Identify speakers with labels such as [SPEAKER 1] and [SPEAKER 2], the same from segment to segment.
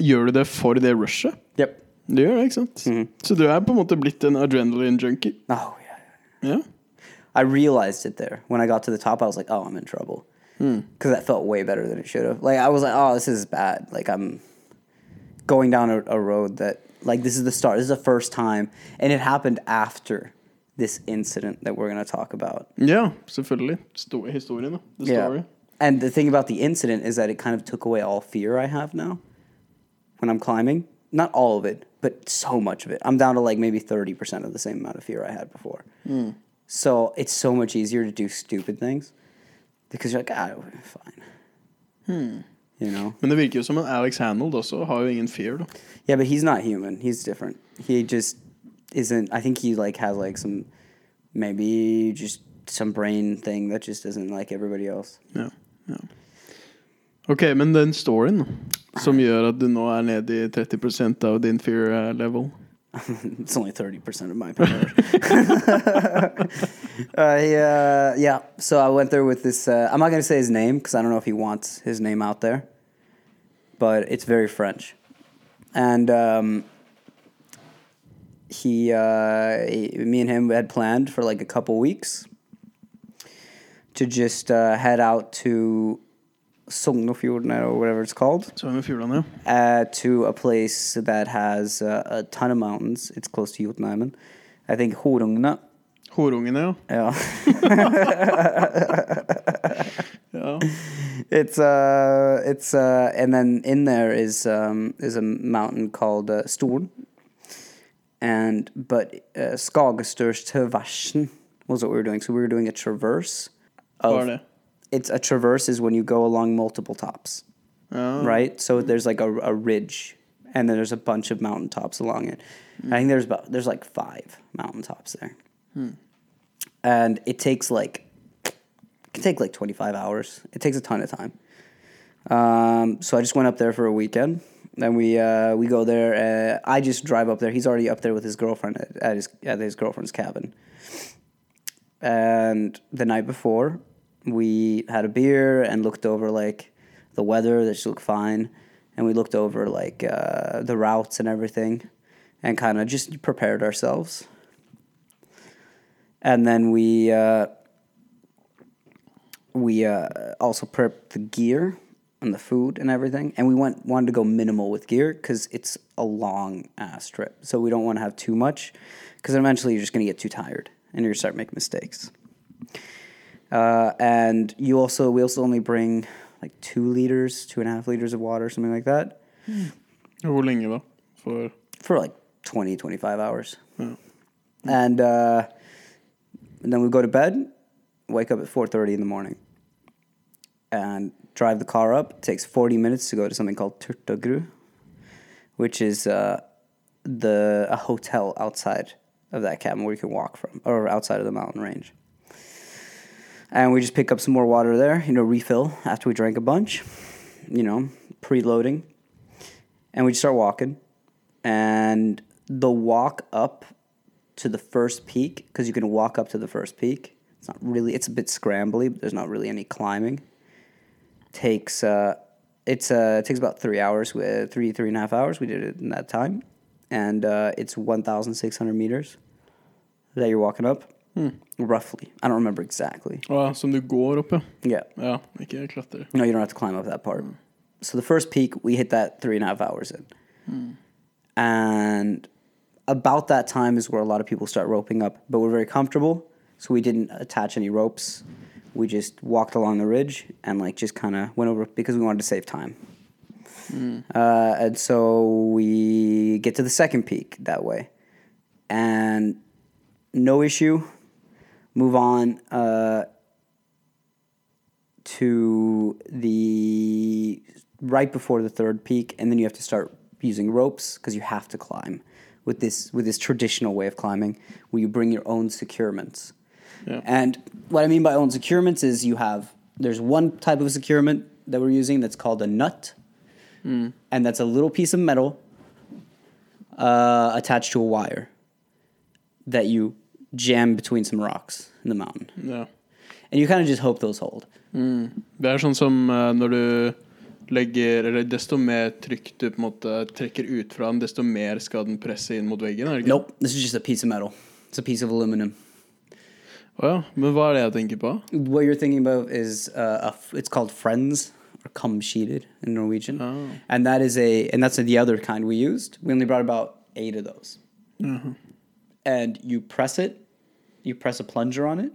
[SPEAKER 1] gjør du det for det rushet?
[SPEAKER 2] Yep.
[SPEAKER 1] Du gjør det, ikke sant? Så du er på en måte blitt en adrenaline junkie?
[SPEAKER 2] Oh yeah.
[SPEAKER 1] Ja.
[SPEAKER 2] I realized it there when I got to the top. I was like, "Oh, I'm in trouble," because that felt way better than it should have. Like I was like, "Oh, this is bad." Like I'm going down a, a road that like this is the start. This is the first time, and it happened after this incident that we're gonna talk about.
[SPEAKER 1] Yeah, selvfølgelig. Sto historien. The story. Yeah.
[SPEAKER 2] And the thing about the incident is that it kind of took away all fear I have now when I'm climbing. Not all of it, but so much of it. I'm down to like maybe 30% of the same amount of fear I had before. So it's so much easier to do stupid things because you're like, ah, we're fine. You know?
[SPEAKER 1] Men det virker jo som en Alex Honnold også har jo ingen fear, da.
[SPEAKER 2] Yeah, but he's not human. He's different. He just isn't. I think he like has like some maybe just some brain thing that just isn't like everybody else.
[SPEAKER 1] Ja, ja. Ok, men den storyen som gjør at du nå er nede i 30 av din fear eh, level
[SPEAKER 2] it's only 30% of my power. I, uh, yeah, so I went there with this. Uh, I'm not going to say his name because I don't know if he wants his name out there, but it's very French. And um, he, uh, he, me and him had planned for like a couple weeks to just uh, head out to Sognefjorden or whatever it's called
[SPEAKER 1] Sogn og Fjordane, ja.
[SPEAKER 2] uh, to a place that has uh, a ton of mountains. It's close to Jotunheimen. I think Horungna.
[SPEAKER 1] Horungene, ja.
[SPEAKER 2] Yeah.
[SPEAKER 1] ja.
[SPEAKER 2] it's uh, it's uh, and then in there is um, is a mountain called uh, Storn, and but uh, Skagestørstversen was what we were doing. So we were doing a traverse. Of? It's a traverse is when you go along multiple tops.
[SPEAKER 1] Ja.
[SPEAKER 2] right? So there's like a, a ridge, and then there's a bunch of mountaintops along it. I think there's about there's like five mountaintops there, and it takes like it can take like 25 hours. It takes a ton of time. Um, so I just went up there for a weekend. Then we uh, we go there. Uh, I just drive up there. He's already up there with his girlfriend at, at his at his girlfriend's cabin. And the night before, we had a beer and looked over like the weather. That looked fine, and we looked over like uh, the routes and everything, and kind of just prepared ourselves. And then we uh, we uh, also prepped the gear and the food and everything. And we went wanted to go minimal with gear because it's a long ass trip. So we don't want to have too much because eventually you're just gonna get too tired and you're gonna start making mistakes. Uh, and you also we also only bring like two liters, two and a half liters of water, something like that,
[SPEAKER 1] Hvor lenge, da? For
[SPEAKER 2] for like 20, 25 hours. And, uh, and then we go to bed, wake up at 4.30 in the morning, and drive the car up. It takes 40 minutes to go to something called Turtagrø, which is uh, the a hotel outside of that cabin where you can walk from, or outside of the mountain range. And we just pick up some more water there, you know, refill after we drank a bunch, you know, preloading. And we just start walking. And the walk up to the first peak, because you can walk up to the first peak, it's not really, it's a bit scrambly, but there's not really any climbing. Takes, uh, it's, uh, it takes about three hours, uh, three, three and a half hours. We did it in that time. And uh, it's 1,600 meters that you're walking up, Hmm. roughly. I don't remember exactly.
[SPEAKER 1] Ja, som du går opp, ja.
[SPEAKER 2] Yeah.
[SPEAKER 1] Ja, ikke klatrer.
[SPEAKER 2] No, you don't have to climb up that part. Hmm. So the first peak, we hit that three and a half hours in. Hmm. And about that time is where a lot of people start roping up, but we're very comfortable, so we didn't attach any ropes. We just walked along the ridge and like just kind of went over because we wanted to save time. Uh, and so we get to the second peak that way, and no issue. Move on. Uh, to the right before the third peak, and then you have to start using ropes because you have to climb with this with this traditional way of climbing, where you bring your own securements.
[SPEAKER 1] Yeah.
[SPEAKER 2] And what I mean by own securements is you have there's one type of securement that we're using that's called a nut, and that's a little piece of metal uh, attached to a wire that you jam between some rocks in the mountain,
[SPEAKER 1] Yeah.
[SPEAKER 2] and you kind of just hope those hold.
[SPEAKER 1] Det er sånn som eh, når du legger Eller desto mer trykk du på en måte trekker ut fra den, desto mer skal den presse inn mot veggen? er det ikke?
[SPEAKER 2] Nope, this is just a piece of metal. It's a piece of aluminum.
[SPEAKER 1] Å ja. Men hva er det jeg tenker på?
[SPEAKER 2] What you're thinking about is uh, a f- it's called Friends or kamkiler in Norwegian,
[SPEAKER 1] Oh.
[SPEAKER 2] and that is a and that's the other kind we used. We only brought about eight of those, and you press it, you press a plunger on it,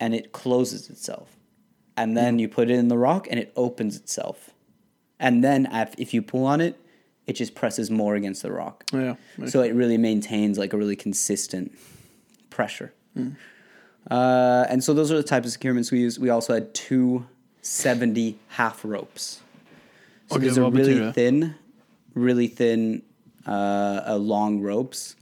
[SPEAKER 2] and it closes itself, and then you put it in the rock and it opens itself, and then if, if you pull on it, it just presses more against the rock.
[SPEAKER 1] Ja,
[SPEAKER 2] So it really maintains like a really consistent pressure. Uh, and so those are the types of securements we use. We also had two 70 half ropes. So
[SPEAKER 1] Okay,
[SPEAKER 2] these are really thin, really thin, uh, uh, long ropes.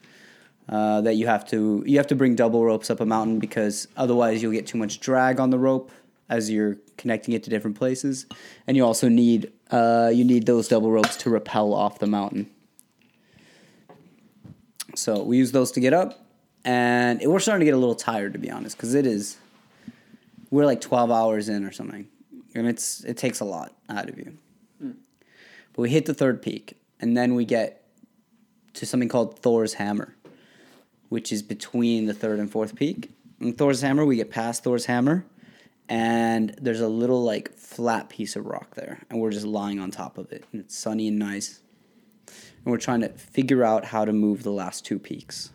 [SPEAKER 2] Uh, that you have to you have to bring double ropes up a mountain because otherwise you'll get too much drag on the rope as you're connecting it to different places, and you also need uh, you need those double ropes to rappel off the mountain. So we use those to get up, and it, we're starting to get a little tired to be honest, because it is. We're like twelve hours in or something, and it's it takes a lot out of you. But we hit the third peak, and then we get to something called Thor's Hammer, which is between the third and fourth peak. In Thor's Hammer, we get past Thor's Hammer, and there's a little like flat piece of rock there, and we're just lying on top of it, and it's sunny and nice and we're trying to figure out how to move the last two peaks.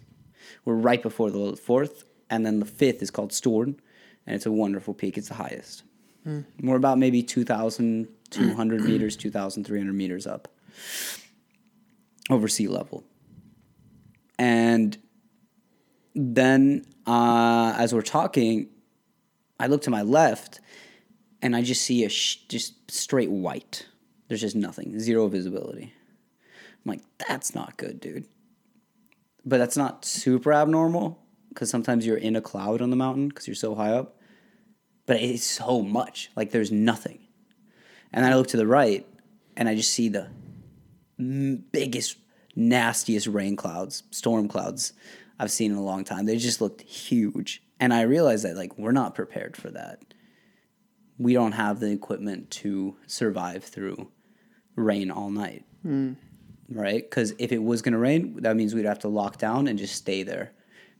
[SPEAKER 2] We're right before the fourth, and then the fifth is called Storn, and it's a wonderful peak. It's the highest. Hmm. We're about maybe 2,200 meters, 2,300 meters up over sea level. And then uh, as we're talking, I look to my left, and I just see a sh- just straight white. There's just nothing, zero visibility. I'm like, that's not good, dude. But that's not super abnormal because sometimes you're in a cloud on the mountain because you're so high up. But it's so much. Like there's nothing. And then I look to the right and I just see the biggest, nastiest rain clouds, storm clouds I've seen in a long time. They just looked huge. And I realized that like we're not prepared for that. We don't have the equipment to survive through rain all night hmm. right? Because if it was going to rain, that means we'd have to lock down and just stay there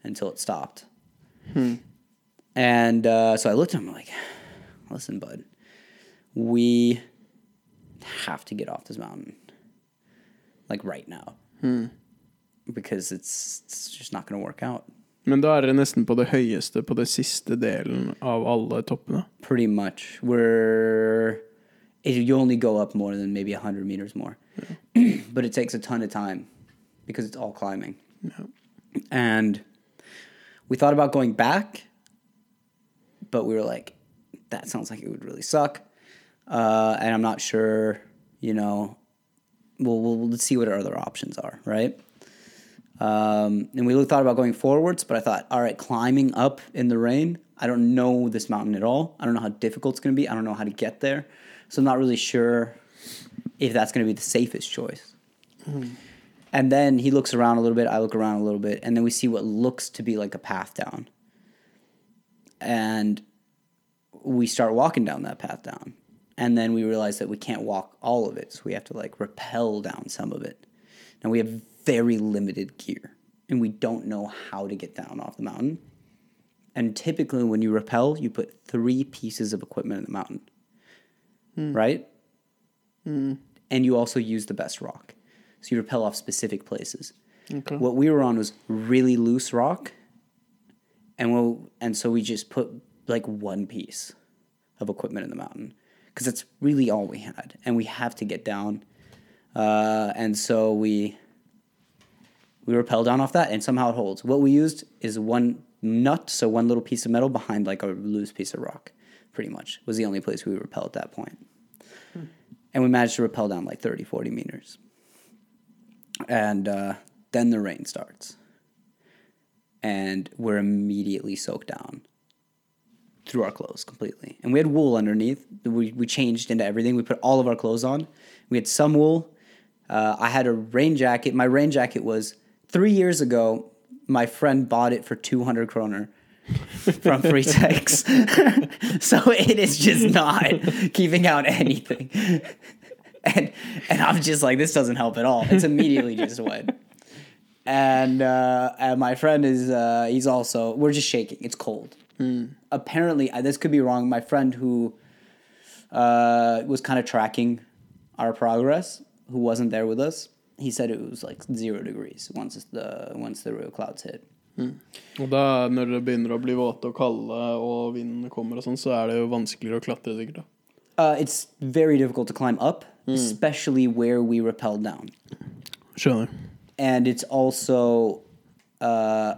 [SPEAKER 2] until it stopped. Hmm. And uh, so I looked at him like, listen, bud, we have to get off this mountain, like right now, hmm. Because it's, it's just not going to work out.
[SPEAKER 1] Men da er dere nesten på det høyeste på det siste delen av alle toppene.
[SPEAKER 2] Pretty much, we're it, you only go up more than maybe hundred meters more, but it takes a ton of time because it's all climbing. And we thought about going back, but we were like, that sounds like it would really suck. Uh, and I'm not sure, you know, we'll, we'll, we'll see what our other options are, right? Um, and we thought about going forwards, but I thought, all right, climbing up in the rain, I don't know this mountain at all. I don't know how difficult it's going to be. I don't know how to get there. So I'm not really sure if that's going to be the safest choice. And then he looks around a little bit, I look around a little bit, and then we see what looks to be like a path down. And we start walking down that path down. And then we realize that we can't walk all of it, so we have to like rappel down some of it. Now we have very limited gear, and we don't know how to get down off the mountain. And typically, when you rappel, you put three pieces of equipment in the mountain, right? And you also use the best rock. So you rappel off specific places.
[SPEAKER 1] Okay.
[SPEAKER 2] What we were on was really loose rock, and we'll, and so we just put like one piece of equipment in the mountain because that's really all we had, and we have to get down. Uh, and so we we rappel down off that, and somehow it holds. What we used is one nut, so one little piece of metal behind like a loose piece of rock. Pretty much was the only place we rappel at that point. And we managed to rappel down like 30, 40 meters. And uh, then the rain starts. And we're immediately soaked down through our clothes completely. And we had wool underneath. We, we changed into everything. We put all of our clothes on. We had some wool. Uh, I had a rain jacket. My rain jacket was three years ago. My friend bought it for 200 kroner from Fretex. so it is just not keeping out anything. and and I'm just like, this doesn't help at all. It's immediately just wet. And uh, and my friend is uh, he's also we're just shaking. It's cold. Apparently, this could be wrong. My friend who uh, was kind of tracking our progress, who wasn't there with us, he said it was like zero degrees once the once the real clouds hit.
[SPEAKER 1] Og da, når det begynner å bli våte og kalde, og vinden kommer og sånn, så er det jo vanskeligere å klatre, sikkert. da.
[SPEAKER 2] Uh, it's very difficult to climb up, especially where we rappel down.
[SPEAKER 1] Skjønner.
[SPEAKER 2] and it's also uh,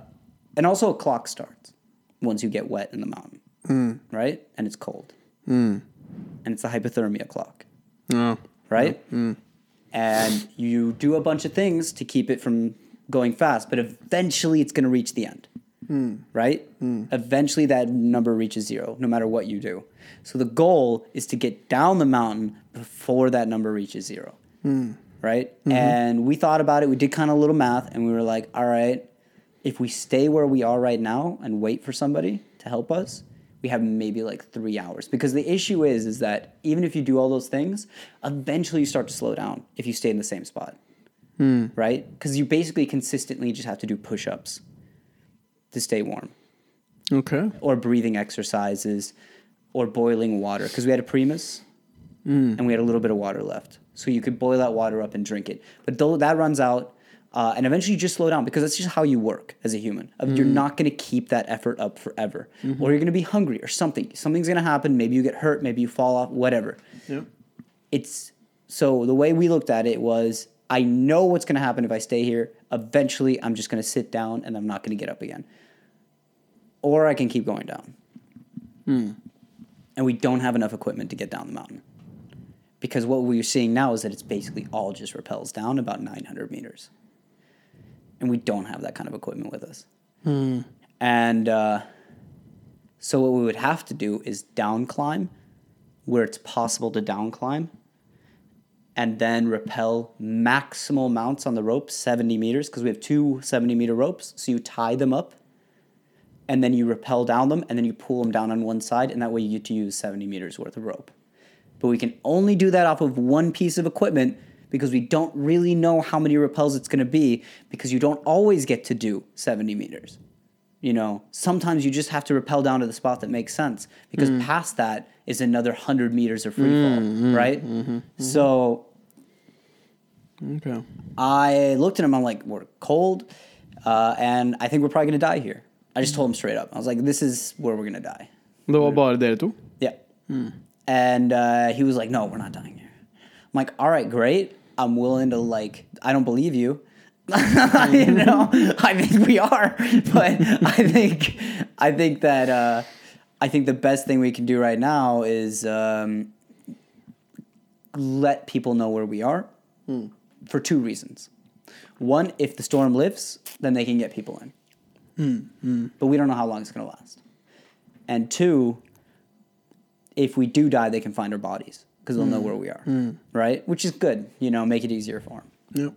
[SPEAKER 2] and also a clock starts once you get wet in the mountain right and it's cold and it's a hypothermia clock
[SPEAKER 1] Ja.
[SPEAKER 2] right and you do a bunch of things to keep it from going fast but eventually it's going to reach the end. Hmm. Right? Hmm. Eventually that number reaches zero no matter what you do. So the goal is to get down the mountain before that number reaches zero. Hmm. Right? Mm-hmm. And we thought about it we did kind of a little math and we were like all right if we stay where we are right now and wait for somebody to help us we have maybe like three hours. Because the issue is is that even if you do all those things eventually you start to slow down if you stay in the same spot. Hmm. Right? Because you basically consistently just have to do push-ups to stay warm.
[SPEAKER 1] Ok.
[SPEAKER 2] or breathing exercises or boiling water. Because we had a primus hmm. and we had a little bit of water left. So you could boil that water up and drink it. But though that runs out uh, and eventually you just slow down because that's just how you work as a human Uh, you're not going to keep that effort up forever or you're going to be hungry or something something's going to happen maybe you get hurt maybe you fall off whatever
[SPEAKER 1] Ja.
[SPEAKER 2] it's so the way we looked at it was I know what's going to happen if I stay here. Eventually, I'm just going to sit down and I'm not going to get up again. Or I can keep going down. And we don't have enough equipment to get down the mountain. Because what we're seeing now is that it's basically all just repels down about 900 meters. And we don't have that kind of equipment with us. And uh, so what we would have to do is down climb where it's possible to down climb and then rappel maximal amounts on the rope 70 meters because we have two 70 meter ropes. So you tie them up and then you rappel down them and then you pull them down on one side and that way you get to use 70 meters worth of rope. But we can only do that off of one piece of equipment because we don't really know how many rappels it's going to be because you don't always get to do 70 meters you know sometimes you just have to rappel down to the spot that makes sense because mm. past that is another 100 meters of free fall mm, mm, right mm-hmm, mm-hmm. so
[SPEAKER 1] Ok.
[SPEAKER 2] I looked at him. I'm like, we're cold, uh, and I think we're probably gonna die here. I just told him straight up. I was like, this is where we're gonna die.
[SPEAKER 1] Det var bare dere to?
[SPEAKER 2] Yeah. Hmm. And uh, he was like, no, we're not dying here. I'm like, all right, great. I'm willing to mm-hmm. like. I don't believe you. you know, mm-hmm. I think we are, but I think I think that uh, I think the best thing we can do right now is um, let people know where we are hmm. for two reasons. One, if the storm lifts, then they can get people in. Hmm, hmm. But we don't know how long it's going to last. And two, if we do die, they can find our bodies because they'll know where we are, right? Which is good, you know, make it easier for them.
[SPEAKER 1] Ja.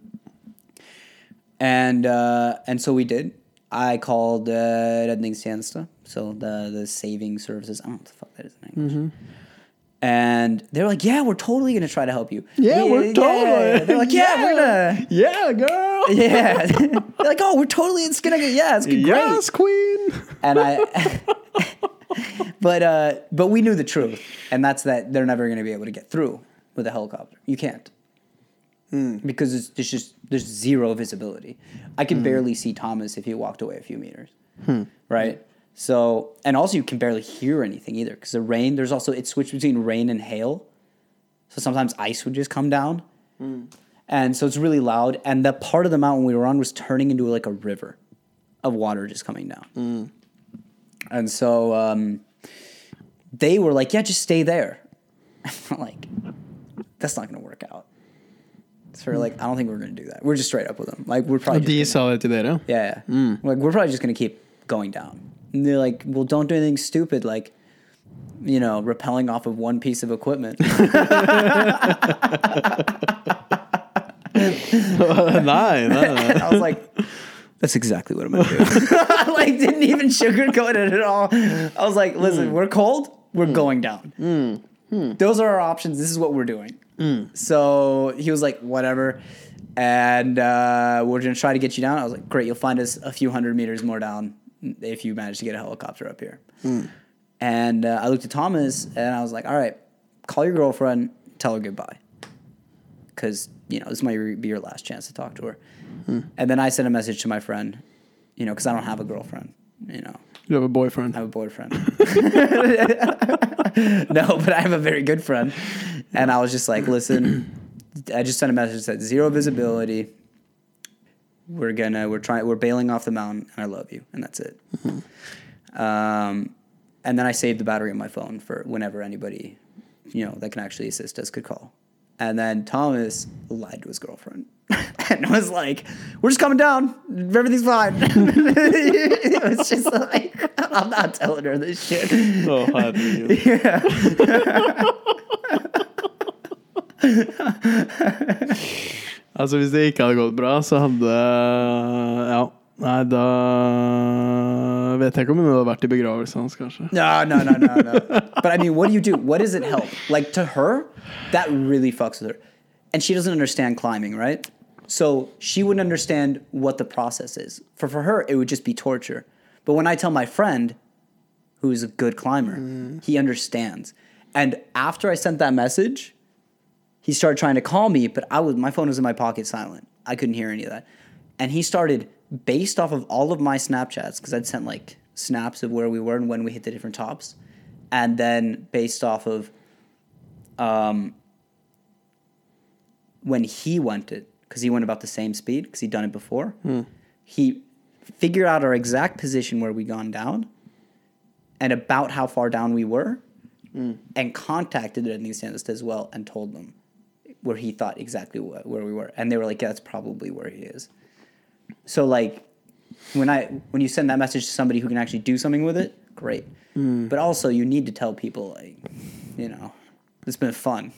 [SPEAKER 2] And uh, and so we did. I called uh, Redningstjenesten, so the the saving services. I don't know what the fuck that is in English. And they're like, "Yeah, we're totally gonna try to help you."
[SPEAKER 1] Yeah, we're totally.
[SPEAKER 2] They're like, "Yeah, we're gonna."
[SPEAKER 1] Yeah, girl!
[SPEAKER 2] Yeah, they're like, "Oh, we're totally. It's gonna get. Yeah, it's gonna great."
[SPEAKER 1] Yes, queen!
[SPEAKER 2] and I, but uh, but we knew the truth, and that's that they're never going to be able to get through with a helicopter. You can't hmm. because it's, there's just there's zero visibility. I can hmm. barely see Thomas if he walked away a few meters, hmm. right? So and also you can barely hear anything either because the rain. There's also it switched between rain and hail, so sometimes ice would just come down. And so it's really loud. And the part of the mountain we were on was turning into like a river of water just coming down. And so um, they were like, yeah, just stay there. I'm like, that's not going to work out. So we're like, I don't think we're going to do that. We're just straight up with them. Like, we're probably
[SPEAKER 1] de
[SPEAKER 2] just
[SPEAKER 1] sa det til
[SPEAKER 2] gonna, yeah, yeah. Like, we're probably just going to keep going down. And they're like, well, don't do anything stupid like, you know, rappelling off of one piece of equipment.
[SPEAKER 1] nei.
[SPEAKER 2] I was like, that's exactly what I'm gonna do. I like didn't even sugarcoat it at all. I was like, listen, mm. we're cold, we're mm. going down. Mm. Hmm. Those are our options. This is what we're doing. So he was like, whatever. And uh, we're to try to get you down. I was like, great. You'll find us a few hundred meters more down if you manage to get a helicopter up here. Hmm. And uh, I looked at Thomas and I was like, all right, call your girlfriend, tell her goodbye. Because, you know, this might be your last chance to talk to her. And then I sent a message to my friend, you know, because I don't have a girlfriend, you know.
[SPEAKER 1] You have a boyfriend.
[SPEAKER 2] I have a boyfriend. no, but I have a very good friend. And I was just like, listen, I just sent a message that zero visibility. We're gonna we're trying we're bailing off the mountain and I love you. And that's it. Um, and then I saved the battery on my phone for whenever anybody, you know, that can actually assist us could call. And then Thomas lied to his girlfriend and was like, "We're just coming down. Everything's fine." it was just like, "I'm not telling her this shit."
[SPEAKER 1] Å, herregud. altså, hvis det ikke hadde gått bra, så hadde eh, Ja. Nei, da vet jeg ikke om hun hadde vært i begravelsen hans, kanskje.
[SPEAKER 2] No, no, no, no, no. but I mean, what do you do? What does it help? Like to her, that really fucks with her. And she doesn't understand climbing, right? So she wouldn't understand what the process is. For for her, it would just be torture. But when I tell my friend, who's a good climber, mm. he understands. And after I sent that message, he started trying to call me, but I was my phone was in my pocket silent. I couldn't hear any of that. And he started based off of all of my Snapchats, because I'd sent like snaps of where we were and when we hit the different tops. And then based off of um, when he went it, because he went about the same speed, because he'd done it before, he figured out our exact position where we gone down and about how far down we were and contacted the Newsandist as well and told them where he thought exactly wh- where we were. And they were like, yeah, that's probably where he is. So like when I when you send that message to somebody who can actually do something with it, great. Mm. But also you need to tell people like, you know, it's been fun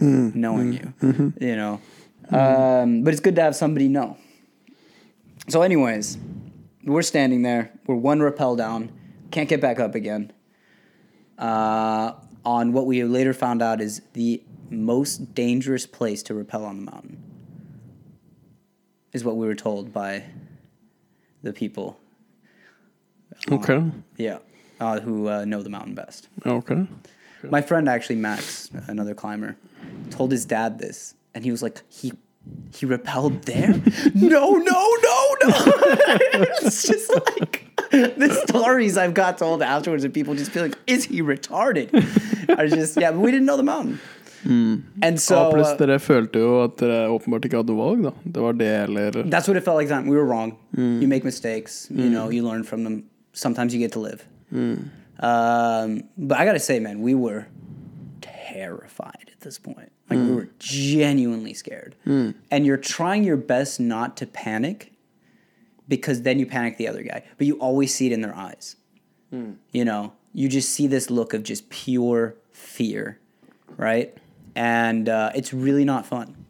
[SPEAKER 2] mm. knowing mm. you. Mm-hmm. You know. Mm-hmm. Um, but it's good to have somebody know. So anyways, we're standing there. We're one rappel down. Can't get back up again. Uh, on what we later found out is the most dangerous place to rappel on the mountain. Is what we were told by the people.
[SPEAKER 1] Ok.
[SPEAKER 2] Yeah, uh, who uh, know the mountain best.
[SPEAKER 1] Ok.
[SPEAKER 2] My friend actually, Max, another climber, told his dad this, and he was like, he he repelled there? no, no, no, no. it's just like the stories I've got told afterwards, and people just feel like, is he retarded? I just yeah, but we didn't know the mountain. Mm. And so
[SPEAKER 1] ja, pluss
[SPEAKER 2] uh,
[SPEAKER 1] dere følte jo at dere åpenbart ikke hadde valg, da. Det var det, eller
[SPEAKER 2] that's what it felt like. Then we were wrong. Mm. You make mistakes. You mm. know, you learn from them. Sometimes you get to live. Um, but I gotta say, man, we were terrified at this point. Like we were genuinely scared. And you're trying your best not to panic because then you panic the other guy. But you always see it in their eyes. You know, you just see this look of just pure fear, right? And uh, it's really not fun.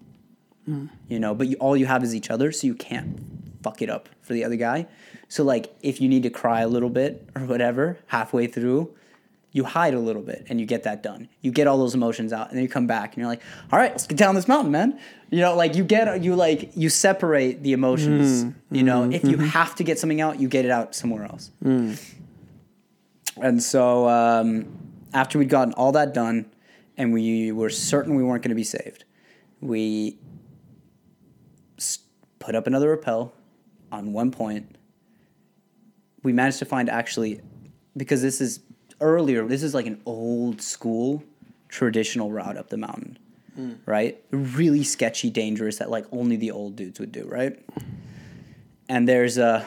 [SPEAKER 2] Hmm. You know but you, all you have is each other so you can't fuck it up for the other guy. So like if you need to cry a little bit or whatever halfway through you hide a little bit and you get that done. You get all those emotions out and then you come back and you're like all right let's get down this mountain man. You know like you get you like you separate the emotions hmm. you know? Hmm. If you mm-hmm. have to get something out you get it out somewhere else. And so um, after we'd gotten all that done and we were certain we weren't going to be saved we put up another rappel on one point. We managed to find actually, because this is earlier, this is like an old school traditional route up the mountain, hmm. right? Really sketchy, dangerous that like only the old dudes would do, right? And there's a,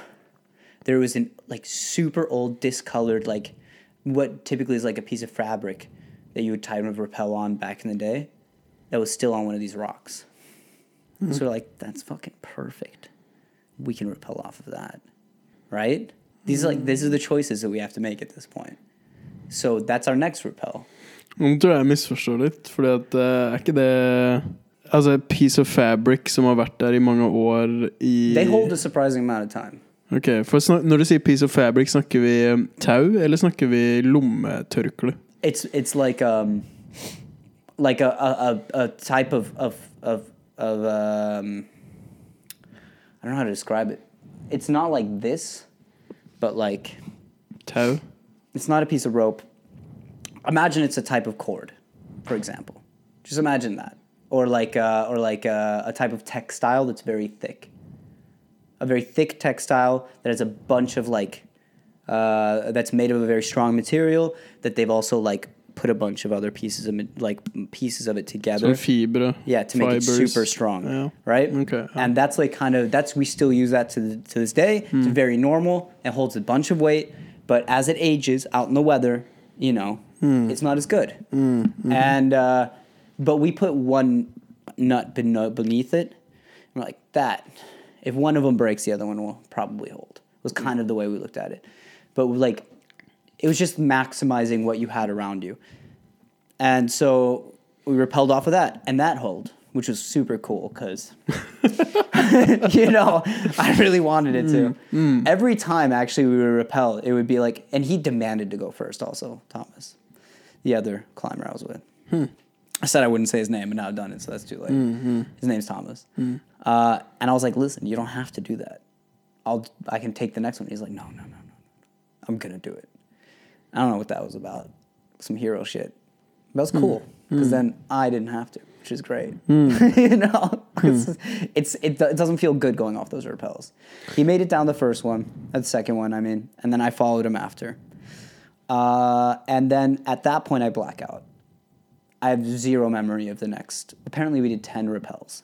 [SPEAKER 2] there was an like super old discolored like what typically is like a piece of fabric that you would tie a rappel on back in the day that was still on one of these rocks. So we're like, that's fucking perfect. We can repel off of that. Right? These are like these are the choices that we have to make at this point. So that's our next repel.
[SPEAKER 1] Nå tror jeg jeg misforstår litt, fordi at eh, er ikke det Altså a piece of fabric som har vært der i mange år i
[SPEAKER 2] They hold a surprising amount of time.
[SPEAKER 1] Ok, for snak, Når du sier piece of fabric, snakker vi tau, eller snakker vi lommetørkle?
[SPEAKER 2] It's it's like um like a a, a, a type of of of of um, I don't know how to describe it. It's not like this, but like
[SPEAKER 1] Toe.
[SPEAKER 2] it's not a piece of rope. Imagine it's a type of cord, for example. Just imagine that, or like uh, or like uh, a type of textile that's very thick. A very thick textile that has a bunch of like uh, that's made of a very strong material that they've also like put a bunch of other pieces of like pieces of it together.
[SPEAKER 1] Som fibre.
[SPEAKER 2] Yeah, to make
[SPEAKER 1] fibers.
[SPEAKER 2] it super strong,
[SPEAKER 1] Yeah.
[SPEAKER 2] right?
[SPEAKER 1] Okay.
[SPEAKER 2] And that's like kind of that's we still use that to the, to this day.
[SPEAKER 1] Hmm.
[SPEAKER 2] It's very normal. It holds a bunch of weight, but as it ages out in the weather, you know,
[SPEAKER 1] Hmm.
[SPEAKER 2] it's not as good.
[SPEAKER 1] Mm-hmm.
[SPEAKER 2] And uh, but we put one nut beneath it. And we're like that. If one of them breaks, the other one will probably hold. Was kind of the way we looked at it, but like it was just maximizing what you had around you. And so we repelled off of that, and that hold, which was super cool because, you know, I really wanted it to. Mm, mm. Every time, actually, we would repel, it would be like, and he demanded to go first, also, Thomas, the other climber I was with. Hmm. I said I wouldn't say his name, but now I've done it, so that's too late. Mm, his name's Thomas. Uh, and I was like, listen, you don't have to do that. I'll, I can take the next one. He's like, no, no, no. I'm to do it. I don't know what that was about. Some hero shit. That was hmm. cool because hmm. then I didn't have to, which is great. Hmm. you know, it's, it's it, it doesn't feel good going off those repels. He made it down the first one, the second one, I mean, and then I followed him after. Uh, and then at that point, I black out. I have zero memory of the next. Apparently, we did ten repels.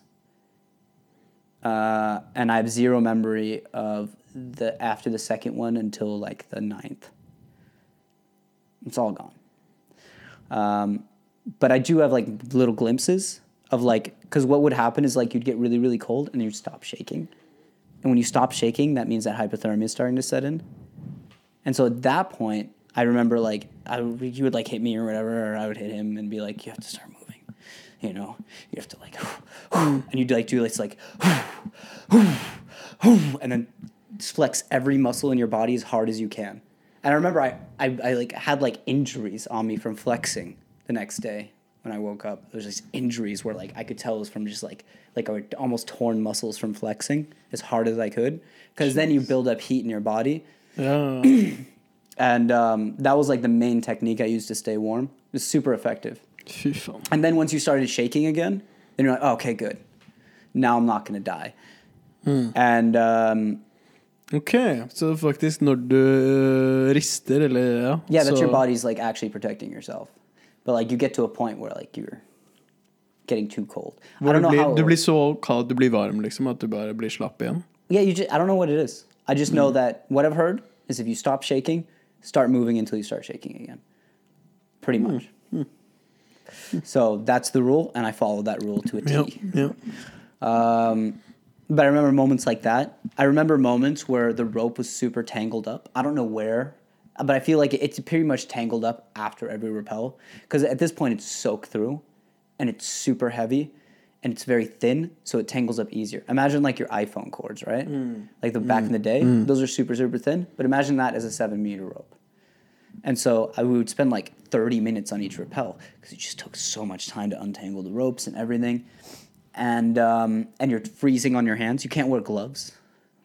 [SPEAKER 2] Uh, and I have zero memory of the after the second one until like the ninth. It's all gone. Um, but I do have like little glimpses of like, because what would happen is like you'd get really, really cold and you'd stop shaking. And when you stop shaking, that means that hypothermia is starting to set in. And so at that point, I remember like I you would like hit me or whatever, or I would hit him and be like, you have to start. You know, you have to like, and you'd like do it's like, and then flex every muscle in your body as hard as you can. And I remember I, I, I like had like injuries on me from flexing the next day when I woke up. There was just injuries where like I could tell it was from just like like I would almost torn muscles from flexing as hard as I could. Because then you build up heat in your body.
[SPEAKER 1] Ja.
[SPEAKER 2] And um, that was like the main technique I used to stay warm. It was super effective. And then once you started shaking again, then you're like, oh, okay, good. Now I'm not gonna die. Hmm. And um,
[SPEAKER 1] Ok, so faktisk når du rister, eller ja
[SPEAKER 2] yeah, that's
[SPEAKER 1] så,
[SPEAKER 2] your body's like actually protecting yourself. But like you get to a point where like you're getting too cold. I don't know
[SPEAKER 1] blir,
[SPEAKER 2] how.
[SPEAKER 1] du blir så kald, du blir varm, liksom, at du bare blir slapp igjen.
[SPEAKER 2] Yeah, you just, I don't know what it is. I just know mm. that what I've heard is if you stop shaking, start moving until you start shaking again. Pretty hmm. much. So that's the rule, and I follow that rule to a T.
[SPEAKER 1] Ja, ja.
[SPEAKER 2] Um, but I remember moments like that. I remember moments where the rope was super tangled up. I don't know where, but I feel like it's pretty much tangled up after every rappel because at this point it's soaked through, and it's super heavy, and it's very thin, so it tangles up easier. Imagine like your iPhone cords, right? Mm. Like the back in the mm. day, mm. those are super super thin. But imagine that as a seven meter rope. And so I would spend like 30 minutes on each rappel because it just took so much time to untangle the ropes and everything. And um, and you're freezing on your hands. You can't wear gloves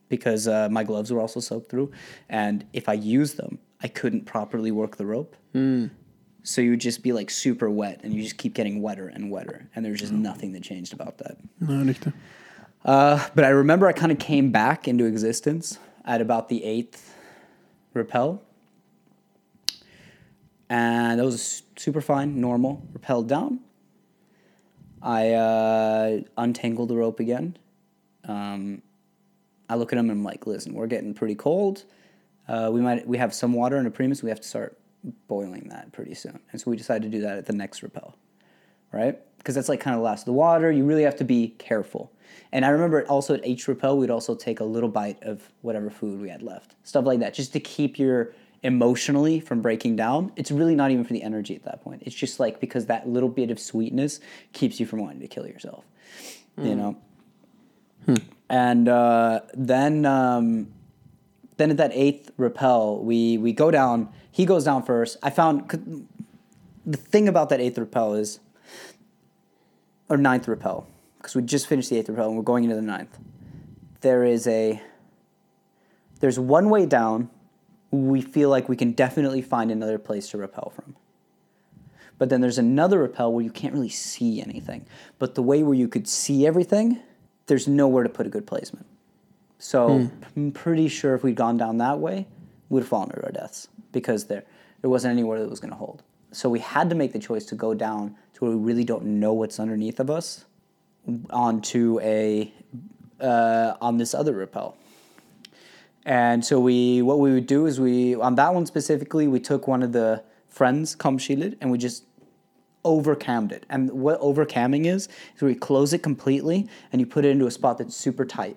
[SPEAKER 2] because uh, my gloves were also soaked through. And if I used them, I couldn't properly work the rope. So you would just be like super wet and you just keep getting wetter and wetter. And there's just nothing that changed about that.
[SPEAKER 1] Riktig.
[SPEAKER 2] Uh, but I remember I kind of came back into existence at about the eighth rappel. And that was super fine, normal. Rappelled down. I uh, untangled the rope again. Um, I look at him and I'm like, listen, we're getting pretty cold. Uh, we might we have some water in a Primus. We have to start boiling that pretty soon. And so we decided to do that at the next rappel right? Because that's like kind of last of the water. You really have to be careful. And I remember also at H Rappel, we'd also take a little bite of whatever food we had left, stuff like that, just to keep your emotionally from breaking down. It's really not even for the energy at that point. It's just like because that little bit of sweetness keeps you from wanting to kill yourself, you know. And uh, then, um, then at that eighth rappel, we we go down. He goes down first. I found the thing about that eighth rappel is, or ninth rappel, because we just finished the eighth rappel and we're going into the ninth. There is a, there's one way down. We feel like we can definitely find another place to rappel from. But then there's another rappel where you can't really see anything. But the way where you could see everything, there's nowhere to put a good placement. So I'm pretty sure if we'd gone down that way, we'd have fallen to our deaths because there there wasn't anywhere that was going to hold. So we had to make the choice to go down to where we really don't know what's underneath of us, onto a uh, on this other rappel. And so we, what we would do is we, on that one specifically, we took one of the friends, kamkiler, and we just overcammed it. And what overcamming is, is you close it completely and you put it into a spot that's super tight.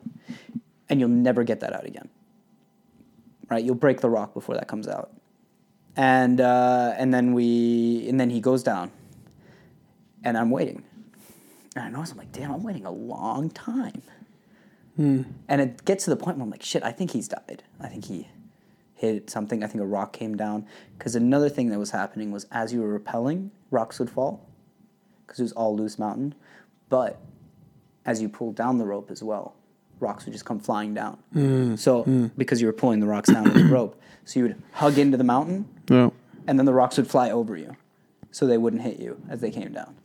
[SPEAKER 2] And you'll never get that out again. Right? You'll break the rock before that comes out. And, uh, and then we, and then he goes down. And I'm waiting. And I notice, I'm like, damn, I'm waiting a long time. And it gets to the point where I'm like, shit, I think he's died. I think he hit something. I think a rock came down. Because another thing that was happening was as you were rappelling, rocks would fall because it was all loose mountain. But as you pulled down the rope as well, rocks would just come flying down. Mm. So mm. because you were pulling the rocks down with the rope, so you would hug into the mountain,
[SPEAKER 1] Ja.
[SPEAKER 2] and then the rocks would fly over you, so they wouldn't hit you as they came down.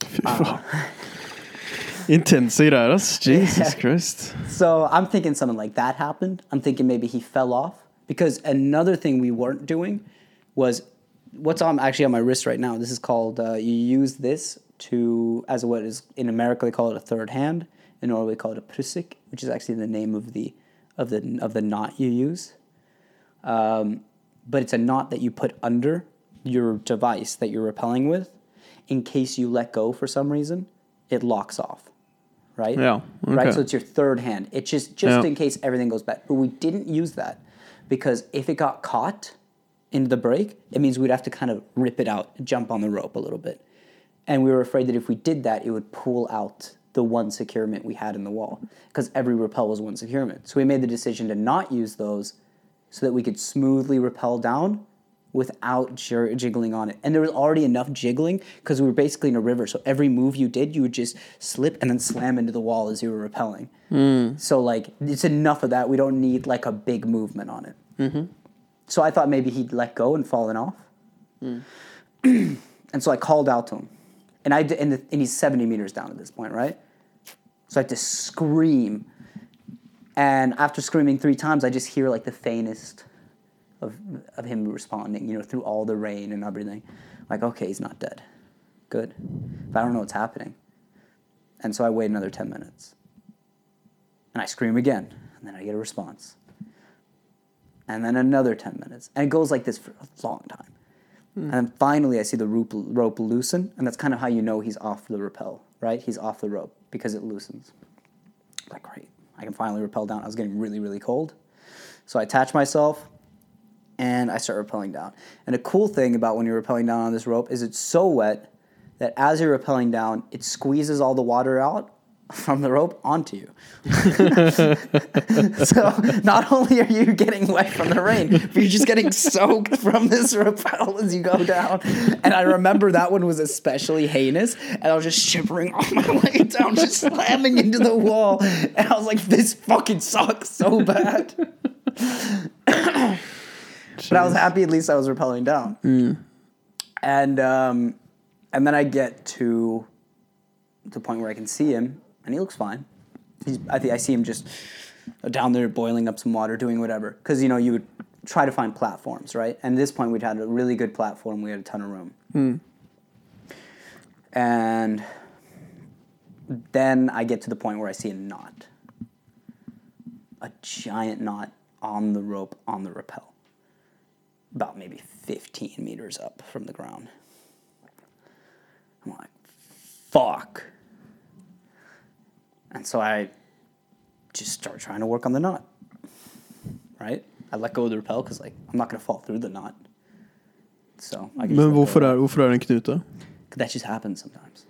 [SPEAKER 1] Fy greier, ass. Jesus Christ.
[SPEAKER 2] So I'm thinking something like that happened. I'm thinking maybe he fell off because another thing we weren't doing was what's on actually on my wrist right now. This is called uh, you use this to as what is in America they call it a third hand. In Norway they call it a prusik, which is actually the name of the of the of the knot you use. Um, but it's a knot that you put under your device that you're repelling with, in case you let go for some reason, it locks off, right?
[SPEAKER 1] Yeah,
[SPEAKER 2] Right. So it's your third hand. It's just just
[SPEAKER 1] Yeah.
[SPEAKER 2] in case everything goes bad. But we didn't use that because if it got caught in the break, it means we'd have to kind of rip it out, jump on the rope a little bit, and we were afraid that if we did that, it would pull out the one securement we had in the wall because every rappel was one securement. So we made the decision to not use those so that we could smoothly rappel down without jiggling on it. And there was already enough jiggling because we were basically in a river. So every move you did, you would just slip and then slam into the wall as you were rappelling. Hmm. So like it's enough of that. We don't need like a big movement on it. Mm-hmm. So I thought maybe he'd let go and fallen off. Hmm. and so I called out to him. And I did, and, the, and he's 70 meters down at this point, right? So I had to scream. And after screaming three times, I just hear like the faintest of, of him responding, you know, through all the rain and everything. Like, okay, he's not dead. Good. But I don't know what's happening. And so I wait another 10 minutes. And I scream again. And then I get a response. And then another 10 minutes. And it goes like this for a long time. Hmm. And then finally, I see the rope, rope loosen. And that's kind of how you know he's off the rappel, right? He's off the rope because it loosens. Like, great. I can finally rappel down. I was getting really, really cold. So I attach myself and I start rappelling down. And a cool thing about when you're rappelling down on this rope is it's so wet that as you're rappelling down, it squeezes all the water out from the rope onto you. so not only are you getting wet from the rain, but you're just getting soaked from this rappel as you go down. And I remember that one was especially heinous, and I was just shivering on my way down, just slamming into the wall. And I was like, this fucking sucks so bad. But I was happy at least I was rappelling down. And um, and then I get to the point where I can see him, and he looks fine. He's, I think I see him just down there boiling up some water, doing whatever. Because you know you would try to find platforms, right? And at this point we'd had a really good platform. We had a ton of room. And then I get to the point where I see a knot, a giant knot on the rope on the rappel, about maybe 15 meters up from the ground. I'm like, fuck. And so I just start trying to work on the knot. Right? I let go of the rappel because like I'm not gonna fall through the knot. So I can just
[SPEAKER 1] Men
[SPEAKER 2] let go.
[SPEAKER 1] hvorfor er, hvorfor er det en knute?
[SPEAKER 2] That just happens sometimes.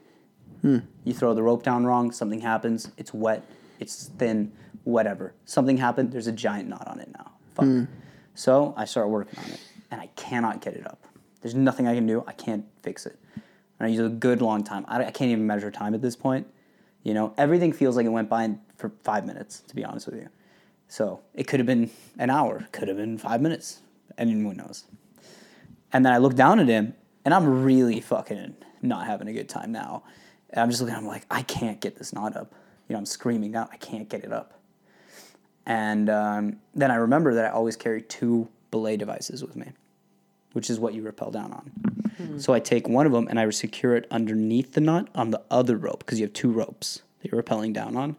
[SPEAKER 2] You throw the rope down wrong, something happens, it's wet, it's thin, whatever. Something happened, there's a giant knot on it now. Fuck. So I start working on it, and I cannot get it up. There's nothing I can do. I can't fix it. And I use a good long time. I, I can't even measure time at this point. You know, everything feels like it went by in, for five minutes, to be honest with you. So it could have been an hour, could have been five minutes. Anyone knows. And then I look down at him, and I'm really fucking not having a good time now. And I'm just looking, I'm like, I can't get this knot up. You know, I'm screaming out, I can't get it up. And um, then I remember that I always carry two belay devices with me, which is what you rappel down on. Hmm. So I take one of them and I secure it underneath the knot on the other rope because you have two ropes that you're rappelling down on.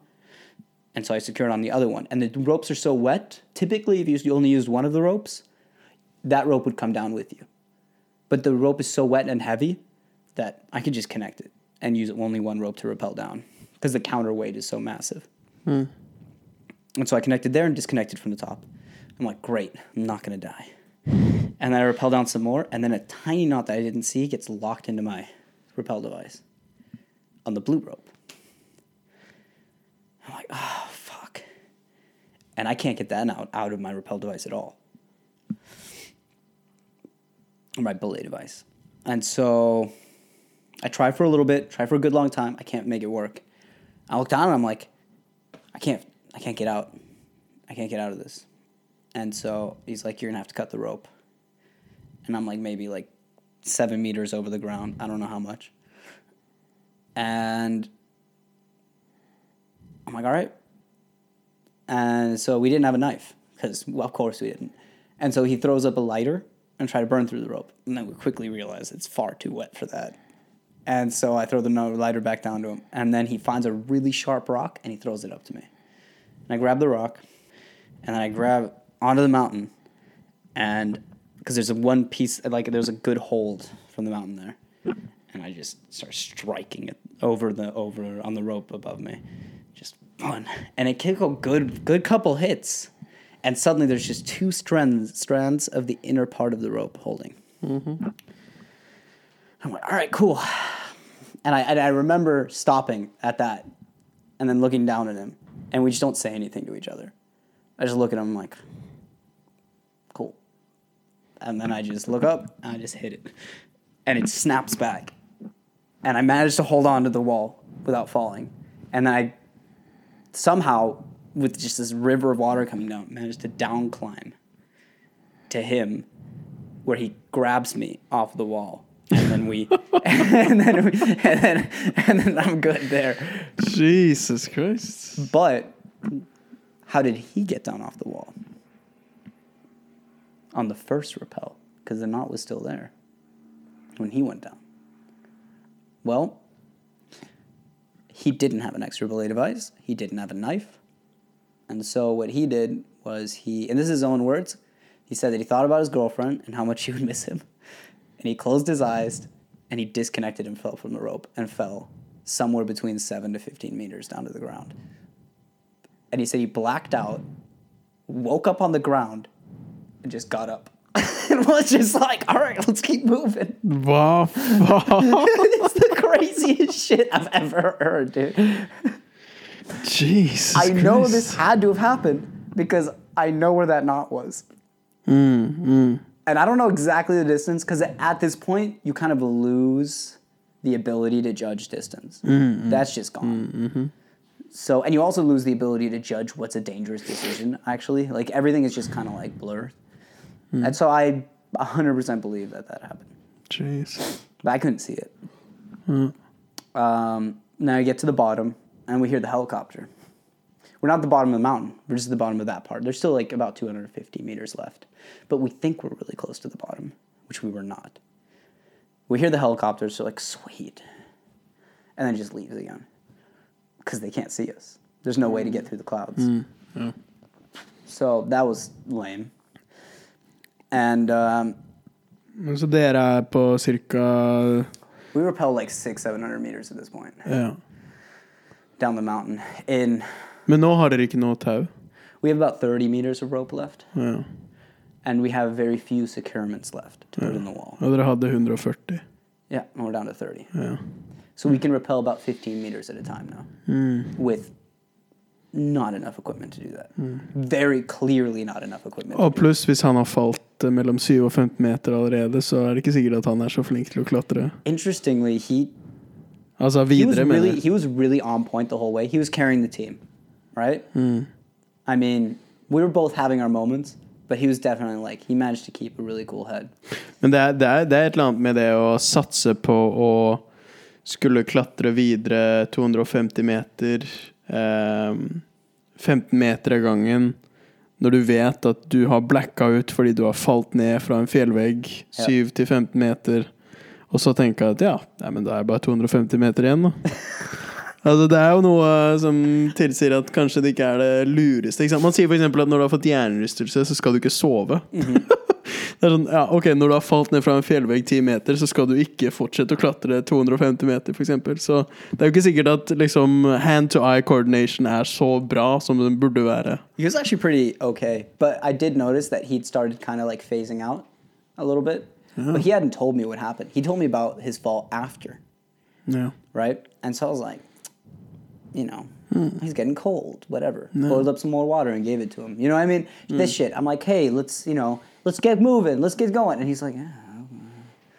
[SPEAKER 2] And so I secure it on the other one. And the ropes are so wet, typically, if you only used one of the ropes, that rope would come down with you. But the rope is so wet and heavy that I could just connect it and use only one rope to rappel down because the counterweight is so massive. Hmm. And so I connected there and disconnected from the top. I'm like, great, I'm not gonna die. And then I rappel down some more, and then a tiny knot that I didn't see gets locked into my rappel device on the blue rope. I'm like, oh, fuck. And I can't get that out, out of my rappel device at all. Or my belay device. And so I try for a little bit, try for a good long time. I can't make it work. I look down and I'm like, I can't, I can't get out. I can't get out of this. And so he's like, you're gonna have to cut the rope. And I'm like, maybe like seven meters over the ground. I don't know how much. And I'm like, all right. And so we didn't have a knife because, well, of course we didn't. And so he throws up a lighter and try to burn through the rope. And then we quickly realize it's far too wet for that. And so I throw the lighter back down to him. And then he finds a really sharp rock and he throws it up to me. And I grab the rock and I grab onto the mountain. And because there's a one piece, like there's a good hold from the mountain there. And I just start striking it over the over on the rope above me, just one, And it kicked a good good couple hits, and suddenly there's just two strands strands of the inner part of the rope holding. Mm-hmm. I'm like, all right, cool. And I and I remember stopping at that, and then looking down at him, and we just don't say anything to each other. I just look at him I'm like. And then I just look up and I just hit it, and it snaps back, and I managed to hold on to the wall without falling, and then I somehow with just this river of water coming down managed to down climb to him where he grabs me off the wall and then we and then we, and then and then I'm good there.
[SPEAKER 1] Jesus Christ.
[SPEAKER 2] But how did he get down off the wall? On the first rappel, because the knot was still there when he went down. Well, he didn't have an extra belay device. He didn't have a knife. And so what he did was he, and this is his own words, he said that he thought about his girlfriend and how much she would miss him. And he closed his eyes and he disconnected and fell from the rope and fell somewhere between 7 to 15 meters down to the ground. And he said he blacked out, woke up on the ground, and just got up. and was just like, all right, let's keep moving.
[SPEAKER 1] Fan?
[SPEAKER 2] it's the craziest shit I've ever heard, dude.
[SPEAKER 1] Jeez.
[SPEAKER 2] I know
[SPEAKER 1] Christ.
[SPEAKER 2] this had to have happened because I know where that knot was.
[SPEAKER 1] Mm,
[SPEAKER 2] And I don't know exactly the distance because at this point, you kind of lose the ability to judge distance.
[SPEAKER 1] Mm,
[SPEAKER 2] That's just gone.
[SPEAKER 1] mm-hmm.
[SPEAKER 2] So, and you also lose the ability to judge what's a dangerous decision, actually. Like everything is just kind of like blurred.
[SPEAKER 1] Mm.
[SPEAKER 2] And so I 100% believe that that happened.
[SPEAKER 1] Jeez.
[SPEAKER 2] But I couldn't see it.
[SPEAKER 1] Mm.
[SPEAKER 2] Um, now you get to the bottom, and we hear the helicopter. We're not at the bottom of the mountain. We're just at the bottom of that part. There's still like about 250 meters left. But we think we're really close to the bottom, which we were not. We hear the helicopter, so like, sweet. And then it just leaves again. Because they can't see us. There's no way to get through the clouds. So that was lame. And um,
[SPEAKER 1] så dere er på cirka
[SPEAKER 2] we rappel like six, 700 meters at this point
[SPEAKER 1] Ja.
[SPEAKER 2] down the mountain. In
[SPEAKER 1] Men nå har dere ikke noe tau?
[SPEAKER 2] we have about 30 meters of rope left,
[SPEAKER 1] Ja.
[SPEAKER 2] and we have very few securements left to put in the wall.
[SPEAKER 1] Og dere hadde 140?
[SPEAKER 2] Yeah, and we're down to 30.
[SPEAKER 1] Ja.
[SPEAKER 2] So we can rappel about 15 meters at a time now
[SPEAKER 1] Mm.
[SPEAKER 2] with not enough equipment to do that. Very clearly not enough equipment.
[SPEAKER 1] Og pluss, hvis han har falt eh, mellom 7 og 15 meter allerede, så er det ikke sikkert at han er så flink til å klatre.
[SPEAKER 2] Interestingly, he
[SPEAKER 1] Altså
[SPEAKER 2] he was
[SPEAKER 1] videre, mener
[SPEAKER 2] really he was really on point the whole way. He was carrying the team, right? I mean, we were both having our moments, but he was definitely like he managed to keep a really cool head.
[SPEAKER 1] Men det er, det, er, det er et eller annet med det å satse på å skulle klatre videre 250 meter, eh, 15 meter av gangen, når du vet at du har blacka ut fordi du har falt ned fra en fjellvegg
[SPEAKER 2] Ja.
[SPEAKER 1] 7-15 meter, og så tenker jeg at ja, nei, men da er det bare 250 meter igjen, da. Altså, det er jo noe som tilsier at kanskje det ikke er det lureste. Ikke sant? Man sier f.eks. at når du har fått hjernerystelse, så skal du ikke sove. Det er sånn, ja, ok, Når du har falt ned fra en fjellvegg 10 meter, så skal du ikke fortsette å klatre 250 meter, f.eks. Så det er jo ikke sikkert at liksom, hand-to-eye coordination er så bra som den burde være.
[SPEAKER 2] He was actually pretty okay, but I did notice that he'd started kind of like phasing out a little bit. But he hadn't told me what happened. He told me about his fall after,
[SPEAKER 1] Yeah.
[SPEAKER 2] right? And so I was like, you know, he's getting cold, whatever. Boiled up some more water and gave it to him. You know what I mean? This shit. I'm like, hey, let's, you know, let's get moving, let's get going. And he's like, yeah,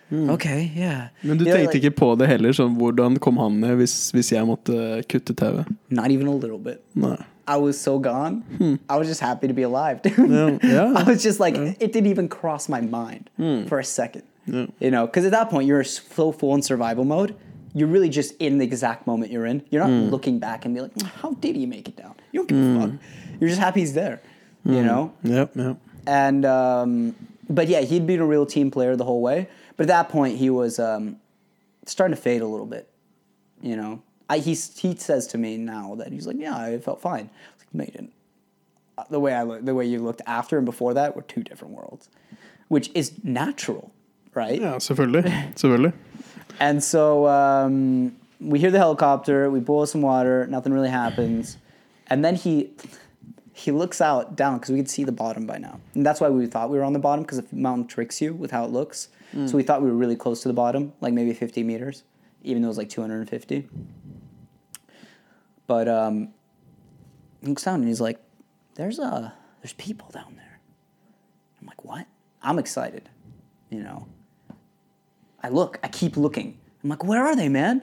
[SPEAKER 2] hmm. okay, yeah.
[SPEAKER 1] Men du
[SPEAKER 2] You know,
[SPEAKER 1] tenkte
[SPEAKER 2] like,
[SPEAKER 1] ikke på det heller? Sånn, hvordan kom han ned hvis, hvis jeg måtte kutte tauet?
[SPEAKER 2] Not even a little bit.
[SPEAKER 1] Nei.
[SPEAKER 2] I was so gone. Hmm. I was just happy to be alive, dude.
[SPEAKER 1] Yeah, yeah.
[SPEAKER 2] I was just like, it didn't even cross my mind hmm. for a second.
[SPEAKER 1] Yeah.
[SPEAKER 2] You know, because at that point you're so full in survival mode. You're really just in the exact moment you're in. You're not looking back and be like, how did he make it down? You don't give a fuck. You're just happy he's there. You know.
[SPEAKER 1] Ja, ja.
[SPEAKER 2] And um, but yeah, he'd been a real team player the whole way. But at that point, he was um, starting to fade a little bit. You know, I, he he says to me now that he's like, yeah, I felt fine. I was like, no, you didn't. Uh, The way I look, the way you looked after and before that were two different worlds, which is natural, right?
[SPEAKER 1] Yeah, selvfølgelig. Selvfølgelig.
[SPEAKER 2] And so um, we hear the helicopter. We boil some water. Nothing really happens, and then he he looks out down because we could see the bottom by now, and that's why we thought we were on the bottom because the mountain tricks you with how it looks. So we thought we were really close to the bottom, like maybe 50 meters, even though it was like 250. But um, he looks down and he's like, "There's a there's people down there." I'm like, "What?" I'm excited, you know. I look, I keep looking. I'm like, where are they, man?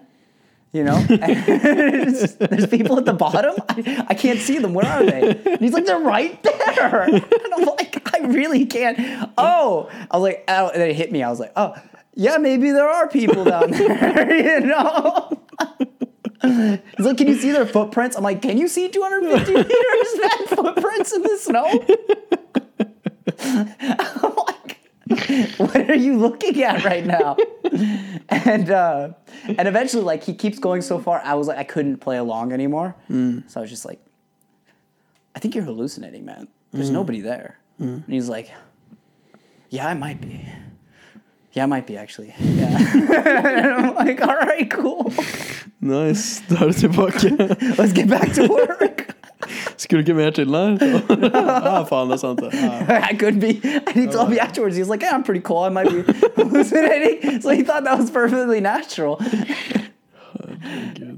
[SPEAKER 2] You know, there's people at the bottom. I, I can't see them. Where are they? And he's like, they're right there. And I'm like, I really can't. Oh, I was like, oh, and then it hit me. I was like, oh, yeah, maybe there are people down there. you know. He's like, can you see their footprints? I'm like, can you see 250 meters, man? Footprints in the snow? What are you looking at right now? And uh, and eventually, like he keeps going so far, I was like, I couldn't play along anymore. So I was just like, I think you're hallucinating, man. There's nobody there. And he's like, Yeah, I might be. Yeah, I might be actually. Yeah. and I'm like, all right, cool.
[SPEAKER 1] Nice. Da er du tilbake.
[SPEAKER 2] Let's get back to work.
[SPEAKER 1] Skulle ikke mer til, nei? ah, faen, det er sant, det. Ah.
[SPEAKER 2] I could be. And he told me afterwards, he was like, yeah, I'm pretty cool. I might be hallucinating. So he thought that was perfectly natural.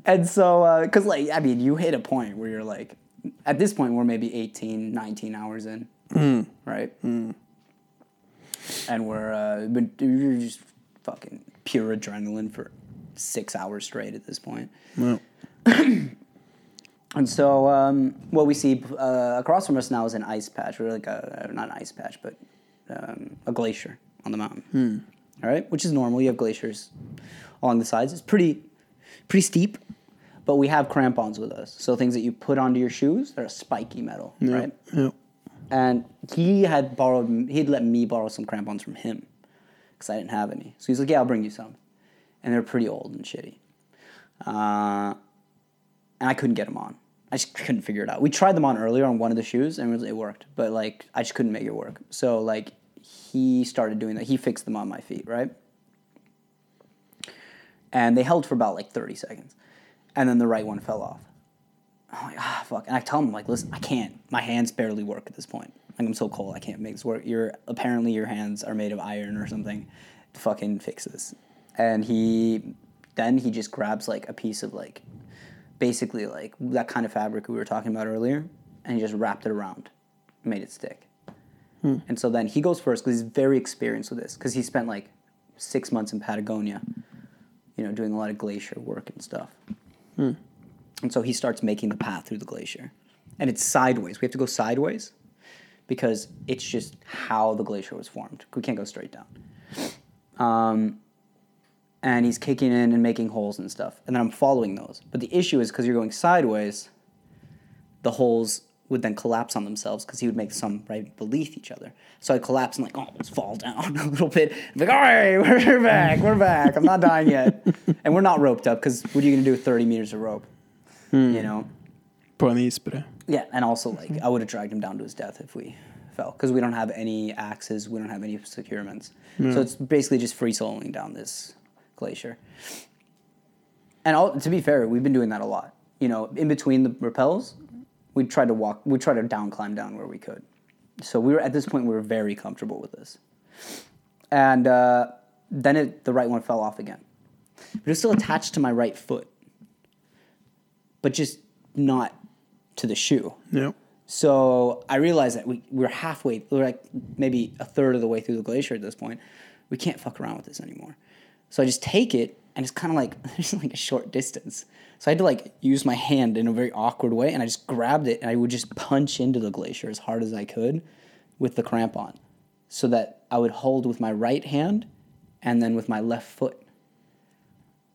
[SPEAKER 2] and so, because, like, I mean, you hit a point where you're like, at this point, we're maybe 18, 19 hours in, right? And we're, uh, but you're just fucking pure adrenaline for six hours straight at this point.
[SPEAKER 1] Ja.
[SPEAKER 2] And so, um, what we see uh, across from us now is an ice patch, or like a not an ice patch, but um, a glacier on the mountain. All right, which is normal. You have glaciers along the sides. It's pretty, pretty steep, but we have crampons with us, so things that you put onto your shoes. They're a spiky metal, right?
[SPEAKER 1] Ja.
[SPEAKER 2] And he had borrowed, he'd let me borrow some crampons from him because I didn't have any. So he's like, "Yeah, I'll bring you some," and they're pretty old and shitty. Uh, and I couldn't get them on. I just couldn't figure it out. We tried them on earlier on one of the shoes, and it, worked, but like I just couldn't make it work. So like he started doing that. He fixed them on my feet, right? And they held for about like thirty seconds, and then the right one fell off. I'm like, ah, fuck. And I tell him, like, listen, I can't. My hands barely work at this point. Like, I'm so cold, I can't make this work. You're apparently your hands are made of iron or something fucking fix this. And he, then he just grabs like a piece of like, basically like that kind of fabric we were talking about earlier, and he just wrapped it around, made it stick. And so then he goes first because he's very experienced with this because he spent like six months in Patagonia, you know, doing a lot of glacier work and stuff. And so he starts making the path through the glacier. And it's sideways. We have to go sideways because it's just how the glacier was formed. We can't go straight down. Um, and he's kicking in and making holes and stuff. And then I'm following those. But the issue is because you're going sideways, the holes would then collapse on themselves because he would make some right beneath each other. So I'd collapse and like oh, almost fall down a little bit. I'm like, all right, we're back, we're back. I'm not dying yet. and we're not roped up because what are you gonna do with 30 meters of rope? Hmm. You know?
[SPEAKER 1] På en.
[SPEAKER 2] Yeah, and also like mm-hmm. I would have dragged him down to his death if we fell because we don't have any axes, we don't have any securements, so it's basically just free soloing down this glacier. And all, to be fair, we've been doing that a lot. You know, in between the rappels, we tried to walk, we tried to down climb down where we could. So we were at this point we were very comfortable with this, and uh, then it, the right one fell off again, but it was still attached to my right foot, but just not to the shoe.
[SPEAKER 1] Ja.
[SPEAKER 2] So I realized that we, we're halfway, we're like maybe a third of the way through the glacier at this point. We can't fuck around with this anymore. So I just take it, and it's kind of like there's like a short distance. So I had to like use my hand in a very awkward way, and I just grabbed it, and I would just punch into the glacier as hard as I could with the crampon, so that I would hold with my right hand, and then with my left foot.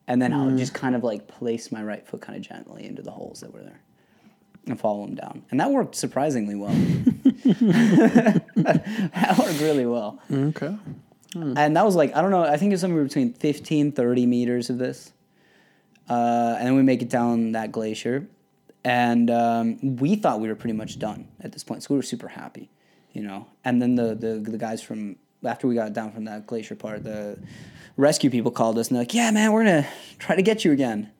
[SPEAKER 2] And then I would mm. just kind of like place my right foot kind of gently into the holes that were there and follow them down. And that worked surprisingly well. that worked really well.
[SPEAKER 1] Okay.
[SPEAKER 2] And that was like, I don't know, I think it's somewhere between 15, 30 meters of this. Uh, and then we make it down that glacier. And um, we thought we were pretty much done at this point. So we were super happy, you know. And then the, the, the guys from, after we got down from that glacier part, the rescue people called us and they're like, yeah, man, we're going to try to get you again.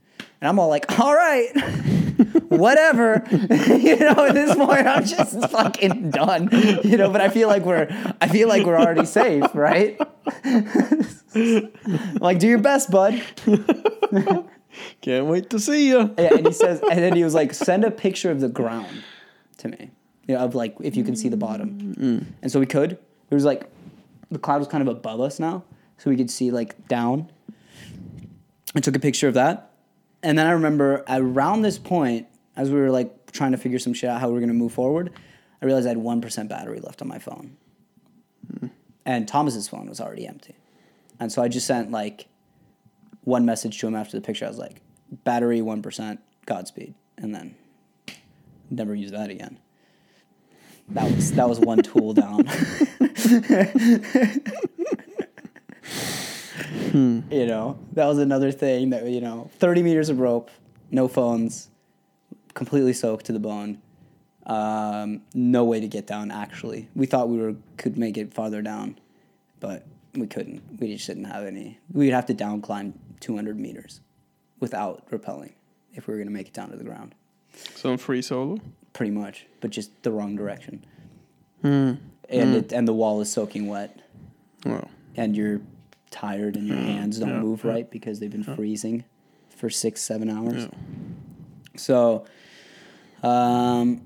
[SPEAKER 2] And I'm all like, all right, whatever. you know, at this point, I'm just fucking done. You know, but I feel like we're, I feel like we're already safe, right? like, do your best, bud.
[SPEAKER 1] Can't wait to see you.
[SPEAKER 2] Yeah, and he says, and then he was like, send a picture of the ground to me, you know, of like if you can see the bottom. Mm. And so we could. It was like the cloud was kind of above us now, so we could see like down. I took a picture of that, and then I remember around this point, as we were like trying to figure some shit out how we were gonna move forward, I realized I had one percent battery left on my phone, hmm. and Thomas's phone was already empty, and so I just sent like one message to him after the picture. I was like, battery one percent, Godspeed, and then never use that again. That was that was one tool down. Hmm. You know, that was another thing that you know, thirty meters of rope, no phones, completely soaked to the bone. Um, no way to get down. Actually, we thought we were could make it farther down, but we couldn't. We just didn't have any. We'd have to down climb two hundred meters without rappelling if we were gonna make it down to the ground.
[SPEAKER 1] Som free solo.
[SPEAKER 2] Pretty much, but just the wrong direction. Hmm. And hmm. it and the wall is soaking wet,
[SPEAKER 1] Wow.
[SPEAKER 2] and you're tired, and your hands don't
[SPEAKER 1] yeah,
[SPEAKER 2] move
[SPEAKER 1] yeah.
[SPEAKER 2] right because they've been freezing for six, seven hours. So, um,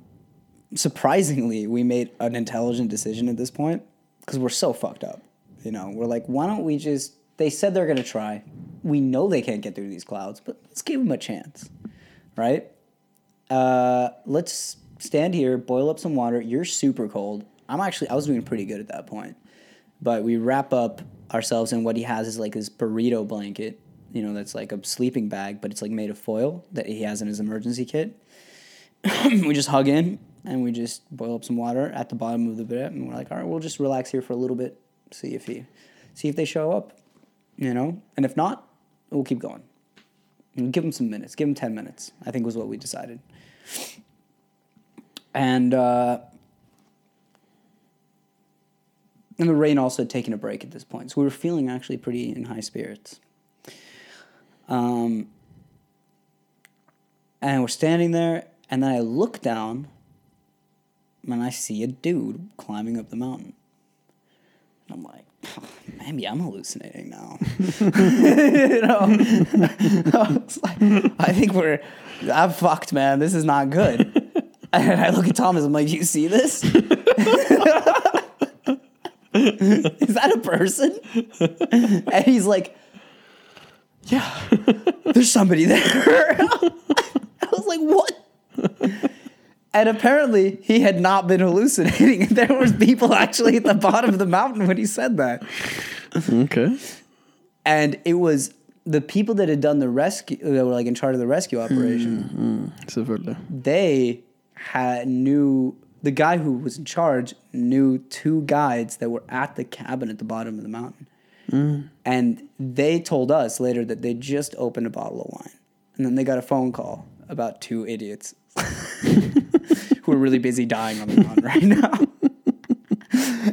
[SPEAKER 2] surprisingly, we made an intelligent decision at this point because we're so fucked up. You know, we're like, why don't we just? They said they're gonna try. We know they can't get through these clouds, but let's give them a chance, right? Uh, let's stand here, boil up some water. You're super cold. I'm actually, I was doing pretty good at that point. But we wrap up ourselves And what he has is like his burrito blanket, you know, that's like a sleeping bag, but it's like made of foil that he has in his emergency kit. we just hug in and we just boil up some water at the bottom of the bed, and we're like, all right, we'll just relax here for a little bit, see if he, see if they show up, you know, and if not, we'll keep going. And give them some minutes. Give them ten minutes. I think was what we decided. And uh, and the rain also had taken a break at this point, so we were feeling actually pretty in high spirits. Um, and we're standing there, and then I look down, and I see a dude climbing up the mountain. And I'm like, maybe I'm hallucinating now. you know, I, like, I think we're, I'm fucked, man. This is not good. And I look at Thomas. I'm like, "Do you see this? is that a person?" And he's like, "Yeah, there's somebody there." I was like, "What?" And apparently, he had not been hallucinating. There was people actually at the bottom of the mountain when he said that.
[SPEAKER 1] Okay.
[SPEAKER 2] and it was the people that had done the rescue that were like in charge of the rescue operation mm-hmm.
[SPEAKER 1] Selvfølgelig.
[SPEAKER 2] they had knew the guy who was in charge knew two guides that were at the cabin at the bottom of the mountain. Mm. And they told us later that they just opened a bottle of wine. And then they got a phone call about two idiots who are really busy dying on the mountain right now.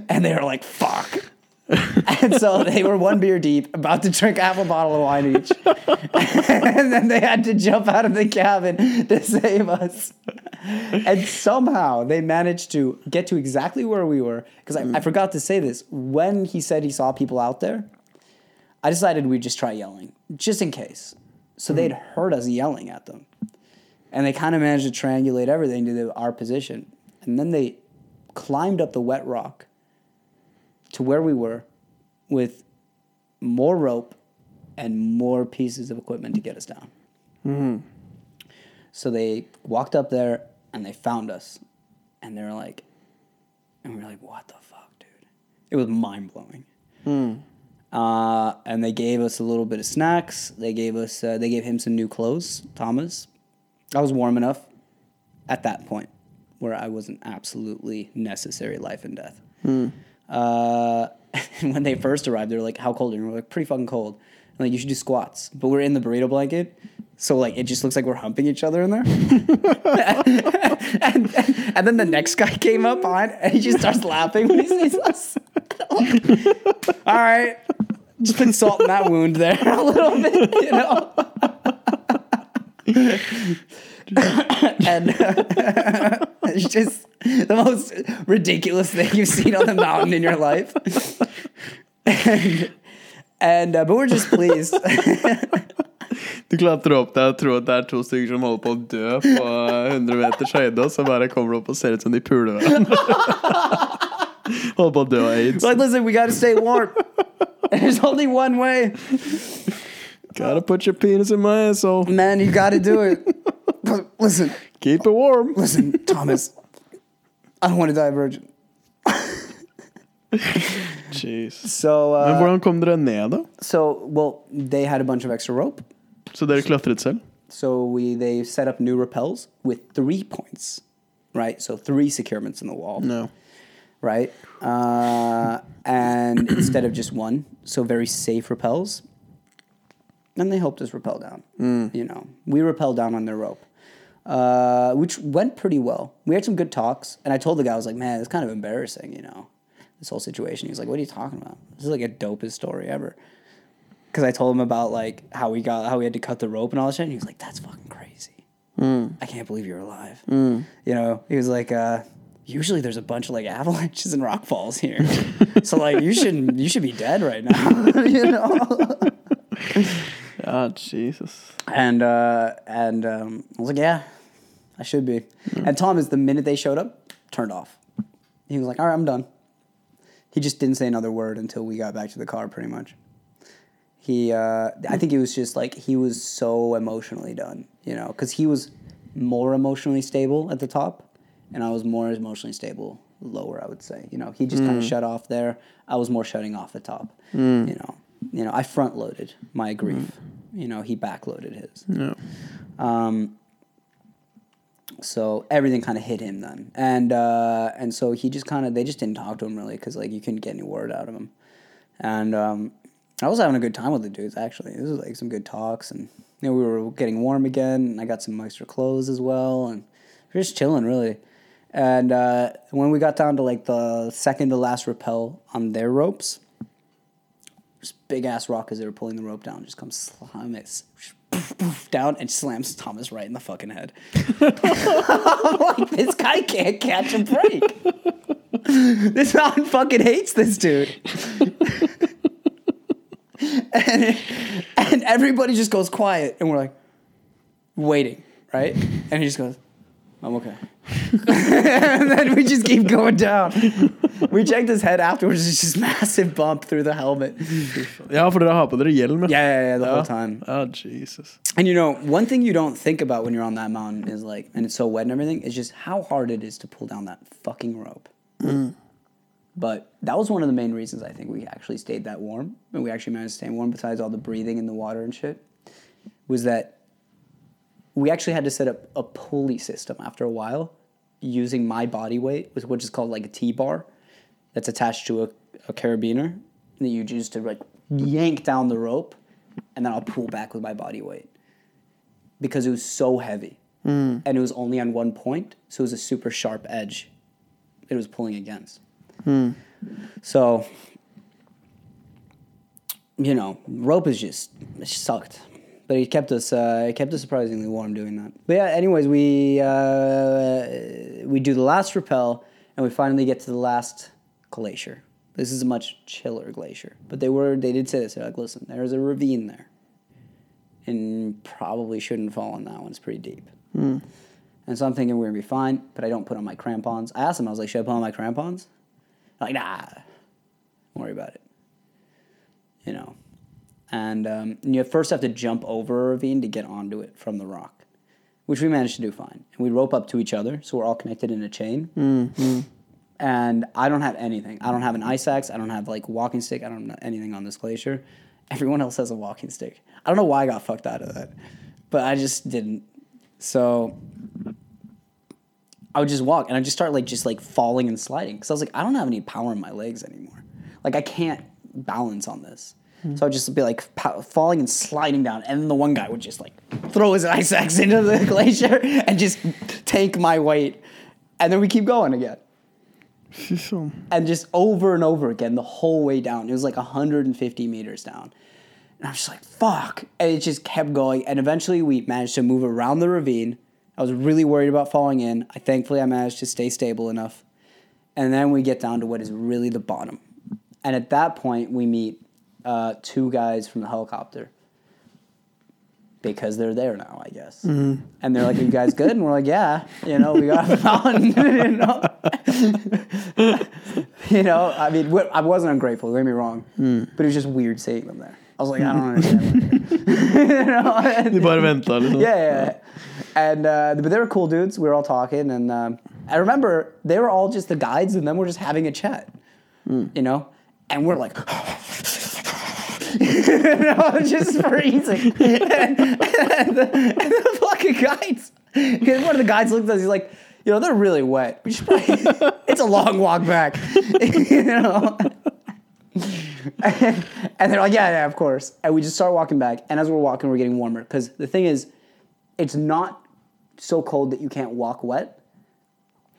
[SPEAKER 2] And they were like fuck and so they were one beer deep, about to drink half a bottle of wine each. and then they had to jump out of the cabin to save us. And somehow they managed to get to exactly where we were. Because I, I mm. forgot to say this. When he said he saw people out there, I decided we'd just try yelling, just in case. So they'd mm. heard us yelling at them. And they kind of managed to triangulate everything to the, our position. And then they climbed up the wet rock to where we were with more rope and more pieces of equipment to get us down. So they walked up there and they found us. And they were like, and we were like, what the fuck, dude? It was mind blowing. Uh, and they gave us a little bit of snacks. They gave us, uh, they gave him some new clothes, Thomas. I was warm enough at that point where I wasn't absolutely necessary life and death. Uh, and when they first arrived, they were like, "How cold? And we're like, "Pretty fucking cold." And like, you should do squats, but we're in the burrito blanket, so like it just looks like we're humping each other in there. and, and then the next guy came up on, and he just starts laughing when he sees us. All right, just put salt in that wound there a little bit, you know. and it's just the most ridiculous thing you've seen on the mountain in your life. and and uh, but we're just pleased.
[SPEAKER 1] Du klatrer opp der og tror at det er to stykker som holder på å dø på 100 meters høyde, og så bare kommer du opp og ser ut som de puler hverandre. holder på å dø av aids.
[SPEAKER 2] like, listen, we gotta stay warm. There's only one way,
[SPEAKER 1] Gotta put your penis in my asshole.
[SPEAKER 2] man. You gotta do it. Listen,
[SPEAKER 1] Keep it warm.
[SPEAKER 2] listen, Thomas. I don't want to die a virgin.
[SPEAKER 1] Jeez.
[SPEAKER 2] So,
[SPEAKER 1] Men
[SPEAKER 2] uh,
[SPEAKER 1] hvordan kom dere ned, da?
[SPEAKER 2] so well, they had a bunch of extra rope.
[SPEAKER 1] Så dere klatret selv?
[SPEAKER 2] So we they set up new rappels with three points, right? So three securements in the wall,
[SPEAKER 1] No.
[SPEAKER 2] right? Uh, and instead of just one, so very safe rappels. And they helped us rappel down. You know, we rappelled down on their rope, uh, which went pretty well. We had some good talks, and I told the guy, I was like, "Man, it's kind of embarrassing, you know, this whole situation." He was like, "What are you talking about? This is like a dopest story ever." Because I told him about like how we got how we had to cut the rope and all that shit. And he was like, "That's fucking crazy. I can't believe you're alive." You know, he was like, uh, "Usually there's a bunch of like avalanches and rock falls here, so like you shouldn't you should be dead right now." you know.
[SPEAKER 1] Ja, Jesus.
[SPEAKER 2] And uh, and um, I was like, yeah, I should be. And Thomas, the minute they showed up, turned off. He was like, all right, I'm done. He just didn't say another word until we got back to the car, pretty much. He, uh, I think it was just like he was so emotionally done, you know, because he was more emotionally stable at the top, and I was more emotionally stable lower. I would say, you know, he just kind of shut off there. I was more shutting off the top, you know. You know, I front loaded my grief. You know, he back loaded his.
[SPEAKER 1] Ja.
[SPEAKER 2] Um, so everything kind of hit him then, and uh, and so he just kind of they just didn't talk to him really because like you couldn't get any word out of him, and um, I was having a good time with the dudes actually. This was like some good talks, and you know we were getting warm again, and I got some extra clothes as well, and we are just chilling really. And uh, when we got down to like the second to last rappel on their ropes, this big ass rock as they were pulling the rope down just comes slam it down and slams Thomas right in the fucking head. Like, this guy can't catch a break. this mountain fucking hates this dude. and, and everybody just goes quiet, and we're like waiting, right? And he just goes, "I'm okay," and then we just keep going down. We checked his head afterwards; it's just massive bump through the helmet.
[SPEAKER 1] Ja, for dere har på dere hjelm,
[SPEAKER 2] Yeah, yeah, yeah, the whole time.
[SPEAKER 1] Oh, Jesus.
[SPEAKER 2] And you know, one thing you don't think about when you're on that mountain is like, and it's so wet and everything, is just how hard it is to pull down that fucking rope. But that was one of the main reasons I think we actually stayed that warm, and we actually managed to stay warm. Besides all the breathing in the water and shit, was that we actually had to set up a pulley system after a while, using my body weight, with which is called like a T bar, that's attached to a, a carabiner that you use to like yank down the rope, and then I'll pull back with my body weight because it was so heavy, mm. and it was only on one point, so it was a super sharp edge. It was pulling against. Hmm. So, you know, rope is just it sucked, but it kept us uh, it kept us surprisingly warm doing that. But yeah, anyways, we uh, we do the last rappel, and we finally get to the last glacier. This is a much chiller glacier, but they were they did say this. They're like, listen, there's a ravine there, and probably shouldn't fall on that one. It's pretty deep. And so I'm thinking we're gonna be fine, but I don't put on my crampons. I asked them, I was like, should I put on my crampons? Like, nah, don't worry about it. You know. And um, you first have to jump over a ravine to get onto it from the rock, which we managed to do fine. And we rope up to each other, so we're all connected in a chain. And I don't have anything. I don't have an ice axe. I don't have like walking stick. I don't have anything on this glacier. Everyone else has a walking stick. I don't know why I got fucked out of that, but I just didn't. So I would just walk and I just start like just like falling and sliding because I was like I don't have any power in my legs anymore. Like I can't balance on this. So I'd just be like pow- falling and sliding down, and then the one guy would just like throw his ice axe into the glacier and just take my weight, and then we keep going again, and just over and over again the whole way down. It was like 150 meters down, and I was just like fuck, and it just kept going, and eventually we managed to move around the ravine. I was really worried about falling in. I thankfully I managed to stay stable enough. And then we get down to what is really the bottom. And at that point we meet uh, two guys from the helicopter. Because they're there now, I guess. And they're like, Are you guys good? And we're like, Yeah, you know, we got the mountain. you, know? you know, I mean, I wasn't ungrateful, don't get me wrong. But it was just weird seeing them there. I was like, I don't understand. you know? and-
[SPEAKER 1] De bare venta, liksom.
[SPEAKER 2] yeah, yeah, yeah. And uh, but they were cool dudes. We were all talking, and um, I remember they were all just the guides, and then we're just having a chat, you know. And we're like, know, just freezing. and, and the, and the fucking guides, because one of the guides looked at us, he's like, you know, they're really wet. We should probably, it's a long walk back, you know. and, and they're like, yeah, yeah, of course. And we just start walking back. And as we're walking, we're getting warmer. Because the thing is, it's not so cold that you can't walk wet,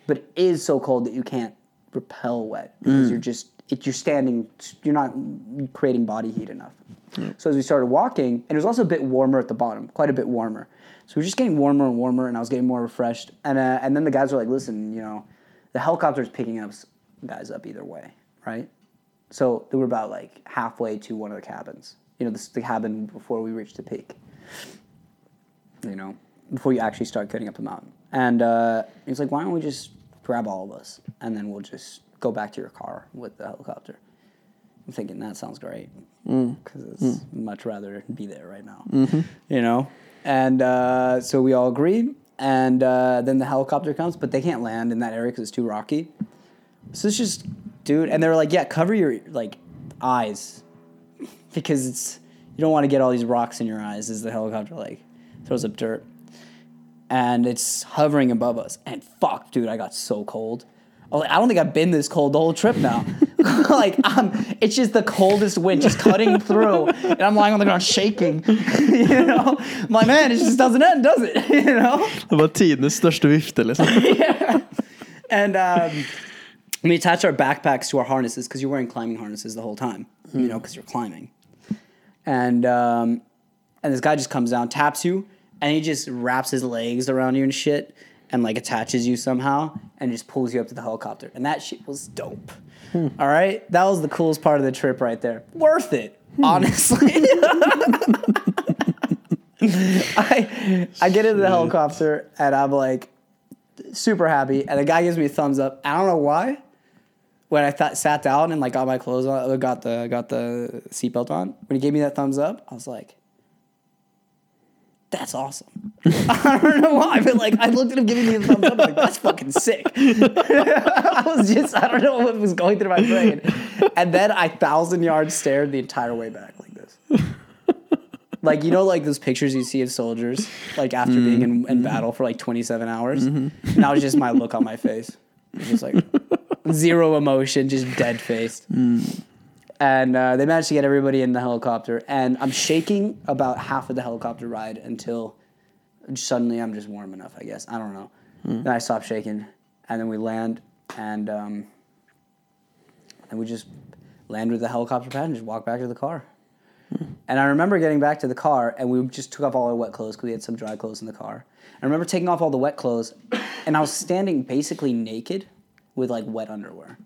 [SPEAKER 2] but it is so cold that you can't rappel wet because mm. you're just it, you're standing, you're not creating body heat enough. So as we started walking, and it was also a bit warmer at the bottom, quite a bit warmer. So we were just getting warmer and warmer, and I was getting more refreshed. And uh, and then the guys were like, "Listen, you know, the helicopter's picking us guys up either way, right?" So they were about like halfway to one of the cabins. You know, this the cabin before we reached the peak. You know, before you actually start cutting up the mountain. And uh, he was like, "Why don't we just grab all of us, and then we'll just go back to your car with the helicopter?" I'm thinking that sounds great because it's much rather be there right now. You know, and uh, so we all agreed. And uh, then the helicopter comes, but they can't land in that area because it's too rocky. So it's just, dude, and they're like, yeah, cover your like eyes because it's you don't want to get all these rocks in your eyes as the helicopter like throws up dirt, and it's hovering above us. And fuck, dude, I got so cold. I don't think I've been this cold the whole trip now. like, um, it's just the coldest wind just cutting through, and I'm lying on the ground shaking. you know, I'm like, man, it just doesn't end, does it? you know.
[SPEAKER 1] Det var tidenes største vifte, liksom.
[SPEAKER 2] And um, we attach our backpacks to our harnesses because you're wearing climbing harnesses the whole time, you know, because you're climbing. And um, and this guy just comes down, taps you, and he just wraps his legs around you and shit, and like attaches you somehow, and just pulls you up to the helicopter. And that shit was dope. All right, that was the coolest part of the trip right there. Worth it. Honestly. I I get into the helicopter and I'm like super happy, and the guy gives me a thumbs up. I don't know why. When I th- sat down and like got my clothes on, uh, got the got the seatbelt on, when he gave me that thumbs up, I was like, "That's awesome." I don't know why, but like I looked at him giving me the thumbs up, like that's fucking sick. I was just I don't know what was going through my brain, and then I thousand yards stared the entire way back like this. Like you know like those pictures you see of soldiers like after mm-hmm. being in, in mm-hmm. battle for like 27 hours? Mm-hmm. And that was just my look on my face. It was just like zero emotion just dead faced mm. And uh, they managed to get everybody in the helicopter and i'm shaking about half of the helicopter ride until suddenly i'm just warm enough i guess. I don't know. Then i stop shaking and then we land and um, and we just land with the helicopter pad and just walk back to the car. And I remember getting back to the car, and we just took off all our wet clothes because we had some dry clothes in the car. I remember taking off all the wet clothes, and I was standing basically naked with like wet underwear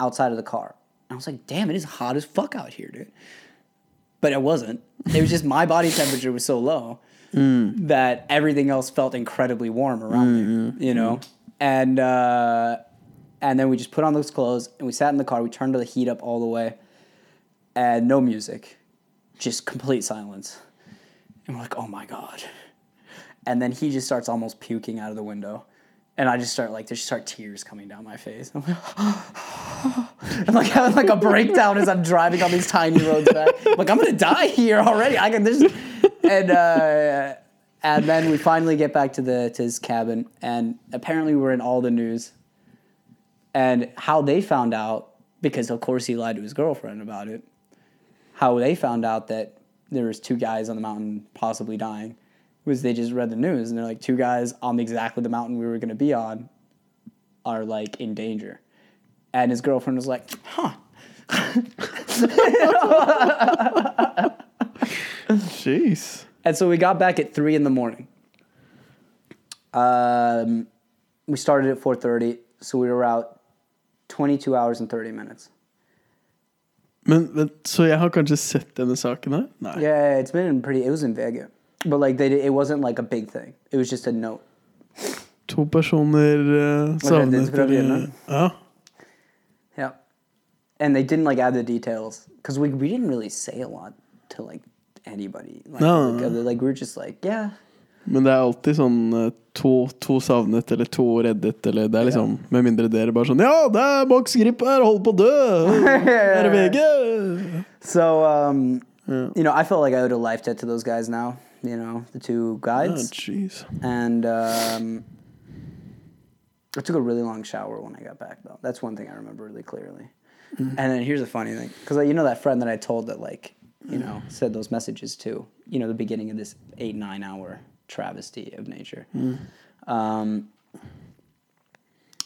[SPEAKER 2] outside of the car. And I was like, damn, it is hot as fuck out here, dude. But it wasn't. It was just my body temperature was so low that everything else felt incredibly warm around me, you know? And, uh, and then we just put on those clothes and we sat in the car. We turned the heat up all the way and no music, just complete silence. And we're like, oh my God. And then he just starts almost puking out of the window. And I just start like, there just start tears coming down my face. I'm like, I'm like having like a breakdown as I'm driving on these tiny roads back. I'm like, I'm gonna die here already. I can this and uh and then we finally get back to the to his cabin and apparently we're in all the news. And how they found out, because of course he lied to his girlfriend about it, how they found out that there was two guys on the mountain possibly dying was they just read the news and they're like two guys on exactly the mountain we were going to be on are like in danger and his girlfriend was like huh
[SPEAKER 1] Jeez.
[SPEAKER 2] and so we got back at three in the morning um, we started at 4.30 so we were out 22 hours and 30 minutes
[SPEAKER 1] Men, så jeg har kanskje sett denne saken her? Nei.
[SPEAKER 2] yeah it's been pretty it was in VG but like they did, it wasn't like a big thing it was just a note
[SPEAKER 1] To personer uh, savnet
[SPEAKER 2] fra
[SPEAKER 1] eller- Ja.
[SPEAKER 2] Yeah. And they didn't like add the details because we, we didn't really say a lot to like anybody. Like,
[SPEAKER 1] No.
[SPEAKER 2] like, other- like we were just like, yeah.
[SPEAKER 1] Men det er alltid sånn eh, to, to savnet eller to reddet, eller det er liksom Med mindre dere bare sånn Ja, det er Max Grip her, holder på å dø! Her er VG!
[SPEAKER 2] So, um, you know, I felt like I owed a life debt to those guys now, you know, the two guides.
[SPEAKER 1] jeez.
[SPEAKER 2] And um, I took a really long shower when I got back, though. That's one thing I remember really clearly. And then here's the funny thing because, you know, that friend that I told that, like, you know, said those messages to, you know, the beginning of this eight, nine hour travesty of nature. Um,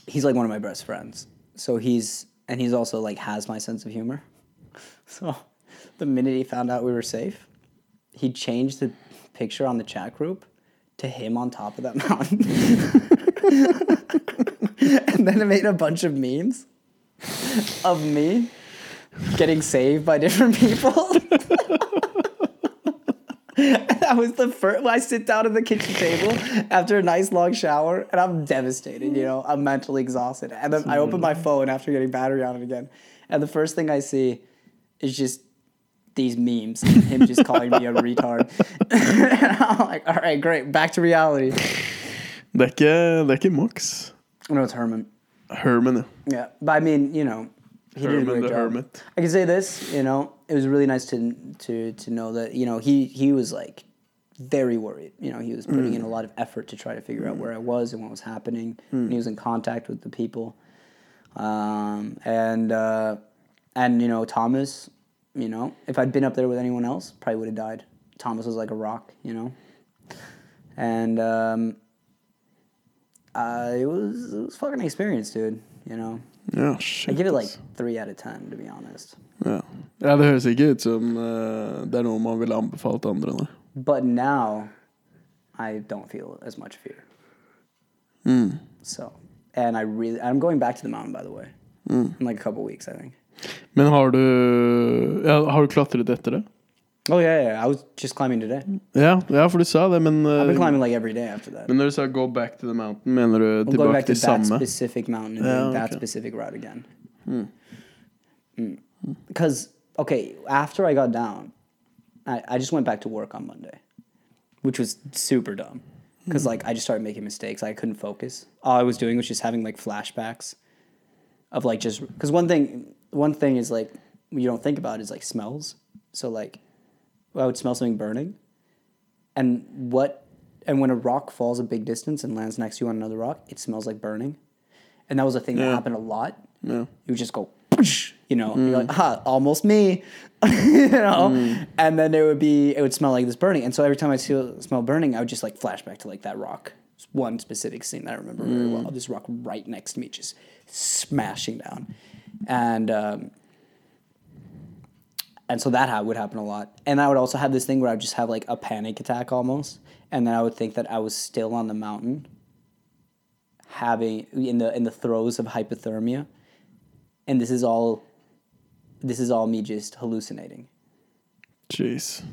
[SPEAKER 2] he's like one of my best friends. So he's, and he's also like has my sense of humor. So the minute he found out we were safe, he changed the picture on the chat group to him on top of that mountain. and then it made a bunch of memes of me getting saved by different people. That was the first. I sit down at the kitchen table after a nice long shower, and I'm devastated. You know, I'm mentally exhausted. And then I open my mm. phone after getting battery on it again, and the first thing I see is just these memes, and him just calling me a retard. I'm like, all right, great, back to reality.
[SPEAKER 1] Det er ikke, det er ikke Max.
[SPEAKER 2] No, it's Herman.
[SPEAKER 1] Herman, ja.
[SPEAKER 2] Yeah, but I mean, you know, he did a great
[SPEAKER 1] the
[SPEAKER 2] job.
[SPEAKER 1] Hermit.
[SPEAKER 2] I can say this, you know, it was really nice to to to know that you know he he was like very worried. You know, he was putting in a lot of effort to try to figure out where I was and what was happening. And he was in contact with the people, um, and uh, and you know Thomas, you know, if I'd been up there with anyone else, probably would have died. Thomas was like a rock, you know, and um, uh, it was it was fucking experience, dude. You know,
[SPEAKER 1] Ja, shit.
[SPEAKER 2] I give it like three out of ten, to be honest.
[SPEAKER 1] ja. ja, det høres ikke ut som eh, det er noe man ville anbefalt andre. Nei.
[SPEAKER 2] But now, I don't feel as much fear.
[SPEAKER 1] Mm.
[SPEAKER 2] So, and I really, I'm going back to the mountain, by the way, in like a couple weeks, I think.
[SPEAKER 1] Men har du ja, Har du klatret etter det?
[SPEAKER 2] Oh yeah, yeah. I was just climbing today.
[SPEAKER 1] Ja, ja for du sa det, men
[SPEAKER 2] I've been
[SPEAKER 1] eh,
[SPEAKER 2] climbing like every day after that.
[SPEAKER 1] Men når du sa 'go back to the mountain', mener du
[SPEAKER 2] I'm going
[SPEAKER 1] tilbake
[SPEAKER 2] back to
[SPEAKER 1] til
[SPEAKER 2] that specific mountain and
[SPEAKER 1] Yeah,
[SPEAKER 2] that
[SPEAKER 1] okay.
[SPEAKER 2] specific route again. Hmm. Hmm. Because okay, after I got down, I, I just went back to work on Monday, which was super dumb. Because hmm. like I just started making mistakes. I couldn't focus. All I was doing was just having like flashbacks of like just because one thing one thing is like you don't think about is like smells. So like I would smell something burning, and what and when a rock falls a big distance and lands next to you on another rock, it smells like burning, and that was a thing that happened a lot.
[SPEAKER 1] Yeah.
[SPEAKER 2] You would just go, you know, you're like, mm. ah, almost me, you know, mm. and then it would be it would smell like this burning, and so every time I see, smell burning, I would just like flashback to like that rock. It's one specific scene that I remember very mm. well. This rock right next to me, just smashing down, and. Um, and so that would happen a lot. And I would also have this thing where I would just have like a panic attack almost, and then I would think that I was still on the mountain, having in the in the throes of hypothermia, and this is all, this is all me just hallucinating,
[SPEAKER 1] Jeez.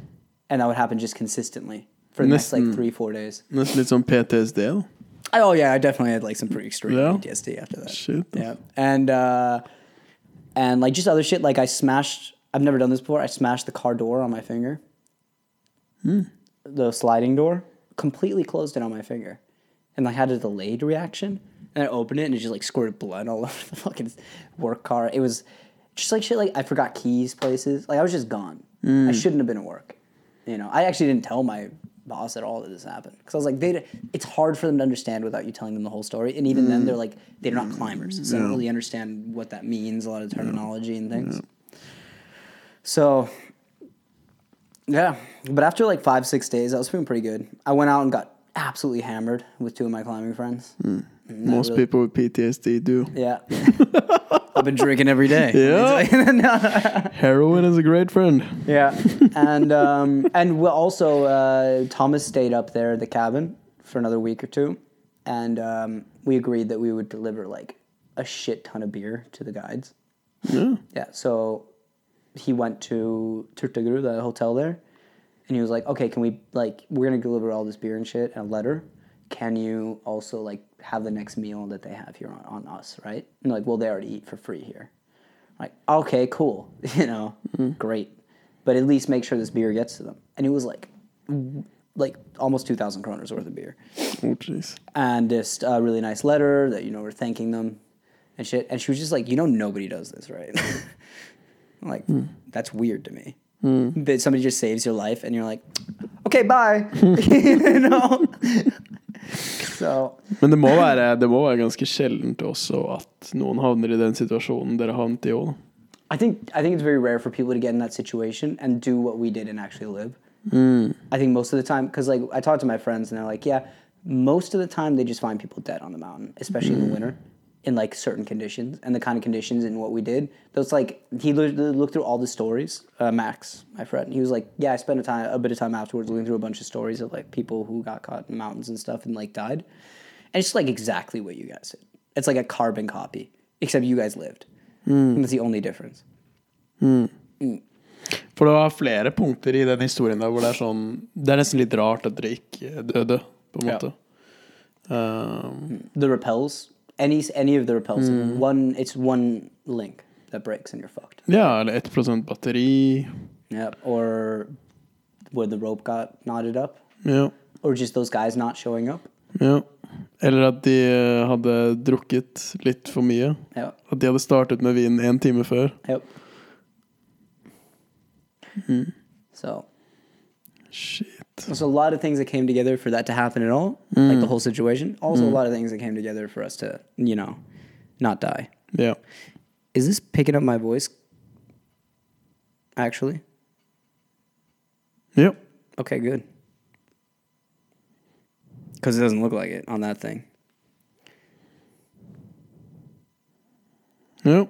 [SPEAKER 2] and that would happen just consistently for the next like three four days.
[SPEAKER 1] Nesten litt sånn PTSD.
[SPEAKER 2] Oh yeah, I definitely had like some pretty extreme
[SPEAKER 1] Yeah?
[SPEAKER 2] PTSD after that.
[SPEAKER 1] Shit.
[SPEAKER 2] Yeah, and uh, and like just other shit. Like I smashed. I've never done this before. I smashed the car door on my finger. Hmm. The sliding door completely closed it on my finger, and I had a delayed reaction. And I opened it, and it just like squirted blood all over the fucking work car. It was just like shit. Like I forgot keys places. Like I was just gone. Hmm. I shouldn't have been at work. You know, I actually didn't tell my boss at all that this happened because I was like, they. It's hard for them to understand without you telling them the whole story, and even then, they're mm. like, they're not climbers, so they don't really understand what that means. A lot of terminology and things. So, yeah, but after like five six days, I was feeling pretty good. I went out and got absolutely hammered with two of my climbing friends. Hmm. That
[SPEAKER 1] Most
[SPEAKER 2] really-
[SPEAKER 1] people with PTSD do.
[SPEAKER 2] Yeah. I've been drinking every day.
[SPEAKER 1] Yeah. Heroin is a great friend.
[SPEAKER 2] Yeah, and um, and we also uh, Thomas stayed up there at the cabin for another week or two, and um, we agreed that we would deliver like a shit ton of beer to the guides.
[SPEAKER 1] Yeah.
[SPEAKER 2] Yeah, so he went to Turtagrø, the hotel there, and he was like, "Okay, can we like we're gonna deliver all this beer and shit and a letter? Can you also like have the next meal that they have here on, on us, right?" And like, well, they already eat for free here. Like, okay, cool, you know, mm-hmm. great, but at least make sure this beer gets to them. And it was like, like almost two thousand kroners worth of beer
[SPEAKER 1] Oh, jeez.
[SPEAKER 2] and just a really nice letter that you know we're thanking them and shit. And she was just like, you know, nobody does this, right? I'm like, hmm. that's weird to me. Hmm. That somebody just saves your life, and you're like, okay, bye. you know. So
[SPEAKER 1] Men det må, være, det må være ganske sjeldent også at noen havner i den situasjonen dere havnet i òg.
[SPEAKER 2] I think I think it's very rare for people to get in that situation and do what we did and actually live. Mm. I think most of the time, because like I talk to my friends and they're like, yeah, most of the time they just find people dead on the mountain, especially in the mm. winter, in like certain conditions and the kind of conditions and what we did. Those like he looked, looked through all the stories. Uh, Max, my friend, he was like, yeah, I spent a time a bit of time afterwards looking through a bunch of stories of like people who got caught in mountains and stuff and like died, and it's like exactly what you guys did. It's like a carbon copy, except you guys lived. And that's the only difference.
[SPEAKER 1] For det var flere punkter i den historien der hvor det er sånn Det er nesten litt rart at dere ikke døde, på en
[SPEAKER 2] Ja.
[SPEAKER 1] måte. Um,
[SPEAKER 2] the rappels any any of the repels one it's one link that breaks and you're fucked
[SPEAKER 1] ja, eller 1 batteri.
[SPEAKER 2] yeah or where the rope got knotted up
[SPEAKER 1] Yeah.
[SPEAKER 2] or just those guys not showing up
[SPEAKER 1] Yeah. Eller at de eh, hadde drukket litt for mye.
[SPEAKER 2] Ja.
[SPEAKER 1] At de hadde startet med vin én time før.
[SPEAKER 2] yep so
[SPEAKER 1] Shit.
[SPEAKER 2] There's a lot of things that came together for that to happen at all like the whole situation also a lot of things that came together for us to you know not die
[SPEAKER 1] Yeah.
[SPEAKER 2] is this picking up my voice actually
[SPEAKER 1] Ja.
[SPEAKER 2] Okay, good. Because it doesn't look like it on that thing. Yep.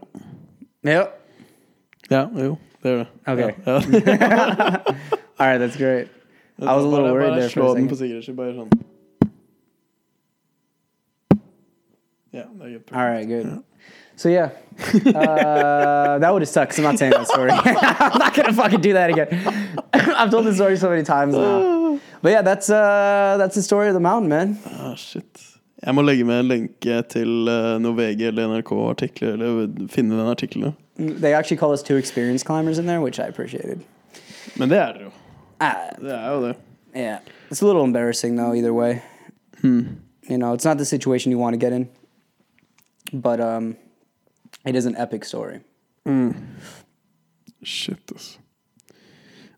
[SPEAKER 1] ja, jo, det er.
[SPEAKER 2] Okay. All right, that's great. I was a little
[SPEAKER 1] Bare-
[SPEAKER 2] worried
[SPEAKER 1] bare
[SPEAKER 2] there for
[SPEAKER 1] slå
[SPEAKER 2] a
[SPEAKER 1] den
[SPEAKER 2] second.
[SPEAKER 1] på sikkerhets skyld. Bare sånn. Er
[SPEAKER 2] All right, good. So yeah, uh, that would have sucked. I'm not saying that story. I'm not gonna fucking do that again. I've told this story so many times now. But yeah, that's uh, that's the story of the mountain, man.
[SPEAKER 1] Ah, shit. Jeg må legge med en lenke til uh, noe VG eller NRK-artikler, eller finne den artikkelen.
[SPEAKER 2] They actually call us two experienced climbers in there, which I appreciated.
[SPEAKER 1] Men det er det jo.
[SPEAKER 2] Ah,
[SPEAKER 1] Det er jo det.
[SPEAKER 2] yeah, it's a little embarrassing though. Either way, you know, it's not the situation you want to get in, but um, it is an epic story.
[SPEAKER 1] Shit, altså.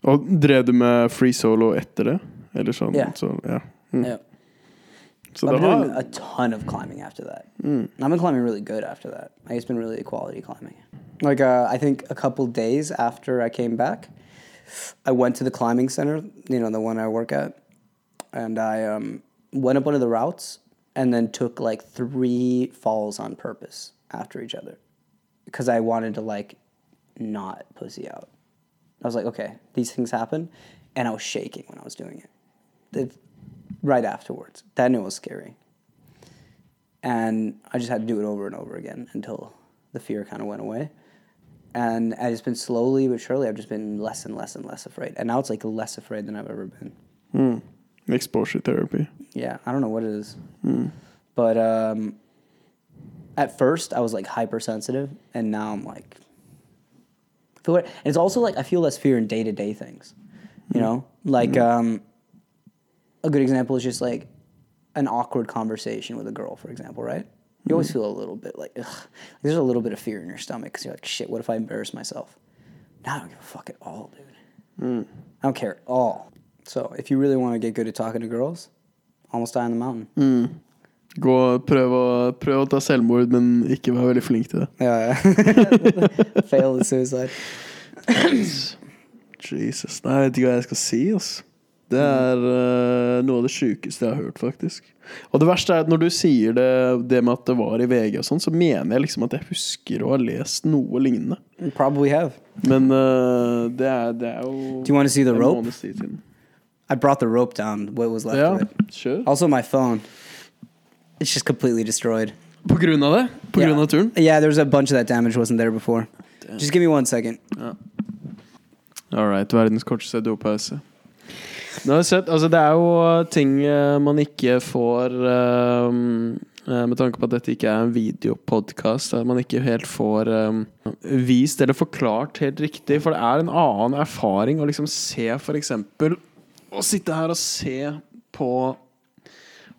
[SPEAKER 1] Og drev du med free solo etter det? Eller sånn?
[SPEAKER 2] Ja.
[SPEAKER 1] Så, ja. Mm.
[SPEAKER 2] Yeah.
[SPEAKER 1] Så
[SPEAKER 2] I've
[SPEAKER 1] det
[SPEAKER 2] been doing a ton of climbing after that. And I've been climbing really good after that. Like, it's been really quality climbing. Like uh, I think a couple days after I came back, I went to the climbing center, you know, the one I work at, and I um, went up one of the routes and then took like three falls on purpose after each other because I wanted to like not pussy out. I was like, okay, these things happen, and I was shaking when I was doing it. The, right afterwards, then it was scary, and I just had to do it over and over again until the fear kind of went away. And it's been slowly but surely, I've just been less and less and less afraid, and now it's like less afraid than I've ever been.
[SPEAKER 1] exposure therapy.
[SPEAKER 2] Yeah, I don't know what it is, but um, at first I was like hypersensitive, and now I'm like, feel it. And it's also like I feel less fear in day to day things, you know. Like um, a good example is just like an awkward conversation with a girl, for example, right? You always mm. feel a little bit like ugh, there's a little bit of fear in your stomach because you're like, shit, what if I embarrass myself? Now I don't give a fuck at all, dude. Mm. I don't care at all. So if you really want to get good at talking to girls, almost die on the mountain. Mm.
[SPEAKER 1] Gå, prøv, å, prøv å ta selvmord, men ikke være veldig flink til det.
[SPEAKER 2] Yeah. Fail the suicide.
[SPEAKER 1] Jesus. Nei, jeg vet ikke hva jeg skal si, altså. Det er uh, noe av det sjukeste jeg har hørt, faktisk. Og det verste er at når du sier det, det med at det var i VG og sånn, så mener jeg liksom at jeg husker å ha lest noe lignende.
[SPEAKER 2] Probably have.
[SPEAKER 1] Men uh, det, er, det er jo
[SPEAKER 2] Do you want to see the rope? I brought the rope down, what was left
[SPEAKER 1] Ja,
[SPEAKER 2] of it.
[SPEAKER 1] Sure.
[SPEAKER 2] Also, my phone. It's just completely destroyed.
[SPEAKER 1] På grunn av det? På
[SPEAKER 2] Yeah.
[SPEAKER 1] grunn av turen?
[SPEAKER 2] Yeah, there's a bunch of that damage wasn't there before. Just give me one second.
[SPEAKER 1] All right, verdens korteste dopause. Sett, altså Det er jo ting eh, man ikke får eh, eh, Med tanke på at dette ikke er en videopodkast, at man ikke helt får um, vist eller forklart helt riktig. For det er en annen erfaring å liksom se, eksempel Å sitte her og se på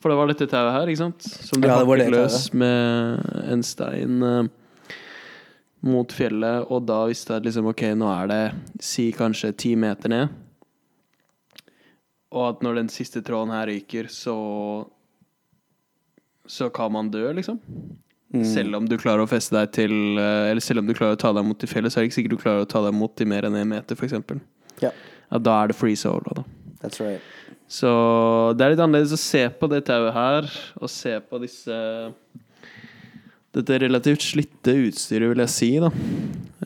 [SPEAKER 1] For det var dette tauet her, ikke sant? Som ble
[SPEAKER 2] Ja,
[SPEAKER 1] hakket løs med en stein. eh, mot fjellet, og da visste jeg liksom, ok, nå er det si kanskje ti meter ned. Og at når den siste tråden her ryker, så Så kan man dø, liksom. Selv om du klarer å feste deg til eh, Eller selv om du klarer å ta deg mot i fjellet, så er det ikke sikkert du klarer å ta deg mot i mer enn én meter, f.eks.
[SPEAKER 2] Yeah,
[SPEAKER 1] Ja, da er det free solo, da.
[SPEAKER 2] that's right.
[SPEAKER 1] Så det er litt annerledes å se på det tauet her, og se på disse Dette relativt slitte utstyret, vil jeg si, da.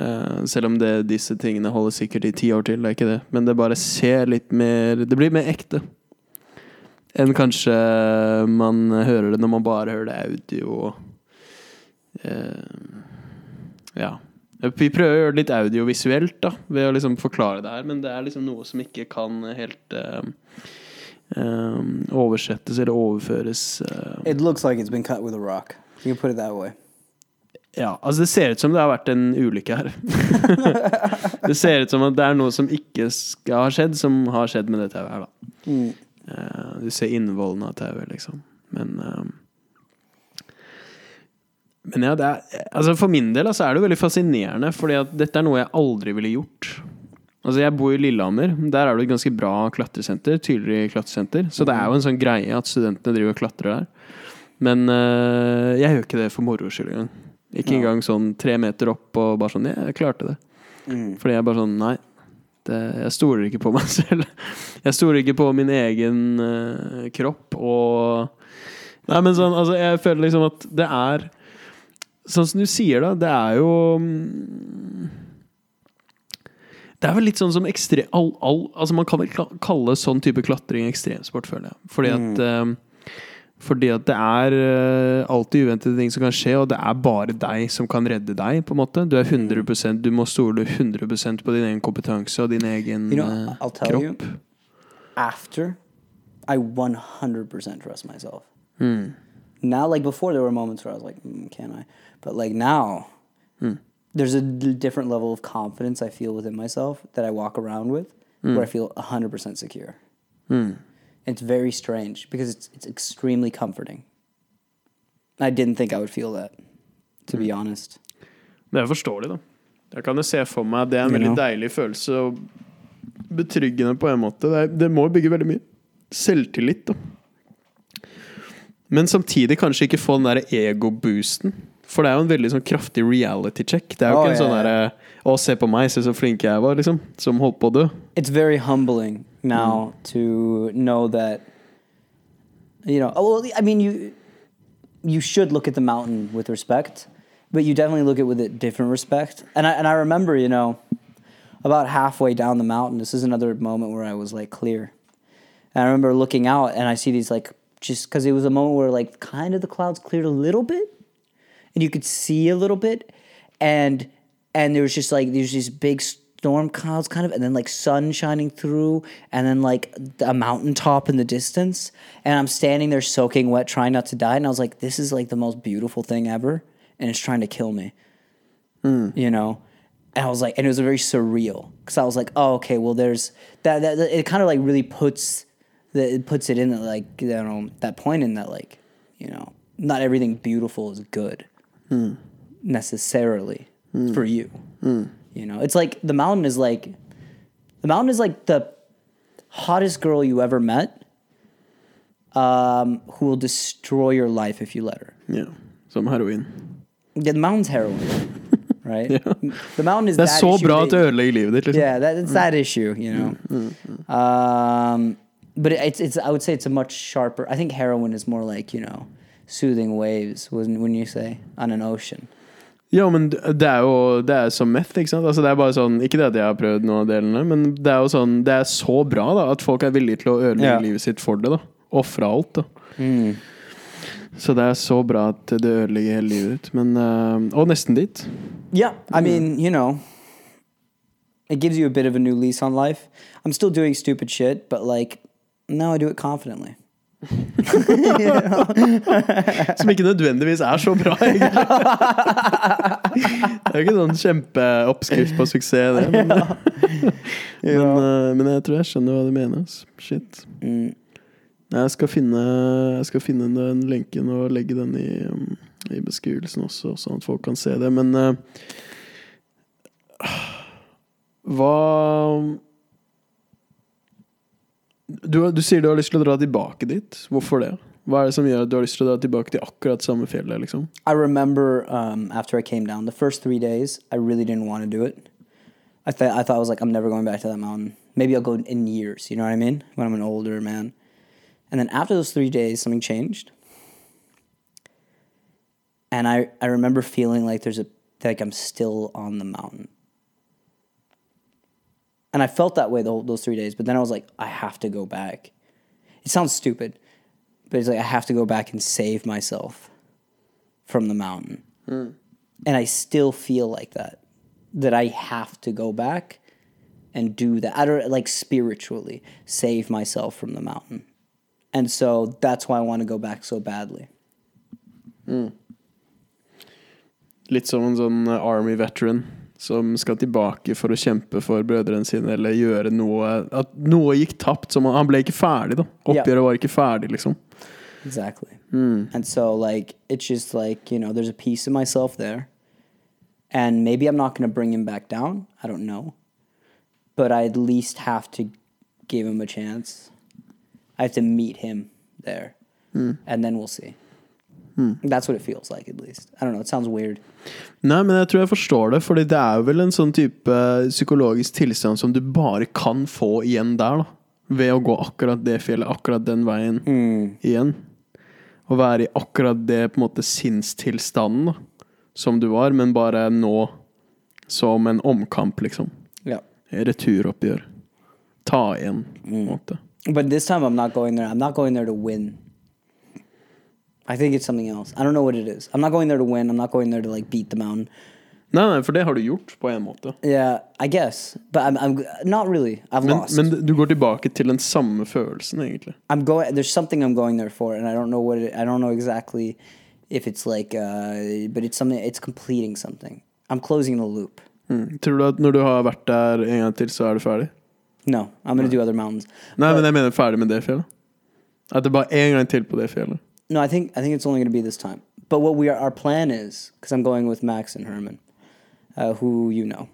[SPEAKER 1] uh, selv om det, disse tingene holder sikkert i ti år til, det er ikke det. Men det bare ser litt mer Det blir mer ekte. Enn kanskje man hører det når man bare hører det audio. Uh, ja. Vi prøver å gjøre det litt audiovisuelt, da, ved å liksom forklare det her, men det er liksom noe som ikke kan helt uh, eh, oversettes eller overføres.
[SPEAKER 2] It looks like it's been cut with a rock. You put it that way.
[SPEAKER 1] Ja, altså det ser ut som det har vært en ulykke her. det ser ut som at det er noe som ikke skal ha skjedd, som har skjedd med det tauet her, da. Eh, du ser innvollene av tauet, liksom. Men uh, Men ja, det er Altså for min del altså, er det jo veldig fascinerende, fordi at dette er noe jeg aldri ville gjort. Altså Jeg bor i Lillehammer. Der er det et ganske bra klatresenter. Tydeligere klatresenter. Så det er jo en sånn greie at studentene driver og klatrer der. Men eh, jeg gjør ikke det for moro skyld engang. Ikke engang sånn tre meter opp og bare sånn Jeg klarte det. Fordi jeg bare sånn Nei. Det, jeg stoler ikke på meg selv. Jeg stoler ikke på min egen eh, kropp og Nei, men sånn Altså, jeg føler liksom at det er Sånn som du sier, da. Det er jo mm, Det er vel litt sånn som ekstrem All, all, altså man kan vel kalle sånn type klatring ekstremsport, føler jeg. Fordi at eh, Fordi at det er eh, alltid uventede ting som kan skje, og det er bare deg som kan redde deg. på en måte Du er 100% Du må stole 100% på din egen kompetanse og din egen
[SPEAKER 2] You know,
[SPEAKER 1] eh,
[SPEAKER 2] I'll tell you. After, I 100% trust myself.
[SPEAKER 1] Mm.
[SPEAKER 2] Now, like before, there were moments where I was like, mm, "Can I?" But like now,
[SPEAKER 1] mm.
[SPEAKER 2] there's a different level of confidence I feel within myself that I walk around with, where I feel 100% secure.
[SPEAKER 1] Mm.
[SPEAKER 2] It's very strange because it's it's extremely comforting. I didn't think I would feel that, to be honest.
[SPEAKER 1] Det er forståelig, da. Jeg kan jo se for meg det er en
[SPEAKER 2] You
[SPEAKER 1] veldig
[SPEAKER 2] know?
[SPEAKER 1] deilig følelse og betryggende på en måte. Det, er, det må bygge veldig mye selvtillit, da. Men samtidig kanskje ikke få den der ego-boosten. For det er jo en veldig sånn kraftig reality check. Det er jo
[SPEAKER 2] Å,
[SPEAKER 1] ikke en
[SPEAKER 2] yeah.
[SPEAKER 1] sånn derre Å, se på meg, se så flink jeg er, var, liksom. Som holdt på å dø.
[SPEAKER 2] It's very humbling now mm. to know that you know. oh, Well, I mean, you you should look at the mountain with respect, but you definitely look at it with a different respect. And I and I remember, you know, about halfway down the mountain, this is another moment where I was like clear. And I remember looking out and I see these like just because it was a moment where like kind of the clouds cleared a little bit, and you could see a little bit, and and there was just like there's these big storm clouds kind of, and then like sun shining through, and then like a mountaintop in the distance, and I'm standing there soaking wet, trying not to die, and I was like, this is like the most beautiful thing ever, and it's trying to kill me, hmm. you know. And I was like, and it was very surreal because I was like, oh, okay, well, there's that. that, it kind of like really puts the it puts it in that like you know that point in that like you know not everything beautiful is good hmm. necessarily for you. You know, it's like the mountain is like the mountain is like the hottest girl you ever met, um, who will destroy your life if you let her.
[SPEAKER 1] Yeah, Som heroin.
[SPEAKER 2] Yeah, the mountain's heroin, right? Yeah. The mountain is
[SPEAKER 1] Det er
[SPEAKER 2] that
[SPEAKER 1] så
[SPEAKER 2] issue
[SPEAKER 1] bra
[SPEAKER 2] that-
[SPEAKER 1] at det ødelegger livet ditt, liksom.
[SPEAKER 2] yeah, that, it's that issue, you know. Um, but it's it's I would say it's a much sharper. I think heroin is more like you know soothing waves. Wouldn't wouldn't you say on an ocean?
[SPEAKER 1] Ja, men det er jo det er som meth, ikke sant? Altså, det er bare sånn, ikke det at jeg har prøvd noen av delene, men det er jo sånn Det er så bra da at folk er villige til å ødelegge
[SPEAKER 2] Ja.
[SPEAKER 1] livet sitt for det. da Ofre alt. da Så det er så bra at det ødelegger hele livet ditt. Men eh, Og nesten dit.
[SPEAKER 2] Yeah, I mean, you know, it gives you a bit of a new lease on life. I'm still doing stupid shit, but like now I do it confidently.
[SPEAKER 1] Som ikke nødvendigvis er så bra, egentlig. Det er jo ikke noen kjempeoppskrift på suksess, det. Men, men, eh, men jeg tror jeg skjønner hva du mener. Shit.
[SPEAKER 2] Mm.
[SPEAKER 1] Jeg skal finne, jeg skal finne den lenken og legge den i, um, i beskrivelsen også, sånn at folk kan se det. Men eh, hva du, du sier du har lyst til å dra tilbake dit. Hvorfor det? Hva er det som gjør at du har lyst til å dra tilbake til akkurat samme fjellet? liksom?
[SPEAKER 2] I remember um, after I came down, the first three days, I really didn't want to do it. I thought I thought I was like, I'm never going back to that mountain. Maybe I'll go in years. You know what I mean? When I'm an older man. And then after those three days, something changed. And I, I remember feeling like there's a like I'm still on the mountain. And I felt that way the whole, those three days. But then I was like, I have to go back. It sounds stupid, but it's like I have to go back and save myself from the mountain. And I still feel like that. That I have to go back and do that. I don't like spiritually save myself from the mountain. And so that's why I want to go back so badly.
[SPEAKER 1] Litt som en sånn eh, army veteran som skal tilbake for å kjempe for brødrene sine, eller gjøre noe At noe gikk tapt. Som han, ble ikke ferdig, da. Oppgjøret var ikke ferdig, liksom.
[SPEAKER 2] Exactly. Mm. And so, like, it's just like, you know, there's a piece of myself there. And maybe I'm not going to bring him back down. I don't know. But I at least have to give him a chance. I have to meet him there. Mm. And then we'll see. That's what it feels like, at least. I don't know. It sounds weird.
[SPEAKER 1] Nei, men jeg tror jeg forstår det, Fordi det er vel en sånn type psykologisk tilstand som du bare kan få igjen der, da. Ved å gå akkurat det fjellet, akkurat den veien igjen. Å være i akkurat det på en måte sinnstilstanden da, som du var, men bare nå som en omkamp, liksom.
[SPEAKER 2] Ja.
[SPEAKER 1] Returoppgjør. Ta igjen, på en måte.
[SPEAKER 2] But this time I'm not going there. I'm not going there to win. I think it's something else. I don't know what it is. I'm not going there to win. I'm not going there to like beat the mountain.
[SPEAKER 1] Nei, nei, for det har du gjort, på en måte.
[SPEAKER 2] Yeah, I guess, but I'm, I'm not really. I've
[SPEAKER 1] Men,
[SPEAKER 2] lost.
[SPEAKER 1] men du går tilbake til den samme følelsen, egentlig.
[SPEAKER 2] I'm going. There's something I'm going there for, and I don't know what. It, I don't know exactly if it's like, uh, but it's something. It's completing something. I'm closing the loop.
[SPEAKER 1] Mm. Tror du at når du har vært der en gang til, så er du ferdig?
[SPEAKER 2] No, I'm gonna do other mountains.
[SPEAKER 1] Nei,
[SPEAKER 2] But-
[SPEAKER 1] men jeg mener ferdig med det fjellet. At det bare er en gang til på det fjellet.
[SPEAKER 2] No, I think I think it's only gonna be this time. But what we are, our plan is, because I'm going with Max and Herman, uh, who you know,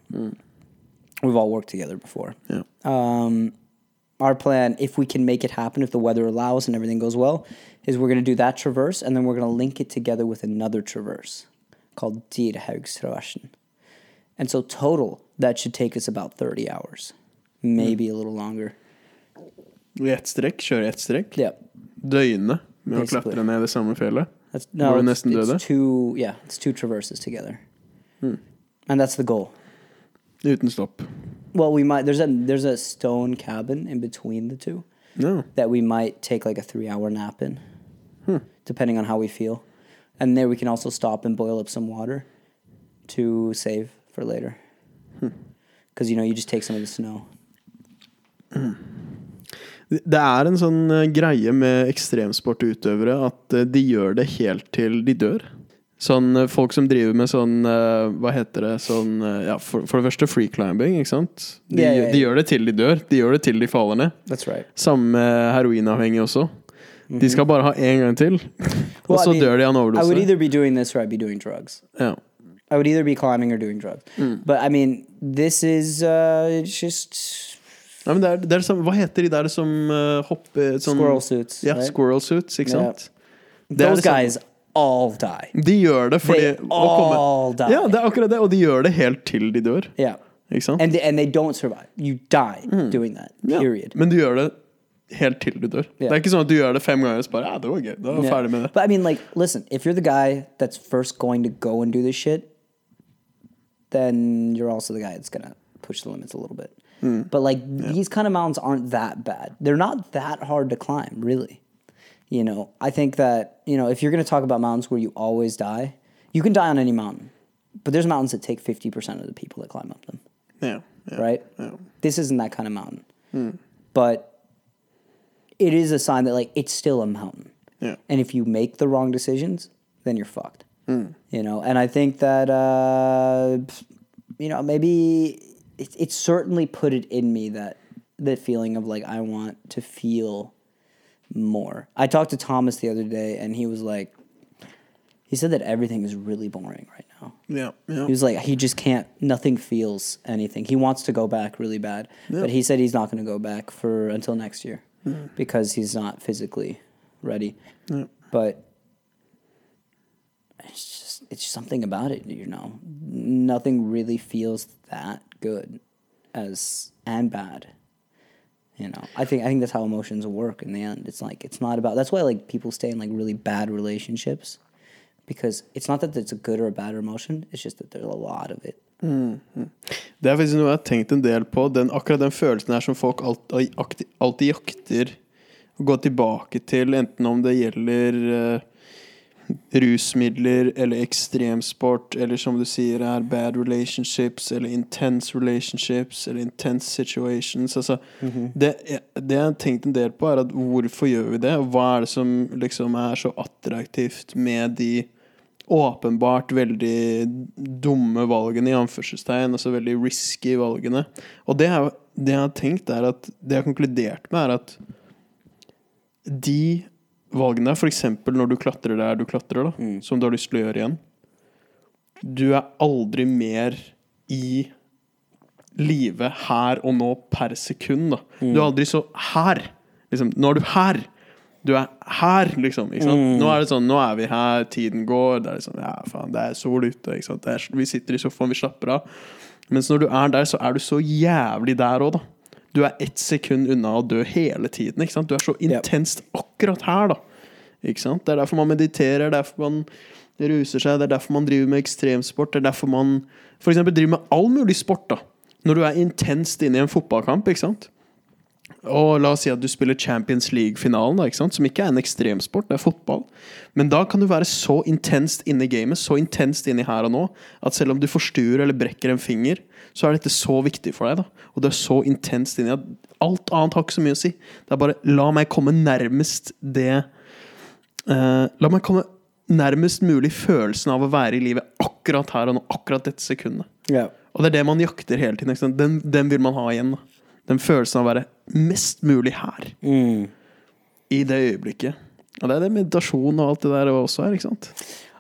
[SPEAKER 2] we've all worked together before.
[SPEAKER 1] Ja.
[SPEAKER 2] Um, our plan, if we can make it happen, if the weather allows and everything goes well, is we're going to do that traverse and then we're going to link it together with another traverse called Dyrhaugstraversen. And so, total, that should take us about 30 hours, maybe a little longer.
[SPEAKER 1] I ett strekk, kjøre i ett strekk.
[SPEAKER 2] Yeah.
[SPEAKER 1] Døgne med å klatre ned det samme fjellet.
[SPEAKER 2] That's,
[SPEAKER 1] Hvor
[SPEAKER 2] no,
[SPEAKER 1] du
[SPEAKER 2] it's,
[SPEAKER 1] nesten døde?
[SPEAKER 2] two, yeah, it's two traverses together. Hmm. And that's the goal.
[SPEAKER 1] Uten stopp.
[SPEAKER 2] Well, we might, there's a, there's a stone cabin in between the two.
[SPEAKER 1] Ja.
[SPEAKER 2] that we might take like a three hour nap in, hmm. depending on how we feel. And there we can also stop and boil up some water to save for later. Hmm. Because, you know, you just take some of the snow.
[SPEAKER 1] Det er en sånn eh, greie med ekstremsportutøvere at eh, de gjør det helt til de dør. Sånn eh, folk som driver med sånn Hva heter det? Sånn Ja, for, for det første free climbing, ikke sant? De,
[SPEAKER 2] yeah, yeah, yeah.
[SPEAKER 1] de gjør det til de dør. De gjør det til de faller ned.
[SPEAKER 2] That's right.
[SPEAKER 1] Samme med heroinavhengige også. De skal bare ha én gang til, og
[SPEAKER 2] well,
[SPEAKER 1] så I
[SPEAKER 2] mean,
[SPEAKER 1] dør de av en overdose.
[SPEAKER 2] I would either be doing this or I'd be doing drugs.
[SPEAKER 1] Ja.
[SPEAKER 2] I would either be climbing or doing drugs. But I mean, this is uh, just
[SPEAKER 1] ja, men det er, det er sånn, hva heter de der som uh, hopper sånn,
[SPEAKER 2] squirrel suits.
[SPEAKER 1] Ja,
[SPEAKER 2] right?
[SPEAKER 1] squirrel suits, ikke sant? Det er
[SPEAKER 2] Those
[SPEAKER 1] liksom-
[SPEAKER 2] guys all die.
[SPEAKER 1] De gjør det fordi
[SPEAKER 2] They all die.
[SPEAKER 1] Ja, det er akkurat det, og de gjør det helt til de dør.
[SPEAKER 2] Yeah.
[SPEAKER 1] Ikke sant?
[SPEAKER 2] And they, and they don't survive. You die doing that. Period.
[SPEAKER 1] Men du gjør det helt til du dør. Det er ikke sånn at du gjør det fem ganger og så bare Ja, det var gøy. Da jeg
[SPEAKER 2] Yeah.
[SPEAKER 1] ferdig med det.
[SPEAKER 2] But I mean, like, listen, if you're the guy that's first going to go and do this shit, then you're also the guy that's gonna push the limits a little bit. Hmm. But like, these kind of mountains aren't that bad. They're not that hard to climb, really. You know, I think that you know if you're gonna talk about mountains where you always die, you can die on any mountain, but there's mountains that take fifty percent of the people that climb up them.
[SPEAKER 1] Yeah. ja,
[SPEAKER 2] right?
[SPEAKER 1] ja.
[SPEAKER 2] This isn't that kind of mountain. Hmm. But it is a sign that like it's still a mountain.
[SPEAKER 1] Yeah.
[SPEAKER 2] And if you make the wrong decisions, then you're fucked. Hmm. You know, and I think that uh, you know maybe it, it certainly put it in me that that feeling of like I want to feel more. I talked to Thomas the other day, and he was like, he said that everything is really boring right now.
[SPEAKER 1] Ja, ja.
[SPEAKER 2] He was like, he just can't, nothing feels anything. He wants to go back really bad. But he said he's not going to go back for until next year mm. because he's not physically ready.
[SPEAKER 1] Ja.
[SPEAKER 2] But it's just, it's something about it, you know. Nothing really feels that good as, and bad. You know, I think I think that's how emotions work in the end. It's like it's not about. That's why like people stay in like really bad relationships, because it's not that it's a good or a bad emotion. It's just that there's a lot of it.
[SPEAKER 1] Det er faktisk noe jeg har tenkt en del på. Den, akkurat den følelsen her som folk alltid, alltid, jakter å gå tilbake til, enten om det gjelder eh, rusmidler eller ekstremsport, eller som du sier er bad relationships, eller intense relationships, eller intense situations. Altså, det, det jeg har tenkt en del på, er at hvorfor gjør vi det? Og hva er det som liksom er så attraktivt med de åpenbart veldig dumme valgene, i anførselstegn, altså veldig risky valgene. Og det, er, det jeg har tenkt, er at det jeg har konkludert med, er at de valgene, f.eks. når du klatrer der du klatrer, da, som du har lyst til å gjøre igjen Du er aldri mer i live her og nå per sekund. Da. Du er aldri så her. Liksom, nå er du her. Du er her, liksom. Sant? Nå er det sånn, nå er vi her, tiden går. Det er liksom, ja, faen, det er sol ute. Er, vi sitter i sofaen, vi slapper av. Mens når du er der, så er du så jævlig der òg, da. Du er ett sekund unna å dø hele tiden. Du er så intenst akkurat her, da. Ikke sant? Det er derfor man mediterer, det er derfor man ruser seg, det er derfor man driver med ekstremsport. Det er derfor man eksempel driver med all mulig sport. da Når du er intenst inne i en fotballkamp, ikke sant? Og la oss si at du spiller Champions League-finalen, ikke som ikke er en ekstremsport, det er fotball. Men da kan du være så intenst inne i gamet, så intenst inne i her og nå, at selv om du forstuer eller brekker en finger, så er dette så viktig for deg. da. Og du er så intenst inni at alt annet har ikke så mye å si. Det er bare la meg komme nærmest det eh, La meg komme nærmest mulig følelsen av å være i livet akkurat her og nå, akkurat dette sekundet.
[SPEAKER 2] Yeah.
[SPEAKER 1] Og det er det man jakter hele tiden. Den, den vil man ha igjen. Da. Den følelsen av å være mest mulig her.
[SPEAKER 2] Mm.
[SPEAKER 1] I det øyeblikket. Og det er det meditasjon og alt det der også er. ikke sant?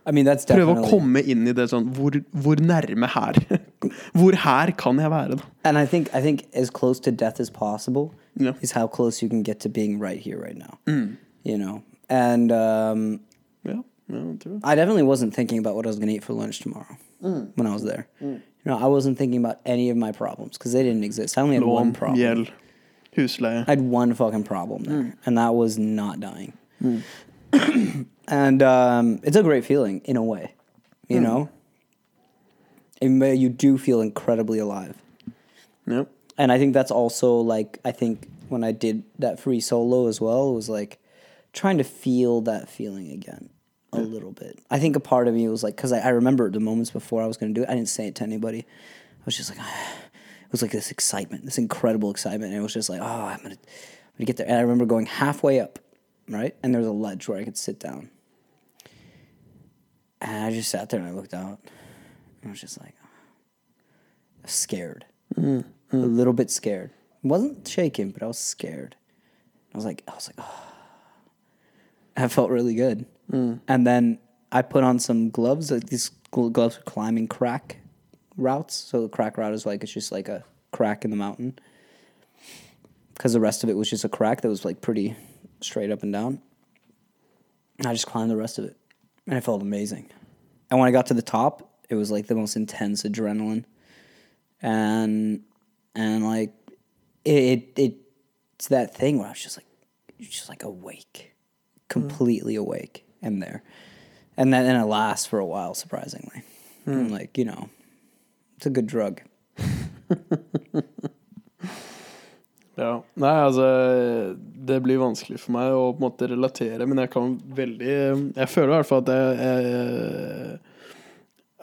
[SPEAKER 2] I mean,
[SPEAKER 1] Prøve å komme inn i det sånn Hvor, hvor nærme her? Hvor her kan jeg være, da?
[SPEAKER 2] And I think I think as close to death as possible
[SPEAKER 1] Yeah.
[SPEAKER 2] is how close you can get to being right here, right now. You know, and um,
[SPEAKER 1] Ja, ja jeg tror det.
[SPEAKER 2] I definitely wasn't thinking about what I was going to eat for lunch tomorrow when I was there. You know, I wasn't thinking about any of my problems because they didn't exist. I only had one problem.
[SPEAKER 1] husleie.
[SPEAKER 2] I had one fucking problem there, and that was not dying. and um, it's a great feeling in a way, you know. And you do feel incredibly alive.
[SPEAKER 1] Ja.
[SPEAKER 2] and I think that's also like I think when I did that free solo as well, it was like trying to feel that feeling again a little bit. I think a part of me was like because I, I remember the moments before I was going to do it, I didn't say it to anybody. I was just like, it was like this excitement, this incredible excitement, and it was just like, oh, I'm gonna, I'm gonna get there. And I remember going halfway up, right, and there was a ledge where I could sit down, and I just sat there and I looked out, and I was just like, scared mm-hmm. a little bit scared. wasn't shaking, but I was scared. I was like, I was like, oh. I felt really good. Hmm. And then I put on some gloves. Like these gloves for climbing crack routes. So the crack route is like it's just like a crack in the mountain. Because the rest of it was just a crack that was like pretty straight up and down. And I just climbed the rest of it, and it felt amazing. And when I got to the top, it was like the most intense adrenaline and and like it, it it's that thing where I was just like just like awake, completely awake in there, and then and it lasts for a while surprisingly. Mm. like you know, it's a good drug.
[SPEAKER 1] Ja. Nei, altså Det blir vanskelig for meg å på en måte relatere, men jeg kan veldig Jeg føler i hvert fall at jeg, jeg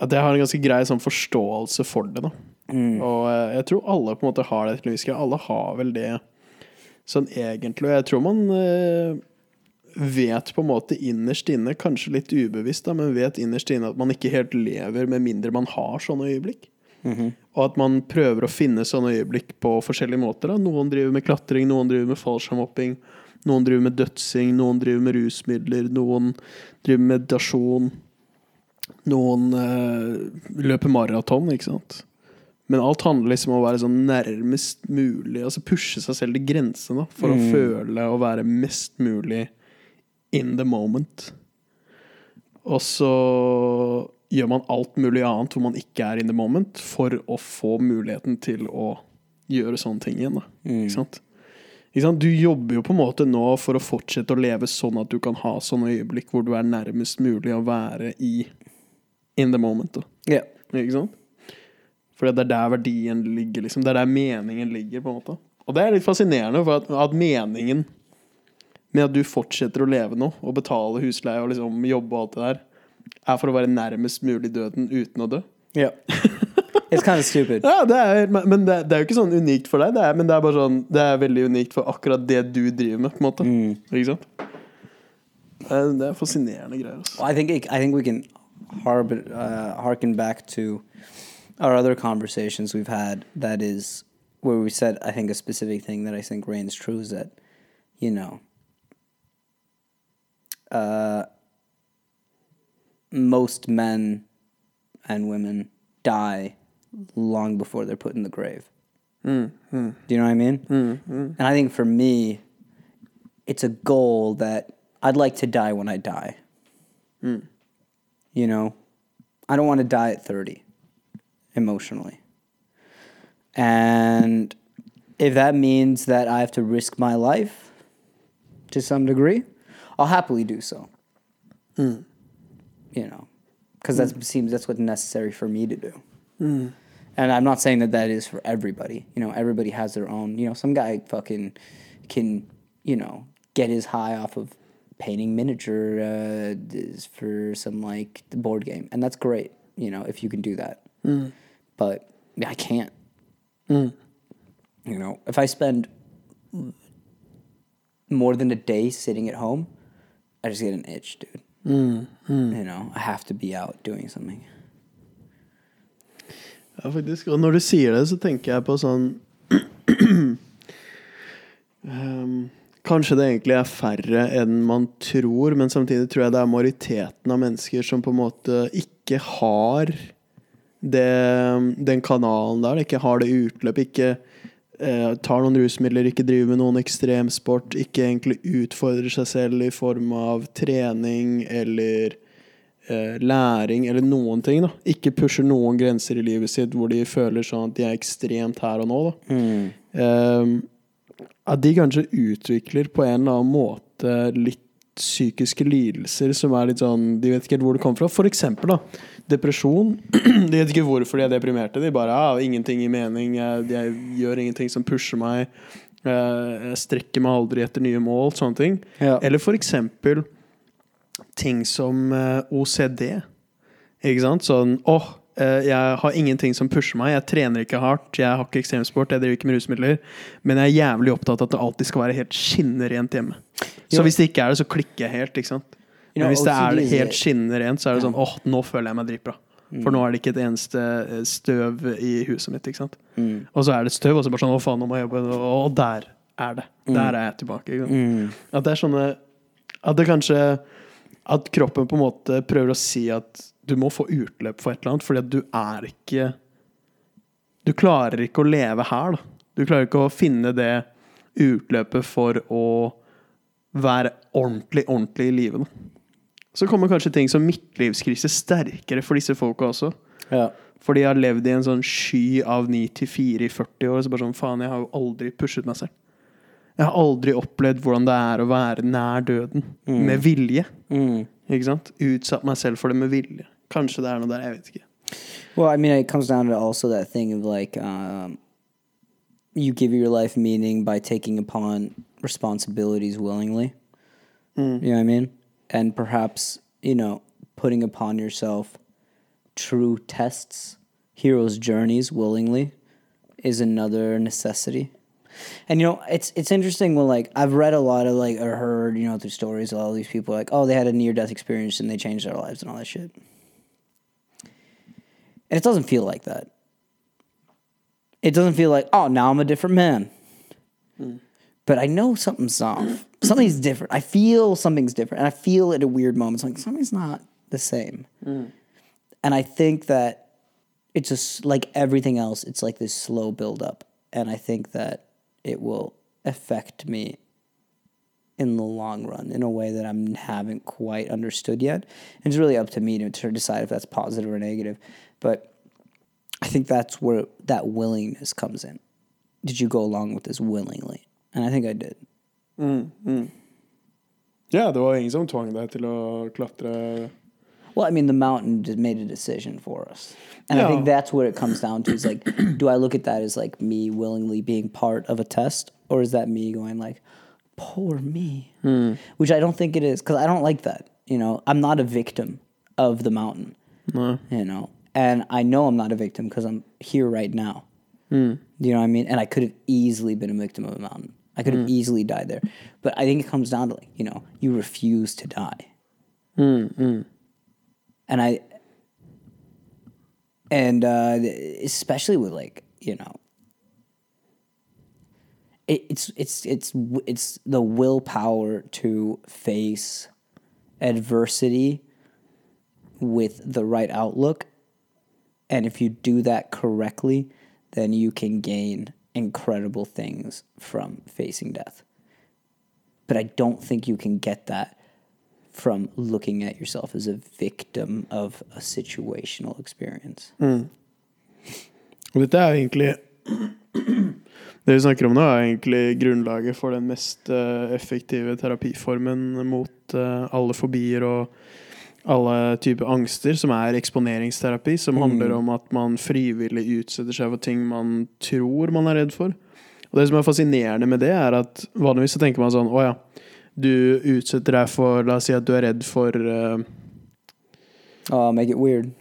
[SPEAKER 1] At jeg har en ganske grei sånn forståelse for det, da. Og eh, jeg tror alle på en måte har det til en viss grad. Alle har vel det sånn egentlig. Og jeg tror man eh, vet på en måte innerst inne, kanskje litt ubevisst, da, men vet innerst inne at man ikke helt lever med mindre man har sånne øyeblikk. Og at man prøver å finne sånne øyeblikk på forskjellige måter. Da. Noen driver med klatring, noen driver med fallskjermhopping, noen driver med dødsing, noen driver med rusmidler, noen driver med meditasjon. Noen eh, løper maraton, ikke sant. Men alt handler liksom om å være sånn nærmest mulig, altså pushe seg selv til grensene for for å føle og være mest mulig in the moment. Og så gjør man alt mulig annet hvor man ikke er in the moment, for å få muligheten til å gjøre sånne ting igjen. Da. Ikke sant? Ikke sant? Du jobber jo på en måte nå for å fortsette å leve sånn at du kan ha sånne øyeblikk hvor du er nærmest mulig å være i in the moment.
[SPEAKER 2] Yeah.
[SPEAKER 1] Ikke sant? For det er der verdien ligger, liksom. Det er der meningen ligger, på en måte. Og det er litt fascinerende, for at, at meningen med at du fortsetter å leve nå, og betale husleie og liksom jobbe og alt det der, er for å være nærmest mulig døden uten å dø.
[SPEAKER 2] Ja. it's kind of stupid.
[SPEAKER 1] Ja, det er, men men det, det er jo ikke sånn unikt for deg, det er, men det er bare sånn Det er veldig unikt for akkurat det du driver med, på en måte. Ikke sant? Det er, det er fascinerende greier. Altså.
[SPEAKER 2] Well, I think I think we can harbor, uh, harken back to our other conversations we've had. That is where we said I think a specific thing that I think reigns true is that you know uh, most men and women die long before they're put in the grave. Hmm, hmm. Do you know what I mean? Hmm, and I think for me, it's a goal that I'd like to die when I die. You know, I don't want to die at 30 emotionally. And if that means that I have to risk my life to some degree, I'll happily do so. Hmm. You know, because that hmm. seems that's what's necessary for me to do. Hmm. And I'm not saying that that is for everybody. You know, everybody has their own. You know, some guy fucking can, you know, get his high off of painting miniature uh, for some like the board game, and that's great. You know, if you can do that. But I can't. You know, if I spend more than a day sitting at home, I just get an itch, dude. You know, I have to be out doing something.
[SPEAKER 1] Ja, faktisk. Og når du sier det, så tenker jeg på sånn um, Kanskje det egentlig er færre enn man tror, men samtidig tror jeg det er majoriteten av mennesker som på en måte ikke har det, den kanalen der, ikke har det utløp, ikke eh, tar noen rusmidler, ikke driver med noen ekstremsport, ikke egentlig utfordrer seg selv i form av trening eller eh, læring eller noen ting. da Ikke pusher noen grenser i livet sitt hvor de føler sånn at de er ekstremt her og nå. da Ehm, At de kanskje utvikler på en eller annen måte litt psykiske lidelser som er litt sånn De vet ikke helt hvor det kommer fra. For eksempel da depresjon. De vet ikke hvorfor de er deprimerte. De bare ah, 'ingenting i mening', jeg, jeg gjør ingenting som pusher meg. eh, Jeg strekker meg aldri etter nye mål. Sånne ting.
[SPEAKER 2] Ja.
[SPEAKER 1] Eller for eksempel ting som eh, OCD. Ikke sant? Sånn åh, oh, jeg har ingenting som pusher meg. Jeg trener ikke hardt, jeg har ikke ekstremsport, jeg driver ikke med rusmidler. Men jeg er jævlig opptatt av at det alltid skal være helt skinnerent hjemme. Så
[SPEAKER 2] Ja.
[SPEAKER 1] hvis det ikke er det, så klikker jeg helt. ikke sant? Men hvis det er helt skinnende rent, så er det sånn åh, nå føler jeg meg dritbra. For nå er det ikke et eneste eh, støv i huset mitt. ikke sant?
[SPEAKER 2] Mm.
[SPEAKER 1] Og så er det støv, og så bare sånn å faen, nå må jeg jobbe. Og der er det. Der er jeg tilbake.
[SPEAKER 2] Mm.
[SPEAKER 1] At det er sånne At det kanskje At kroppen på en måte prøver å si at du må få utløp for et eller annet, fordi at du er ikke Du klarer ikke å leve her, da. Du klarer ikke å finne det utløpet for å være ordentlig, ordentlig i livet. Da. Så kommer kanskje ting som midtlivskrise sterkere for disse folka også.
[SPEAKER 2] Ja.
[SPEAKER 1] For de har levd i en sånn sky av 9 til 4 i 40 år. Så bare sånn, faen, jeg har jo aldri pushet meg selv. Jeg har aldri opplevd hvordan det er å være nær døden. Med vilje.
[SPEAKER 2] Mm.
[SPEAKER 1] Ikke sant? Utsatt meg selv for det med vilje. Kanskje det er noe der, jeg vet ikke.
[SPEAKER 2] Well, I mean, it comes down to also that thing of like, um, you give your life meaning by taking upon responsibilities willingly. You know what I mean? And perhaps, you know, putting upon yourself true tests, hero's journeys willingly is another necessity. And you know, it's it's interesting when like I've read a lot of like or heard, you know, through stories of all these people like, oh, they had a near death experience and they changed their lives and all that shit. And it doesn't feel like that. It doesn't feel like, oh, now I'm a different man. Hmm. But I know something's off. Something's different. I feel something's different. And I feel at a weird moment, it's like something's not the same. Mm. And I think that it's just like everything else, it's like this slow buildup. And I think that it will affect me in the long run in a way that I haven't quite understood yet. And it's really up to me to, to decide if that's positive or negative. But I think that's where that willingness comes in. Did you go along with this willingly? And I think I did. Mm, mm.
[SPEAKER 1] Ja, det var ingen som tvang deg til å klatre
[SPEAKER 2] Well, I mean, the mountain just made a decision for us. And I think that's what it comes down to is like, do I look at that as like me willingly being part of a test? Or is that me going like, poor me? Hmm. Which I don't think it is because I don't like that. You know, I'm not a victim of the mountain. You know, and I know I'm not a victim because I'm here right now. Do you know what I mean? And I could have easily been a victim of a mountain. I could have easily died there. But I think it comes down to like, you know, you refuse to die.
[SPEAKER 1] Hmm,
[SPEAKER 2] And I, and uh, especially with like, you know, it, it's it's it's it's the willpower to face adversity with the right outlook and if you do that correctly then you can gain incredible things from facing death. But i don't think you can get that from looking at yourself as a victim of a situational experience.
[SPEAKER 1] Og dette er egentlig Det vi snakker om nå, er egentlig grunnlaget for den mest eh, effektive terapiformen mot eh, alle fobier og alle typer angster, som er eksponeringsterapi, som handler
[SPEAKER 2] Mm.
[SPEAKER 1] om at man frivillig utsetter seg for ting man tror man er redd for. Og det som er fascinerende med det, er at vanligvis så tenker man sånn Å ja, du utsetter deg for La oss si at du er redd for uh,
[SPEAKER 2] Oh, make it weird.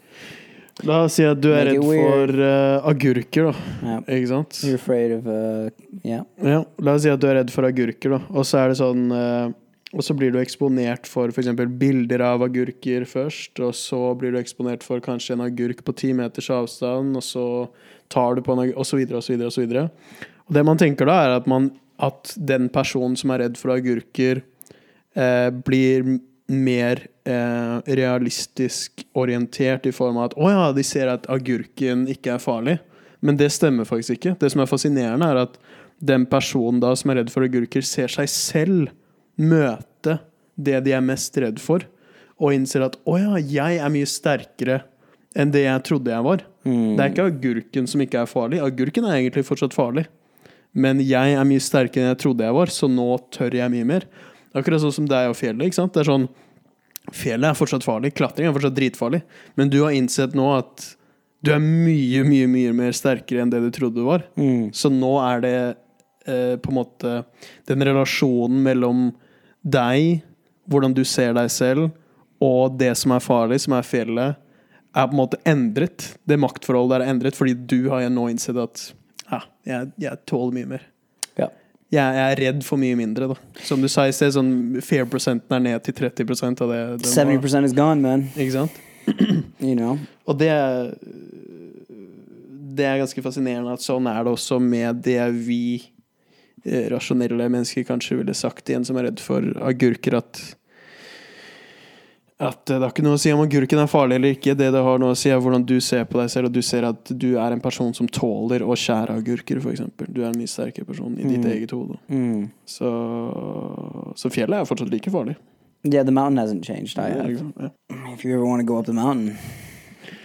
[SPEAKER 1] La oss si at du er redd for uh, agurker, da.
[SPEAKER 2] Yeah.
[SPEAKER 1] Ikke sant?
[SPEAKER 2] You're afraid of, uh, yeah.
[SPEAKER 1] Ja, la oss si at du er redd for agurker, da. Og så er det sånn eh, Og så blir du eksponert for f.eks. bilder av agurker først, og så blir du eksponert for kanskje en agurk på ti meters avstand, og så tar du på en agurk, og så videre og så videre og så videre. Og det man tenker da, er at, man, at den personen som er redd for agurker, eh, blir mer eh, realistisk orientert i form av at å ja, de ser at agurken ikke er farlig. Men det stemmer faktisk ikke. Det som er fascinerende, er at den personen da som er redd for agurker, ser seg selv møte det de er mest redd for, og innser at å ja, jeg er mye sterkere enn det jeg trodde jeg var.
[SPEAKER 2] Mm.
[SPEAKER 1] Det er ikke agurken som ikke er farlig. Agurken er egentlig fortsatt farlig. Men jeg er mye sterkere enn jeg trodde jeg var, så nå tør jeg mye mer. Akkurat sånn som deg og fjellet. ikke sant? Det er sånn, Fjellet er fortsatt farlig, klatring er fortsatt dritfarlig, men du har innsett nå at du er mye, mye mye mer sterkere enn det du trodde du var.
[SPEAKER 2] Mm.
[SPEAKER 1] Så nå er det eh, på en måte den relasjonen mellom deg, hvordan du ser deg selv, og det som er farlig, som er fjellet, er på en måte endret. Det maktforholdet er endret fordi du har nå innsett at ja, jeg, jeg tåler mye mer.
[SPEAKER 2] Ja.
[SPEAKER 1] Jeg, jeg er redd for mye mindre, da. Som du sa i sted, sånn fair-prosenten er ned til 30% av det den
[SPEAKER 2] 70% is gone, man.
[SPEAKER 1] Ikke sant?
[SPEAKER 2] You know?
[SPEAKER 1] Og det er Det er ganske fascinerende at sånn er det også med det vi rasjonelle mennesker kanskje ville sagt til en som er redd for agurker, at at det har ikke noe å si om agurken er farlig eller ikke. Det det har noe å si, er hvordan du ser på deg selv, og du ser at du er en person som tåler å skjære agurker, f.eks. Du er en mye sterkere person i ditt
[SPEAKER 2] Mm.
[SPEAKER 1] eget hode.
[SPEAKER 2] Mm.
[SPEAKER 1] Så, så fjellet er fortsatt like farlig.
[SPEAKER 2] Yeah, the mountain hasn't changed. I have.
[SPEAKER 1] Ja.
[SPEAKER 2] If you ever want to go up the mountain,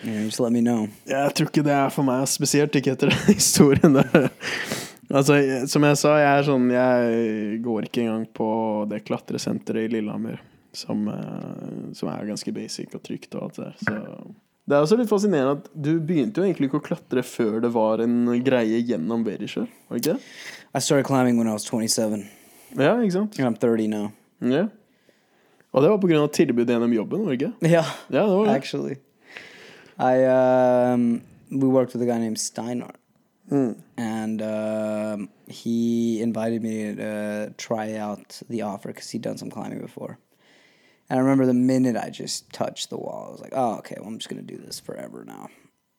[SPEAKER 2] you know, just let me know.
[SPEAKER 1] Jeg tror ikke det er for meg, spesielt ikke etter den historien der. Altså, som jeg sa, jeg er sånn Jeg går ikke engang på det klatresenteret i Lillehammer, som, eh, som er ganske basic og trygt og alt det der. Så det er også litt fascinerende at du begynte jo egentlig ikke å klatre før det var en greie gjennom Verisjø, var det ikke?
[SPEAKER 2] I started climbing when I was 27,
[SPEAKER 1] Ja, ikke sant?
[SPEAKER 2] and I'm 30 now.
[SPEAKER 1] Ja. Og det var på grunn av tilbudet gjennom jobben, var det ikke?
[SPEAKER 2] Yeah,
[SPEAKER 1] Ja, det var det.
[SPEAKER 2] actually. I um, we worked with a guy named Steinar,
[SPEAKER 1] Mm.
[SPEAKER 2] and um, he invited me to uh, try out the offer because he'd done some climbing before. And I remember the minute I just touched the wall, I was like, "Oh, okay. Well, I'm just gonna do this forever now."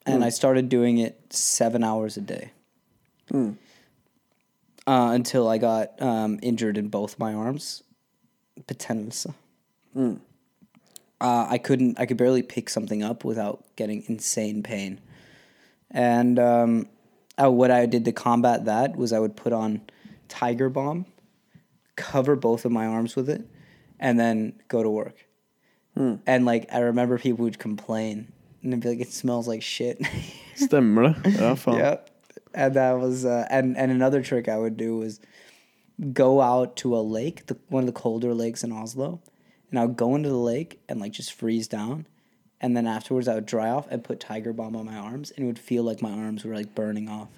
[SPEAKER 2] And I started doing it seven hours a day
[SPEAKER 1] Mm.
[SPEAKER 2] uh, until I got um, injured in both my arms. Betennelse.
[SPEAKER 1] Mm.
[SPEAKER 2] Uh, I couldn't. I could barely pick something up without getting insane pain. And um, uh, what I did to combat that was I would put on Tiger Balm, cover both of my arms with it, and then go to work. And like I remember people would complain and they'd be like, "It smells like shit."
[SPEAKER 1] Stemmer det? Ja.
[SPEAKER 2] Yep. And that was uh, and and another trick I would do was go out to a lake, the, one of the colder lakes in Oslo, and I would go into the lake and like just freeze down, and then afterwards I would dry off and put Tiger Balm on my arms, and it would feel like my arms were like burning off.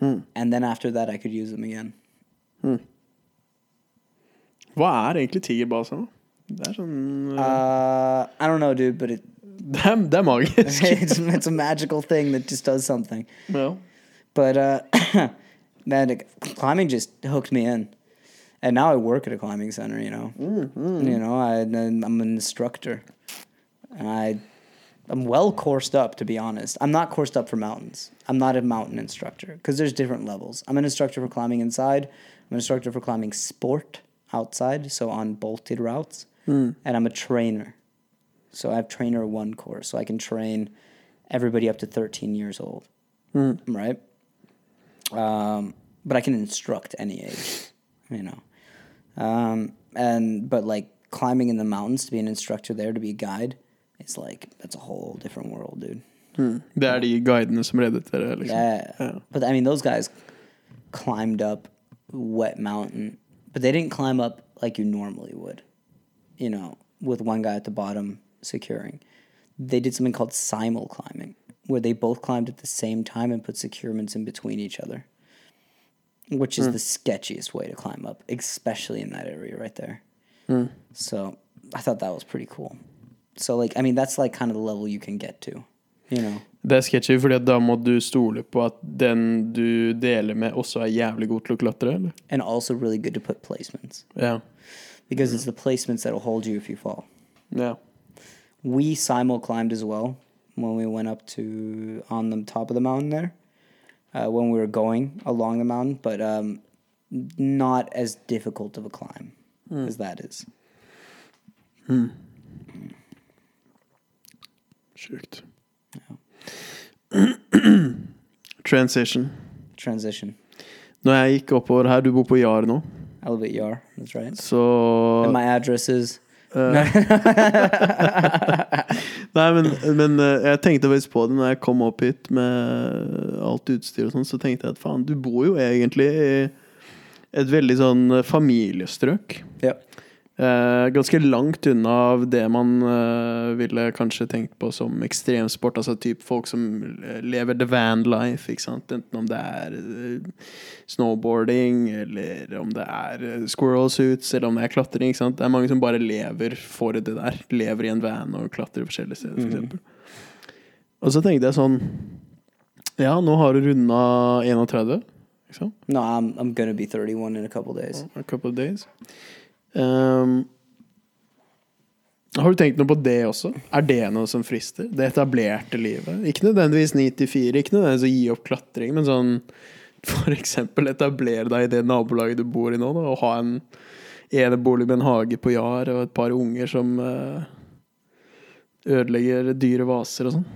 [SPEAKER 2] And then after that, I could use them again.
[SPEAKER 1] Hva er egentlig tigerbase nå? Det er sånn eh,
[SPEAKER 2] Uh, I don't know, dude, but it
[SPEAKER 1] det, er, det er magisk.
[SPEAKER 2] it's, it's a magical thing that just does something.
[SPEAKER 1] ja.
[SPEAKER 2] But uh, man, it- climbing just hooked me in, and now I work at a climbing center. You know, you know, I, I'm an instructor, and I I'm well coursed up. To be honest, I'm not coursed up for mountains. I'm not a mountain instructor because there's different levels. I'm an instructor for climbing inside. I'm an instructor for climbing sport outside, so on bolted routes, and I'm a trainer. So I have trainer one course, so I can train everybody up to 13 years old right? Um, but I can instruct any age, you know. Um, and but like climbing in the mountains to be an instructor there to be a guide, it's like that's a whole different world, dude. Hmm.
[SPEAKER 1] Det er de guidene som reddet dere, liksom.
[SPEAKER 2] Yeah.
[SPEAKER 1] Yeah.
[SPEAKER 2] But I mean, those guys climbed up Wet Mountain, but they didn't climb up like you normally would. You know, with one guy at the bottom securing. They did something called simul climbing, where they both climbed at the same time and put securements in between each other, which is hmm. the sketchiest way to climb up, especially in that area right there. Hmm. So I thought that was pretty cool. So like, I mean, that's like kind of the level you can get to, you know.
[SPEAKER 1] Det er sketchy, at da må du stole på at den du deler med, også er jævlig god til å klatre, eller?
[SPEAKER 2] And also really good to put placements
[SPEAKER 1] Yeah.
[SPEAKER 2] because it's the placements that'll hold you if you fall.
[SPEAKER 1] Yeah.
[SPEAKER 2] We simul climbed as well when we went up to on the top of the mountain there uh, when we were going along the mountain, but um, not as difficult of a climb as that is.
[SPEAKER 1] Sjukt. Transition.
[SPEAKER 2] Transition.
[SPEAKER 1] Når jeg gikk oppover her, du bor på Jar nå,
[SPEAKER 2] Elevate Yar. That's right.
[SPEAKER 1] så
[SPEAKER 2] And my address is.
[SPEAKER 1] Nei, men, men eh, jeg tenkte faktisk på det når jeg kom opp hit med alt utstyr og sånn, så tenkte jeg at faen, du bor jo egentlig i et veldig sånn familiestrøk.
[SPEAKER 2] Yeah.
[SPEAKER 1] Eh, ganske langt unna av det man eh, ville kanskje tenkt på som ekstremsport. Altså typ folk som lever the van life, ikke sant. Enten om det er eh, snowboarding, eller om det er eh, squirrel suits, eller om det er klatring. ikke sant? Det er mange som bare lever for det der. Lever i en van og klatrer forskjellige steder, for eksempel. Og så tenkte jeg sånn Ja, nå har du runda 31, ikke sant?
[SPEAKER 2] No, I'm, I'm gonna be 31 in a couple days.
[SPEAKER 1] A couple days. Ehm, har du tenkt noe på det også? Er det noe som frister? Det etablerte livet? Ikke nødvendigvis 9-4, ikke nødvendigvis å gi opp klatring, men sånn for eksempel etablere deg i det nabolaget du bor i nå, da, og ha en enebolig med en hage på Jar og et par unger som uh, ødelegger dyre vaser og sånn.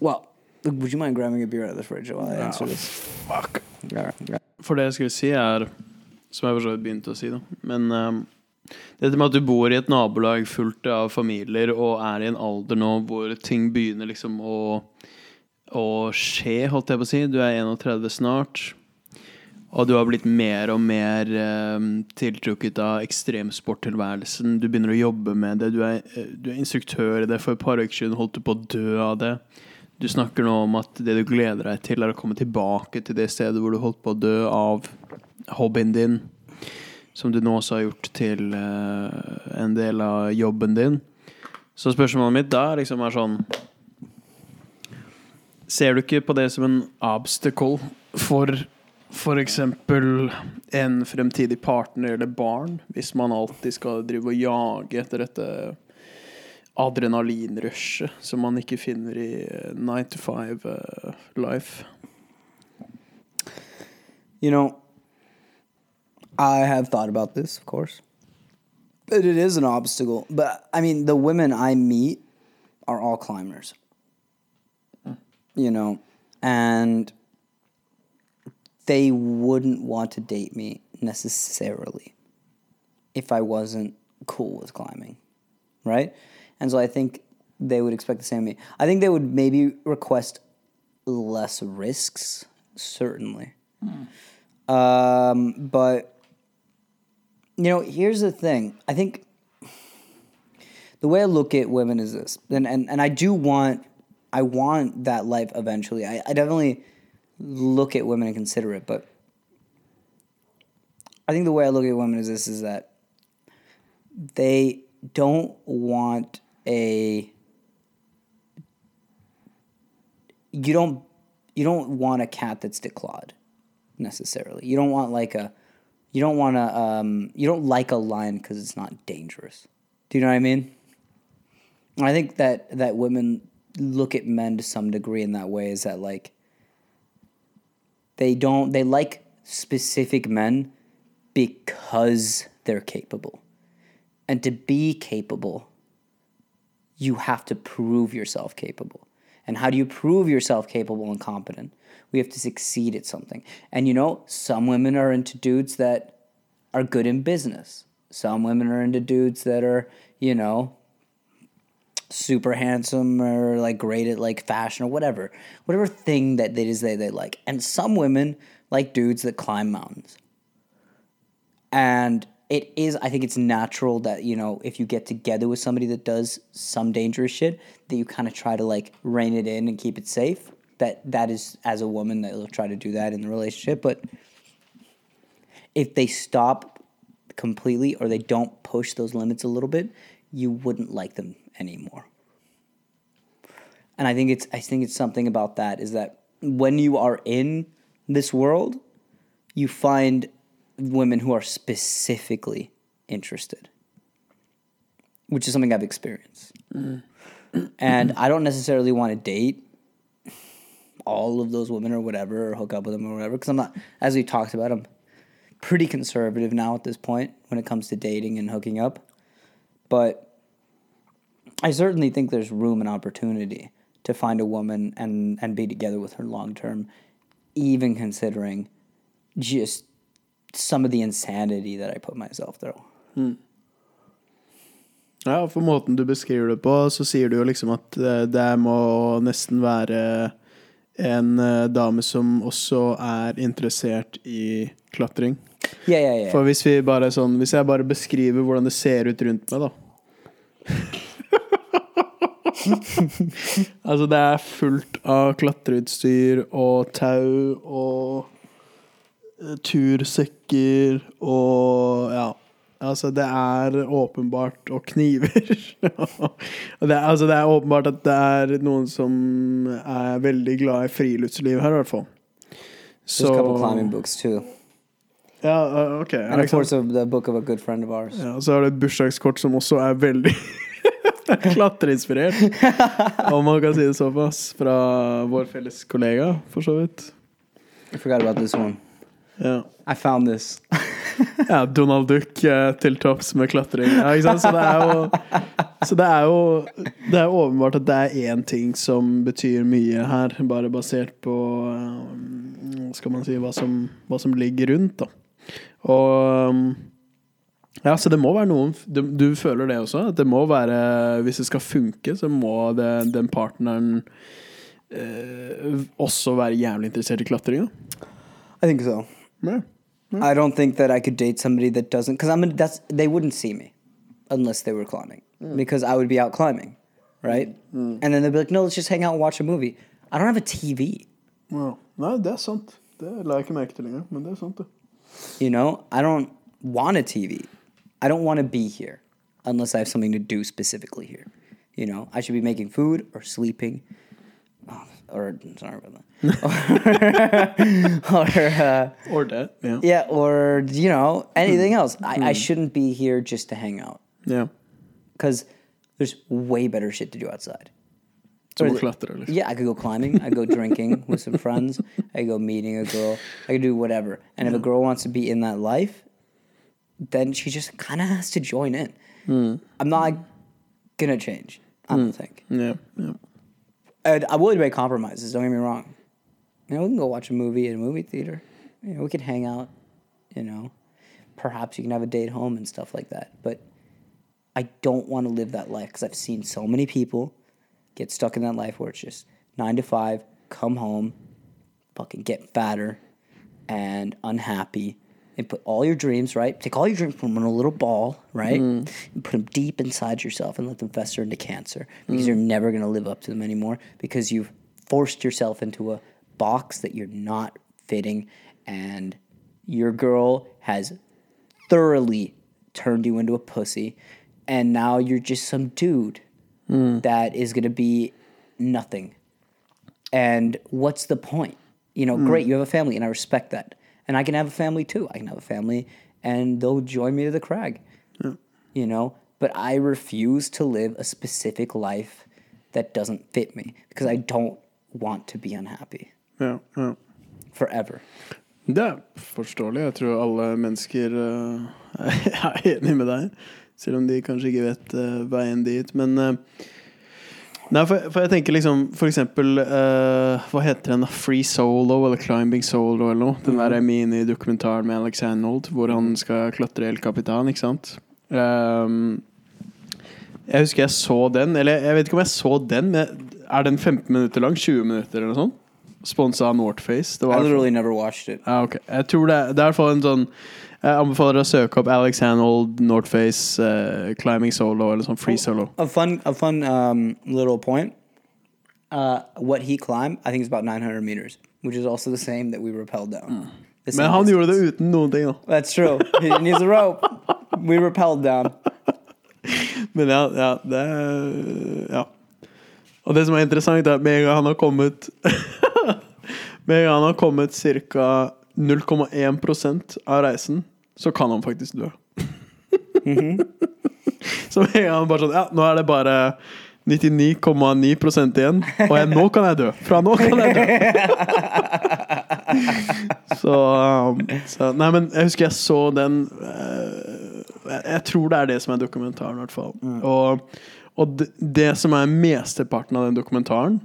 [SPEAKER 2] Well, would you mind grabbing a beer out of the fridge while I answer this?
[SPEAKER 1] Fuck.
[SPEAKER 2] Yeah, yeah.
[SPEAKER 1] For det jeg skulle si er Som jeg for så vidt begynte å si, da. Men ehm, dette med at du bor i et nabolag fullt av familier og er i en alder nå hvor ting begynner liksom å, å skje, holdt jeg på å si. Du er 31 snart. Og du har blitt mer og mer eh, tiltrukket av ekstremsporttilværelsen. Du begynner å jobbe med det. Du er, eh, du er instruktør i det. For et par uker siden holdt du på å dø av det. Du snakker nå om at det du gleder deg til, er å komme tilbake til det stedet hvor du holdt på å dø av hobbyen din. Som du nå også har gjort til eh, en del av jobben din. Så spørsmålet mitt da liksom er sånn Ser du ikke på det som en obstacle for f.eks. en fremtidig partner eller barn, hvis man alltid skal drive og jage etter dette adrenalinrushet som man ikke finner i eh, 9 to 5 eh, life?
[SPEAKER 2] You know, I have thought about this, of course. But it is an obstacle. But I mean, the women I meet are all climbers. You know, and they wouldn't want to date me necessarily if I wasn't cool with climbing. Right? And so I think they would expect the same of me. I think they would maybe request less risks, certainly. Um, but you know, here's the thing. I think the way I look at women is this, and and, and I do want, I want that life eventually. I, I definitely look at women and consider it, but I think the way I look at women is this: is that they don't want a you don't you don't want a cat that's declawed necessarily. You don't want like a you don't want to um, you don't like a lion because it's not dangerous. Do you know what I mean? I think that that women look at men to some degree in that way is that like they don't they like specific men because they're capable. And to be capable, you have to prove yourself capable. And how do you prove yourself capable and competent? We have to succeed at something. And you know, some women are into dudes that are good in business. Some women are into dudes that are, you know, super handsome or like great at like fashion or whatever. Whatever thing that it is they, they like. And some women like dudes that climb mountains. And it is I think it's natural that, you know, if you get together with somebody that does some dangerous shit, that you kind of try to like rein it in and keep it safe. That that is as a woman that will try to do that in the relationship, but if they stop completely or they don't push those limits a little bit, you wouldn't like them anymore. And I think it's I think it's something about that is that when you are in this world, you find women who are specifically interested, which is something I've experienced. Mm. And I don't necessarily want to date all of those women or whatever, or hook up with them or whatever, because I'm not, as we talked about, I'm pretty conservative now at this point when it comes to dating and hooking up. But I certainly think there's room and opportunity to find a woman and, and be together with her long term, even considering just some of the insanity that I put myself through.
[SPEAKER 1] Ja, for måten du beskriver det på, så sier du jo liksom at eh, det må nesten være en uh, dame som også er interessert i klatring.
[SPEAKER 2] Yeah, yeah, yeah.
[SPEAKER 1] For hvis sånn Hvis jeg bare beskriver hvordan det ser ut rundt meg, da Altså, det er fullt av klatreutstyr og tau og eh, tursekker og ja. Altså, det er åpenbart Og kniver. og det er, altså, det er åpenbart at det er noen som er veldig glad i friluftsliv her, i hvert fall.
[SPEAKER 2] There's a couple climbing books too.
[SPEAKER 1] Ja, ok.
[SPEAKER 2] And of course, the book of a good friend of ours.
[SPEAKER 1] Ja, og så har du et bursdagskort som også er veldig klatreinspirert. Om man kan si det såpass. Fra vår felles kollega, for så vidt.
[SPEAKER 2] I forgot about this one.
[SPEAKER 1] Ja,
[SPEAKER 2] I found this.
[SPEAKER 1] ja Donald Duck eh, til topps med klatring. Ja, ikke sant? Så det er jo Så det er jo Det er åpenbart at det er én ting som betyr mye her, bare basert på eh, Skal man si hva som, hva som ligger rundt, da. Og um, Ja, så det må være noen Du, du føler det også? At det må være Hvis det skal funke, så må det, den partneren eh, også være jævlig interessert i klatring? Jeg
[SPEAKER 2] tenker think
[SPEAKER 1] Ja.
[SPEAKER 2] I don't think that I could date somebody that doesn't, because I'm. Gonna, that's they wouldn't see me, unless they were climbing, because I would be out climbing, right? And then they'd be like, "No, let's just hang out and watch a movie." I don't have a TV.
[SPEAKER 1] Well, Nei, det er sant. Det la jeg ikke til lenger, men det er sant, det.
[SPEAKER 2] You know, I don't want a TV. I don't want to be here unless I have something to do specifically here. You know, I should be making food or sleeping. Or sorry about that. or uh,
[SPEAKER 1] Or det. Ja.
[SPEAKER 2] yeah, or you know anything hmm. else. I, I hmm. shouldn't be here just to hang out
[SPEAKER 1] ja.
[SPEAKER 2] because there's way better shit to do outside.
[SPEAKER 1] Som
[SPEAKER 2] Or
[SPEAKER 1] å
[SPEAKER 2] the-
[SPEAKER 1] klatre, liksom.
[SPEAKER 2] Yeah, I could go climbing. I could go drinking with some friends. I could go meeting a girl. I could do whatever. And if a girl wants to be in that life, then she just kind of has to join in. Hmm. I'm not gonna change. I don't think.
[SPEAKER 1] Ja, ja.
[SPEAKER 2] I would make compromises. Don't get me wrong. You know, we can go watch a movie at a movie theater. You know, we could hang out. You know, perhaps you can have a date home and stuff like that. But I don't want to live that life because I've seen so many people get stuck in that life where it's just nine to five, come home, fucking get fatter and unhappy, and put all your dreams right. Take all your dreams, put them in a little ball, right, mm-hmm. and put them deep inside yourself and let them fester into cancer because mm. you're never gonna live up to them anymore because you've forced yourself into a box that you're not fitting, and your girl has thoroughly turned you into a pussy, and now you're just some dude mm. that is gonna be nothing. And what's the point? You know, mm. great, you have a family, and I respect that. And I can have a family too. I can have a family, and they'll join me to the crag. You know, but I refuse to live a specific life that doesn't fit me because I don't want to be unhappy
[SPEAKER 1] ja, ja.
[SPEAKER 2] forever.
[SPEAKER 1] Det er forståelig. Jeg tror alle mennesker eh, er enig med deg. Selv om de kanskje ikke vet eh, veien dit. Men eh, Nei, for, for jeg tenker liksom For eksempel uh, Hva heter den? Free Solo eller Climbing Solo eller noe? Den der minidokumentaren med Alex Hanold hvor han skal klatre El Capitan, ikke sant? Um, jeg husker jeg så den, eller jeg vet ikke om jeg så den, men er den 15 minutter lang? 20 minutter eller noe sånt? Sponsa av Northface.
[SPEAKER 2] I literally never watched it.
[SPEAKER 1] Ja, ok. Jeg tror det, det er i hvert fall en sånn Jeg anbefaler å søke opp Alex Hanold, Northface, uh, Climbing Solo eller sånn Free Solo.
[SPEAKER 2] A fun, a fun um, little point. Uh, what he climbed, I think it's about 900 meters, which is also the same that we rappelled down. Mm.
[SPEAKER 1] Men han
[SPEAKER 2] distance.
[SPEAKER 1] gjorde det uten noen ting, da.
[SPEAKER 2] That's true. He use a rope. We rappelled down.
[SPEAKER 1] Men ja, ja, det Ja. Og det som er interessant, er at med en gang han har kommet Med en gang han har kommet ca. 0,1% av reisen, så kan han faktisk dø. Så med en gang bare sånn Ja, nå er det bare 99,9 igjen, og jeg, nå kan jeg dø. Fra nå kan jeg dø. Så, um, så Nei, men jeg husker jeg så den eh, jeg, jeg tror det er det som er dokumentaren, i hvert fall. Og, og det, det som er mesteparten av den dokumentaren,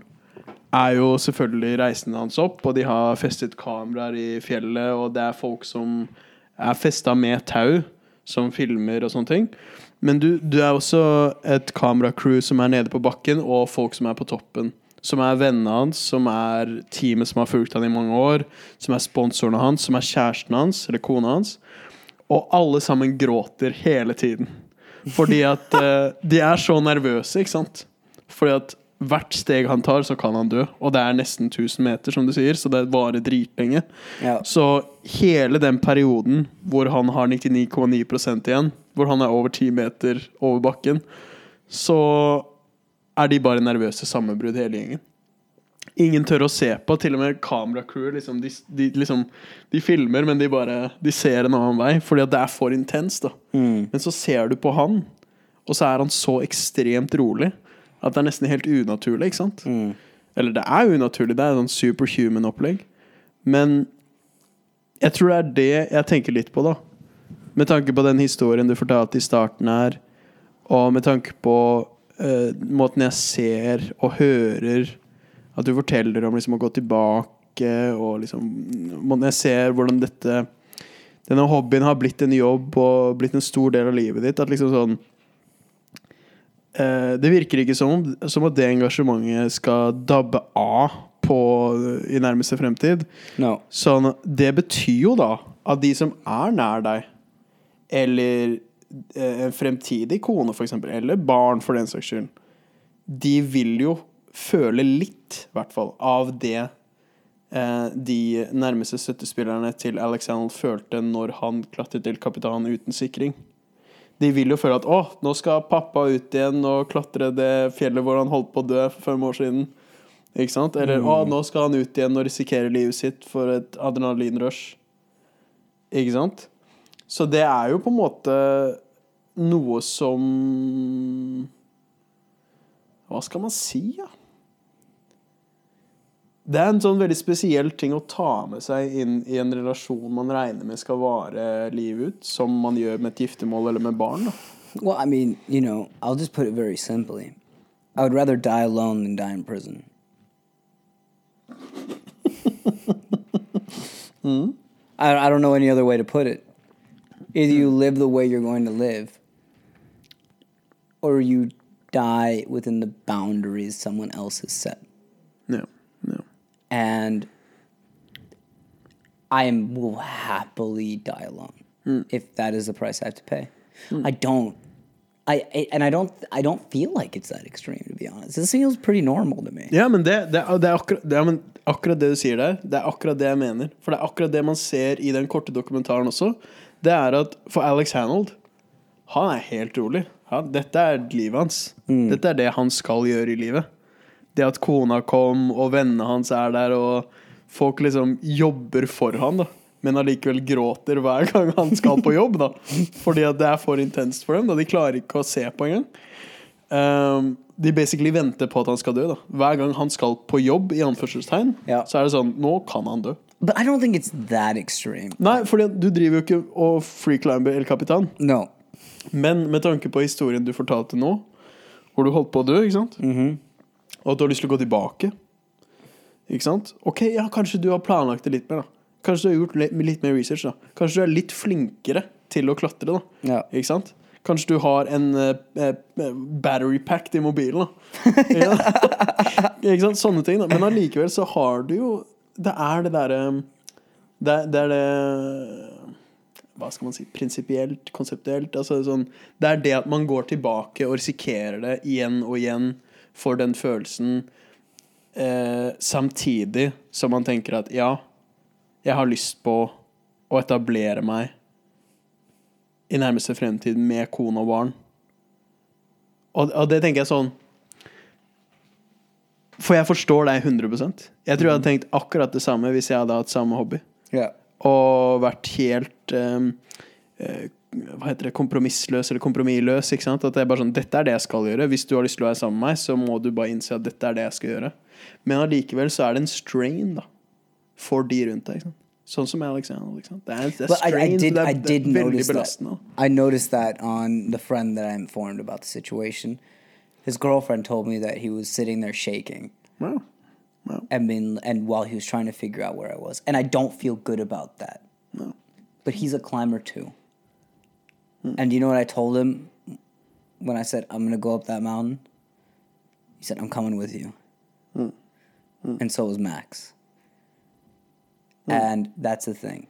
[SPEAKER 1] er jo selvfølgelig reisen hans opp, og de har festet kameraer i fjellet, og det er folk som er festa med tau, som filmer og sånne ting. Men du, du er også et kameracrew som er nede på bakken, og folk som er på toppen. Som er vennene hans, som er teamet som har fulgt han i mange år, som er sponsorene hans, som er kjæresten hans, eller kona hans. Og alle sammen gråter hele tiden. Fordi at uh, de er så nervøse, ikke sant? Fordi at hvert steg han tar, så kan han dø. Og det er nesten 1000 meter, som du sier, så det varer dritlenge.
[SPEAKER 2] Ja.
[SPEAKER 1] Så hele den perioden hvor han har 99,9% igjen, hvor han er over 10 meter over bakken, så er de bare nervøse sammenbrudd, hele gjengen. Ingen tør å se på. Til og med kameracrew liksom, de, de, liksom, de filmer, men de bare De ser en annen vei, fordi at det er for intenst. Mm. Men så ser du på han, og så er han så ekstremt rolig at det er nesten helt unaturlig. ikke sant? Eller det er unaturlig, det er sånn superhuman-opplegg. Men jeg tror det er det jeg tenker litt på, da. Med tanke på den historien du fortalte i starten her, og med tanke på uh, måten jeg ser og hører at du forteller om liksom å gå tilbake, og liksom Måten jeg ser hvordan dette denne hobbyen har blitt en jobb og blitt en stor del av livet ditt. At liksom sånn Det virker ikke som, som at det engasjementet skal dabbe av på, i nærmeste fremtid.
[SPEAKER 2] No.
[SPEAKER 1] Sånn, det betyr jo da at de som er nær deg, eller eh, en fremtidig kone, eksempel, eller barn, for den saks skyld, de vil jo føle litt, i hvert fall, av det eh, de nærmeste støttespillerne til Alexander følte når han klatret til kapitan uten sikring. De vil jo føle at 'å, nå skal pappa ut igjen og klatre det fjellet hvor han holdt på å dø for fem år siden'. Ikke sant? Eller 'å, nå skal han ut igjen og risikere livet sitt for et adrenalinrush'. Ikke sant? Så det er jo på en måte noe som Hva skal man si, da? Det er en sånn veldig spesiell ting å ta med seg inn i en relasjon man regner med skal vare livet ut, som man gjør med et giftermål eller med barn. da.
[SPEAKER 2] Well, I mean, you know, I'll just put it very simply. I would rather die alone than die in prison. I, I don't know any other way to put it. Either you live the way you're going to live, or you die within the boundaries someone else has set.
[SPEAKER 1] Ja, ja.
[SPEAKER 2] and I am, will happily die alone if that is the price I have to pay. I don't. I, I and I don't I don't feel like it's that extreme to be honest. This feels pretty normal to me.
[SPEAKER 1] Ja, men det, det, det er akkurat, det, men akkurat det du sier der, det er akkurat det jeg mener. For det er akkurat det man ser i den korte dokumentaren også. Det er at for Alex Hanold, han er helt rolig. Han, dette er livet hans. Dette er det han skal gjøre i livet. Det at kona kom, og vennene hans er der, og folk liksom jobber for han da. Men allikevel gråter hver gang han skal på jobb, da. Fordi at det er for intenst for dem. da De klarer ikke å se på engang. Um, de basically venter på at han skal dø. da Hver gang han skal på jobb, i anførselstegn,
[SPEAKER 2] Ja.
[SPEAKER 1] så er det sånn Nå kan han dø.
[SPEAKER 2] But I don't think it's that extreme.
[SPEAKER 1] Nei, for du driver jo ikke og freeclimber El Capitan.
[SPEAKER 2] No.
[SPEAKER 1] Men med tanke på historien du fortalte nå, hvor du holdt på å dø, ikke sant? Og at du har lyst til å gå tilbake Ikke sant? Ok, ja, kanskje du har planlagt det litt mer, da. Kanskje du har gjort litt, mer research, da. Kanskje du er litt flinkere til å klatre, da.
[SPEAKER 2] Ja.
[SPEAKER 1] Ikke sant? Kanskje du har en eh, eh, battery pack til mobilen, da. Ja. ikke sant? Sånne ting, da. Men allikevel så har du jo Det er det derre det, det er det Hva skal man si? Prinsipielt, konseptuelt. Altså sånn, det er det at man går tilbake og risikerer det igjen og igjen for den følelsen, eh, samtidig som man tenker at ja, jeg har lyst på å etablere meg i nærmeste fremtid med kone og barn. Og, og det tenker jeg sånn For jeg forstår deg 100 Jeg tror jeg hadde tenkt akkurat det samme hvis jeg hadde hatt samme hobby.
[SPEAKER 2] Yeah.
[SPEAKER 1] Og vært helt eh, Hva heter det? Kompromissløs eller kompromissløs. Ikke sant? At det er bare sånn Dette er det jeg skal gjøre. Hvis du har lyst til å være sammen med meg, så må du bare innse at dette er det jeg skal gjøre. Men allikevel så er det en strain, da. For de rundt deg. Ikke sant? Sånn som Alexander. Ikke sant? Det er, det er
[SPEAKER 2] But I, I
[SPEAKER 1] strain.
[SPEAKER 2] did.
[SPEAKER 1] det er,
[SPEAKER 2] I
[SPEAKER 1] det er veldig belastende.
[SPEAKER 2] I noticed that on the friend that I informed about the situation. His girlfriend told me that he was sitting there shaking,
[SPEAKER 1] Wow.
[SPEAKER 2] and been, and while he was trying to figure out where I was, and I don't feel good about that.
[SPEAKER 1] No.
[SPEAKER 2] But he's a climber too. Hmm. And you know what I told him when I said I'm gonna go up that mountain? He said I'm coming with you. Hmm. Hmm. And so was Max. And that's the thing.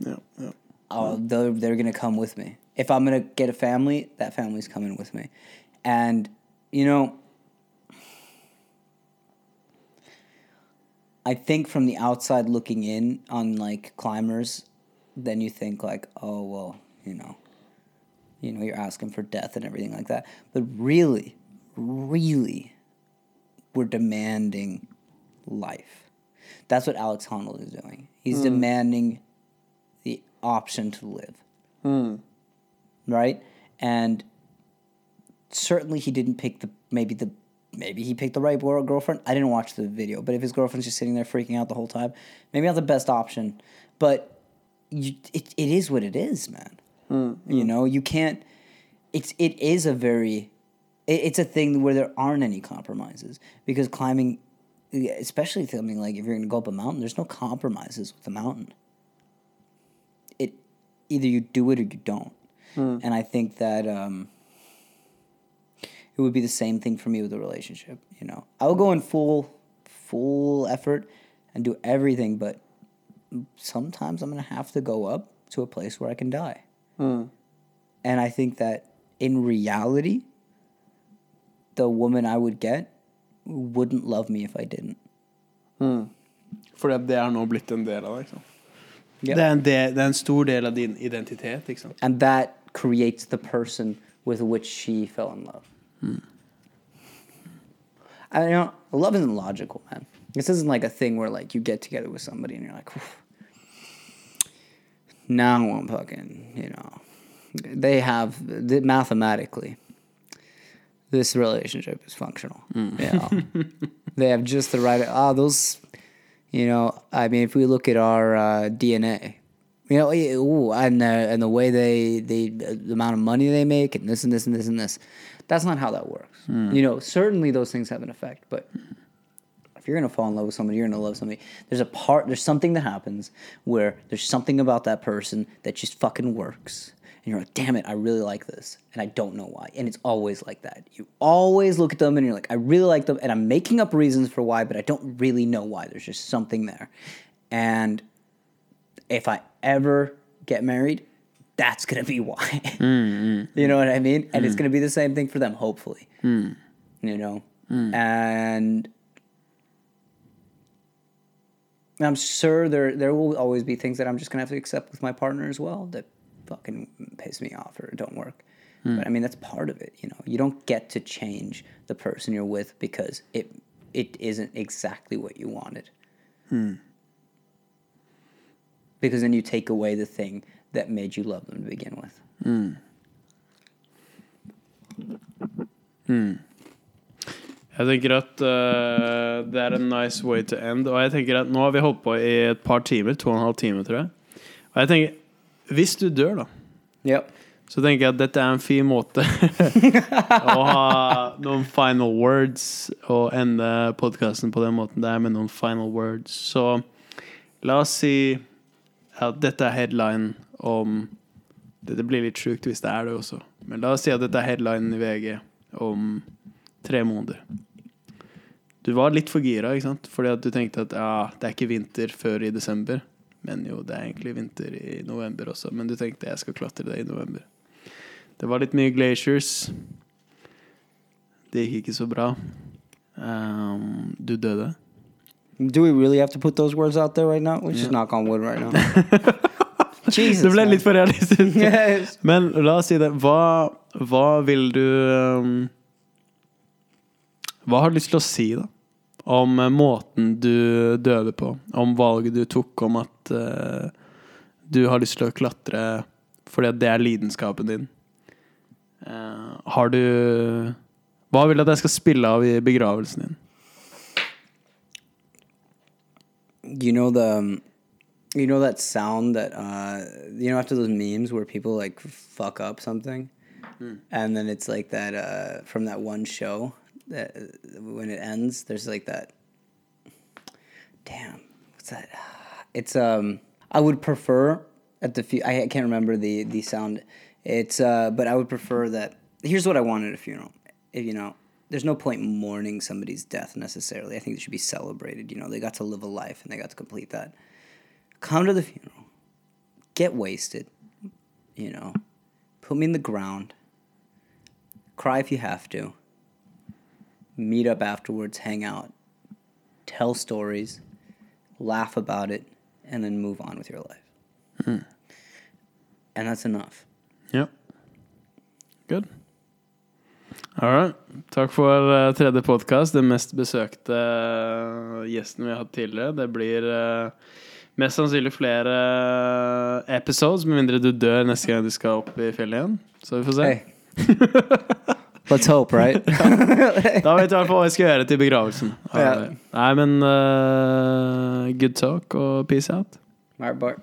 [SPEAKER 1] Ja, ja.
[SPEAKER 2] Oh, they're, they're gonna come with me. If I'm gonna get a family, that family's coming with me. And you know, I think from the outside looking in on like climbers, then you think like, oh well, you know, you know, you're asking for death and everything like that. But really, really, we're demanding life. That's what Alex Honnold is doing. He's hmm. demanding the option to live. Hmm. Right? And certainly he didn't pick the maybe the maybe he picked the right boy girlfriend. I didn't watch the video, but if his girlfriend's just sitting there freaking out the whole time, maybe not the best option. But you, it it is what it is, man. You know, you can't. It's it is a very, it, it's a thing where there aren't any compromises because climbing, especially something like if you're going to go up a mountain, there's no compromises with the mountain. It either you do it or you don't, and I think that um, it would be the same thing for me with a relationship. You know, I'll go in full, full effort and do everything, but sometimes I'm gonna have to go up to a place where I can die. And I think that in reality, the woman I would get wouldn't love me if I didn't.
[SPEAKER 1] Fordi at det er nå blitt en del av deg. Ikke sant?
[SPEAKER 2] Ja.
[SPEAKER 1] Det, er en del, det er en stor del av din identitet. Ikke sant?
[SPEAKER 2] And that creates the person with which she fell in love. I you know, love isn't logical, man. This isn't like a thing where like you get together with somebody and you're like, "Whew, now I'm fucking, you know, they have the, mathematically. This relationship is functional. You know, they have just the right. Ah, those, you know. I mean, if we look at our uh, DNA, you know, ooh, and uh, and the way they they the amount of money they make, and this and this and this and this, that's not how that works. You know, certainly those things have an effect, but if you're gonna fall in love with somebody, you're gonna love somebody. There's a part, there's something that happens where there's something about that person that just fucking works. And you're like, damn it, I really like this. And I don't know why. And it's always like that. You always look at them and you're like, I really like them. And I'm making up reasons for why, but I don't really know why. There's just something there. And if I ever get married, that's gonna be why. Mm-hmm. You know what I mean? And it's mm. gonna be the same thing for them, hopefully. Mm. You know? Mm. And I'm sure there there will always be things that I'm just gonna have to accept with my partner as well that fucking piss me off or don't work. Hmm. But I mean that's part of it, you know. You don't get to change the person you're with because it it isn't exactly what you wanted. Hmm. Because then you take away the thing that made you love them to begin with. Hmm.
[SPEAKER 1] Jeg tenker at uh, det er en nice way to end. Og jeg tenker at nå har vi holdt på i et par timer. To og en halv time, tror jeg. Og jeg tenker Hvis du dør, da,
[SPEAKER 2] ja.
[SPEAKER 1] så tenker jeg at dette er en fin måte å ha noen final words og ende podkasten på den måten det er, med noen final words. Så la oss si at dette er headline om Dette blir litt sjukt hvis det er det også, men la oss si at dette er headline i VG om tre måneder. Du var litt for gira, ikke sant? Fordi at du tenkte at ja, det er ikke vinter før i desember. Men jo, det er egentlig vinter i november også. Men du tenkte jeg skal klatre det i november. Det var litt mye glaciers. Det gikk ikke så bra. Um, du døde.
[SPEAKER 2] Do we really have to put those words out there right now? We just
[SPEAKER 1] Yeah.
[SPEAKER 2] knock on wood right now. Jesus.
[SPEAKER 1] Det ble
[SPEAKER 2] man.
[SPEAKER 1] litt for realistisk.
[SPEAKER 2] Yes.
[SPEAKER 1] Men la oss si det. Hva, hva vil du um, Hva har du lyst til å si, da? Om eh, måten du døde på. Om valget du tok om at uh, du har lyst til å klatre fordi det er lidenskapen din. Uh, har du Hva vil du at jeg skal spille av i begravelsen din?
[SPEAKER 2] You know the, um, you know that sound that uh, you know after those memes where people like fuck up something, and then it's like that uh, from that one show that when it ends, there's like that. Damn, what's that? It's um. I would prefer at the fu- I can't remember the the sound. It's uh, but I would prefer that. Here's what I want at a funeral. If you know, there's no point mourning somebody's death necessarily. I think it should be celebrated. You know, they got to live a life and they got to complete that. Come to the funeral, get wasted. You know, put me in the ground. Cry if you have to. Meet up afterwards, hang out, tell stories, laugh about it, and then move on with your life. And that's enough.
[SPEAKER 1] Yep. Good. All right. Takk for uh, tredje podkast. Den mest besøkte uh, gjesten vi har hatt tidligere. Det blir uh, mest sannsynlig flere episodes, med mindre du dør neste gang du skal opp i fjellet igjen. Så vi får se.
[SPEAKER 2] Hey. Let's hope, right?
[SPEAKER 1] Da vet du i hvert fall hva jeg skal gjøre til begravelsen.
[SPEAKER 2] Ja.
[SPEAKER 1] Nei, men uh, good talk og peace out.
[SPEAKER 2] All right, Bart.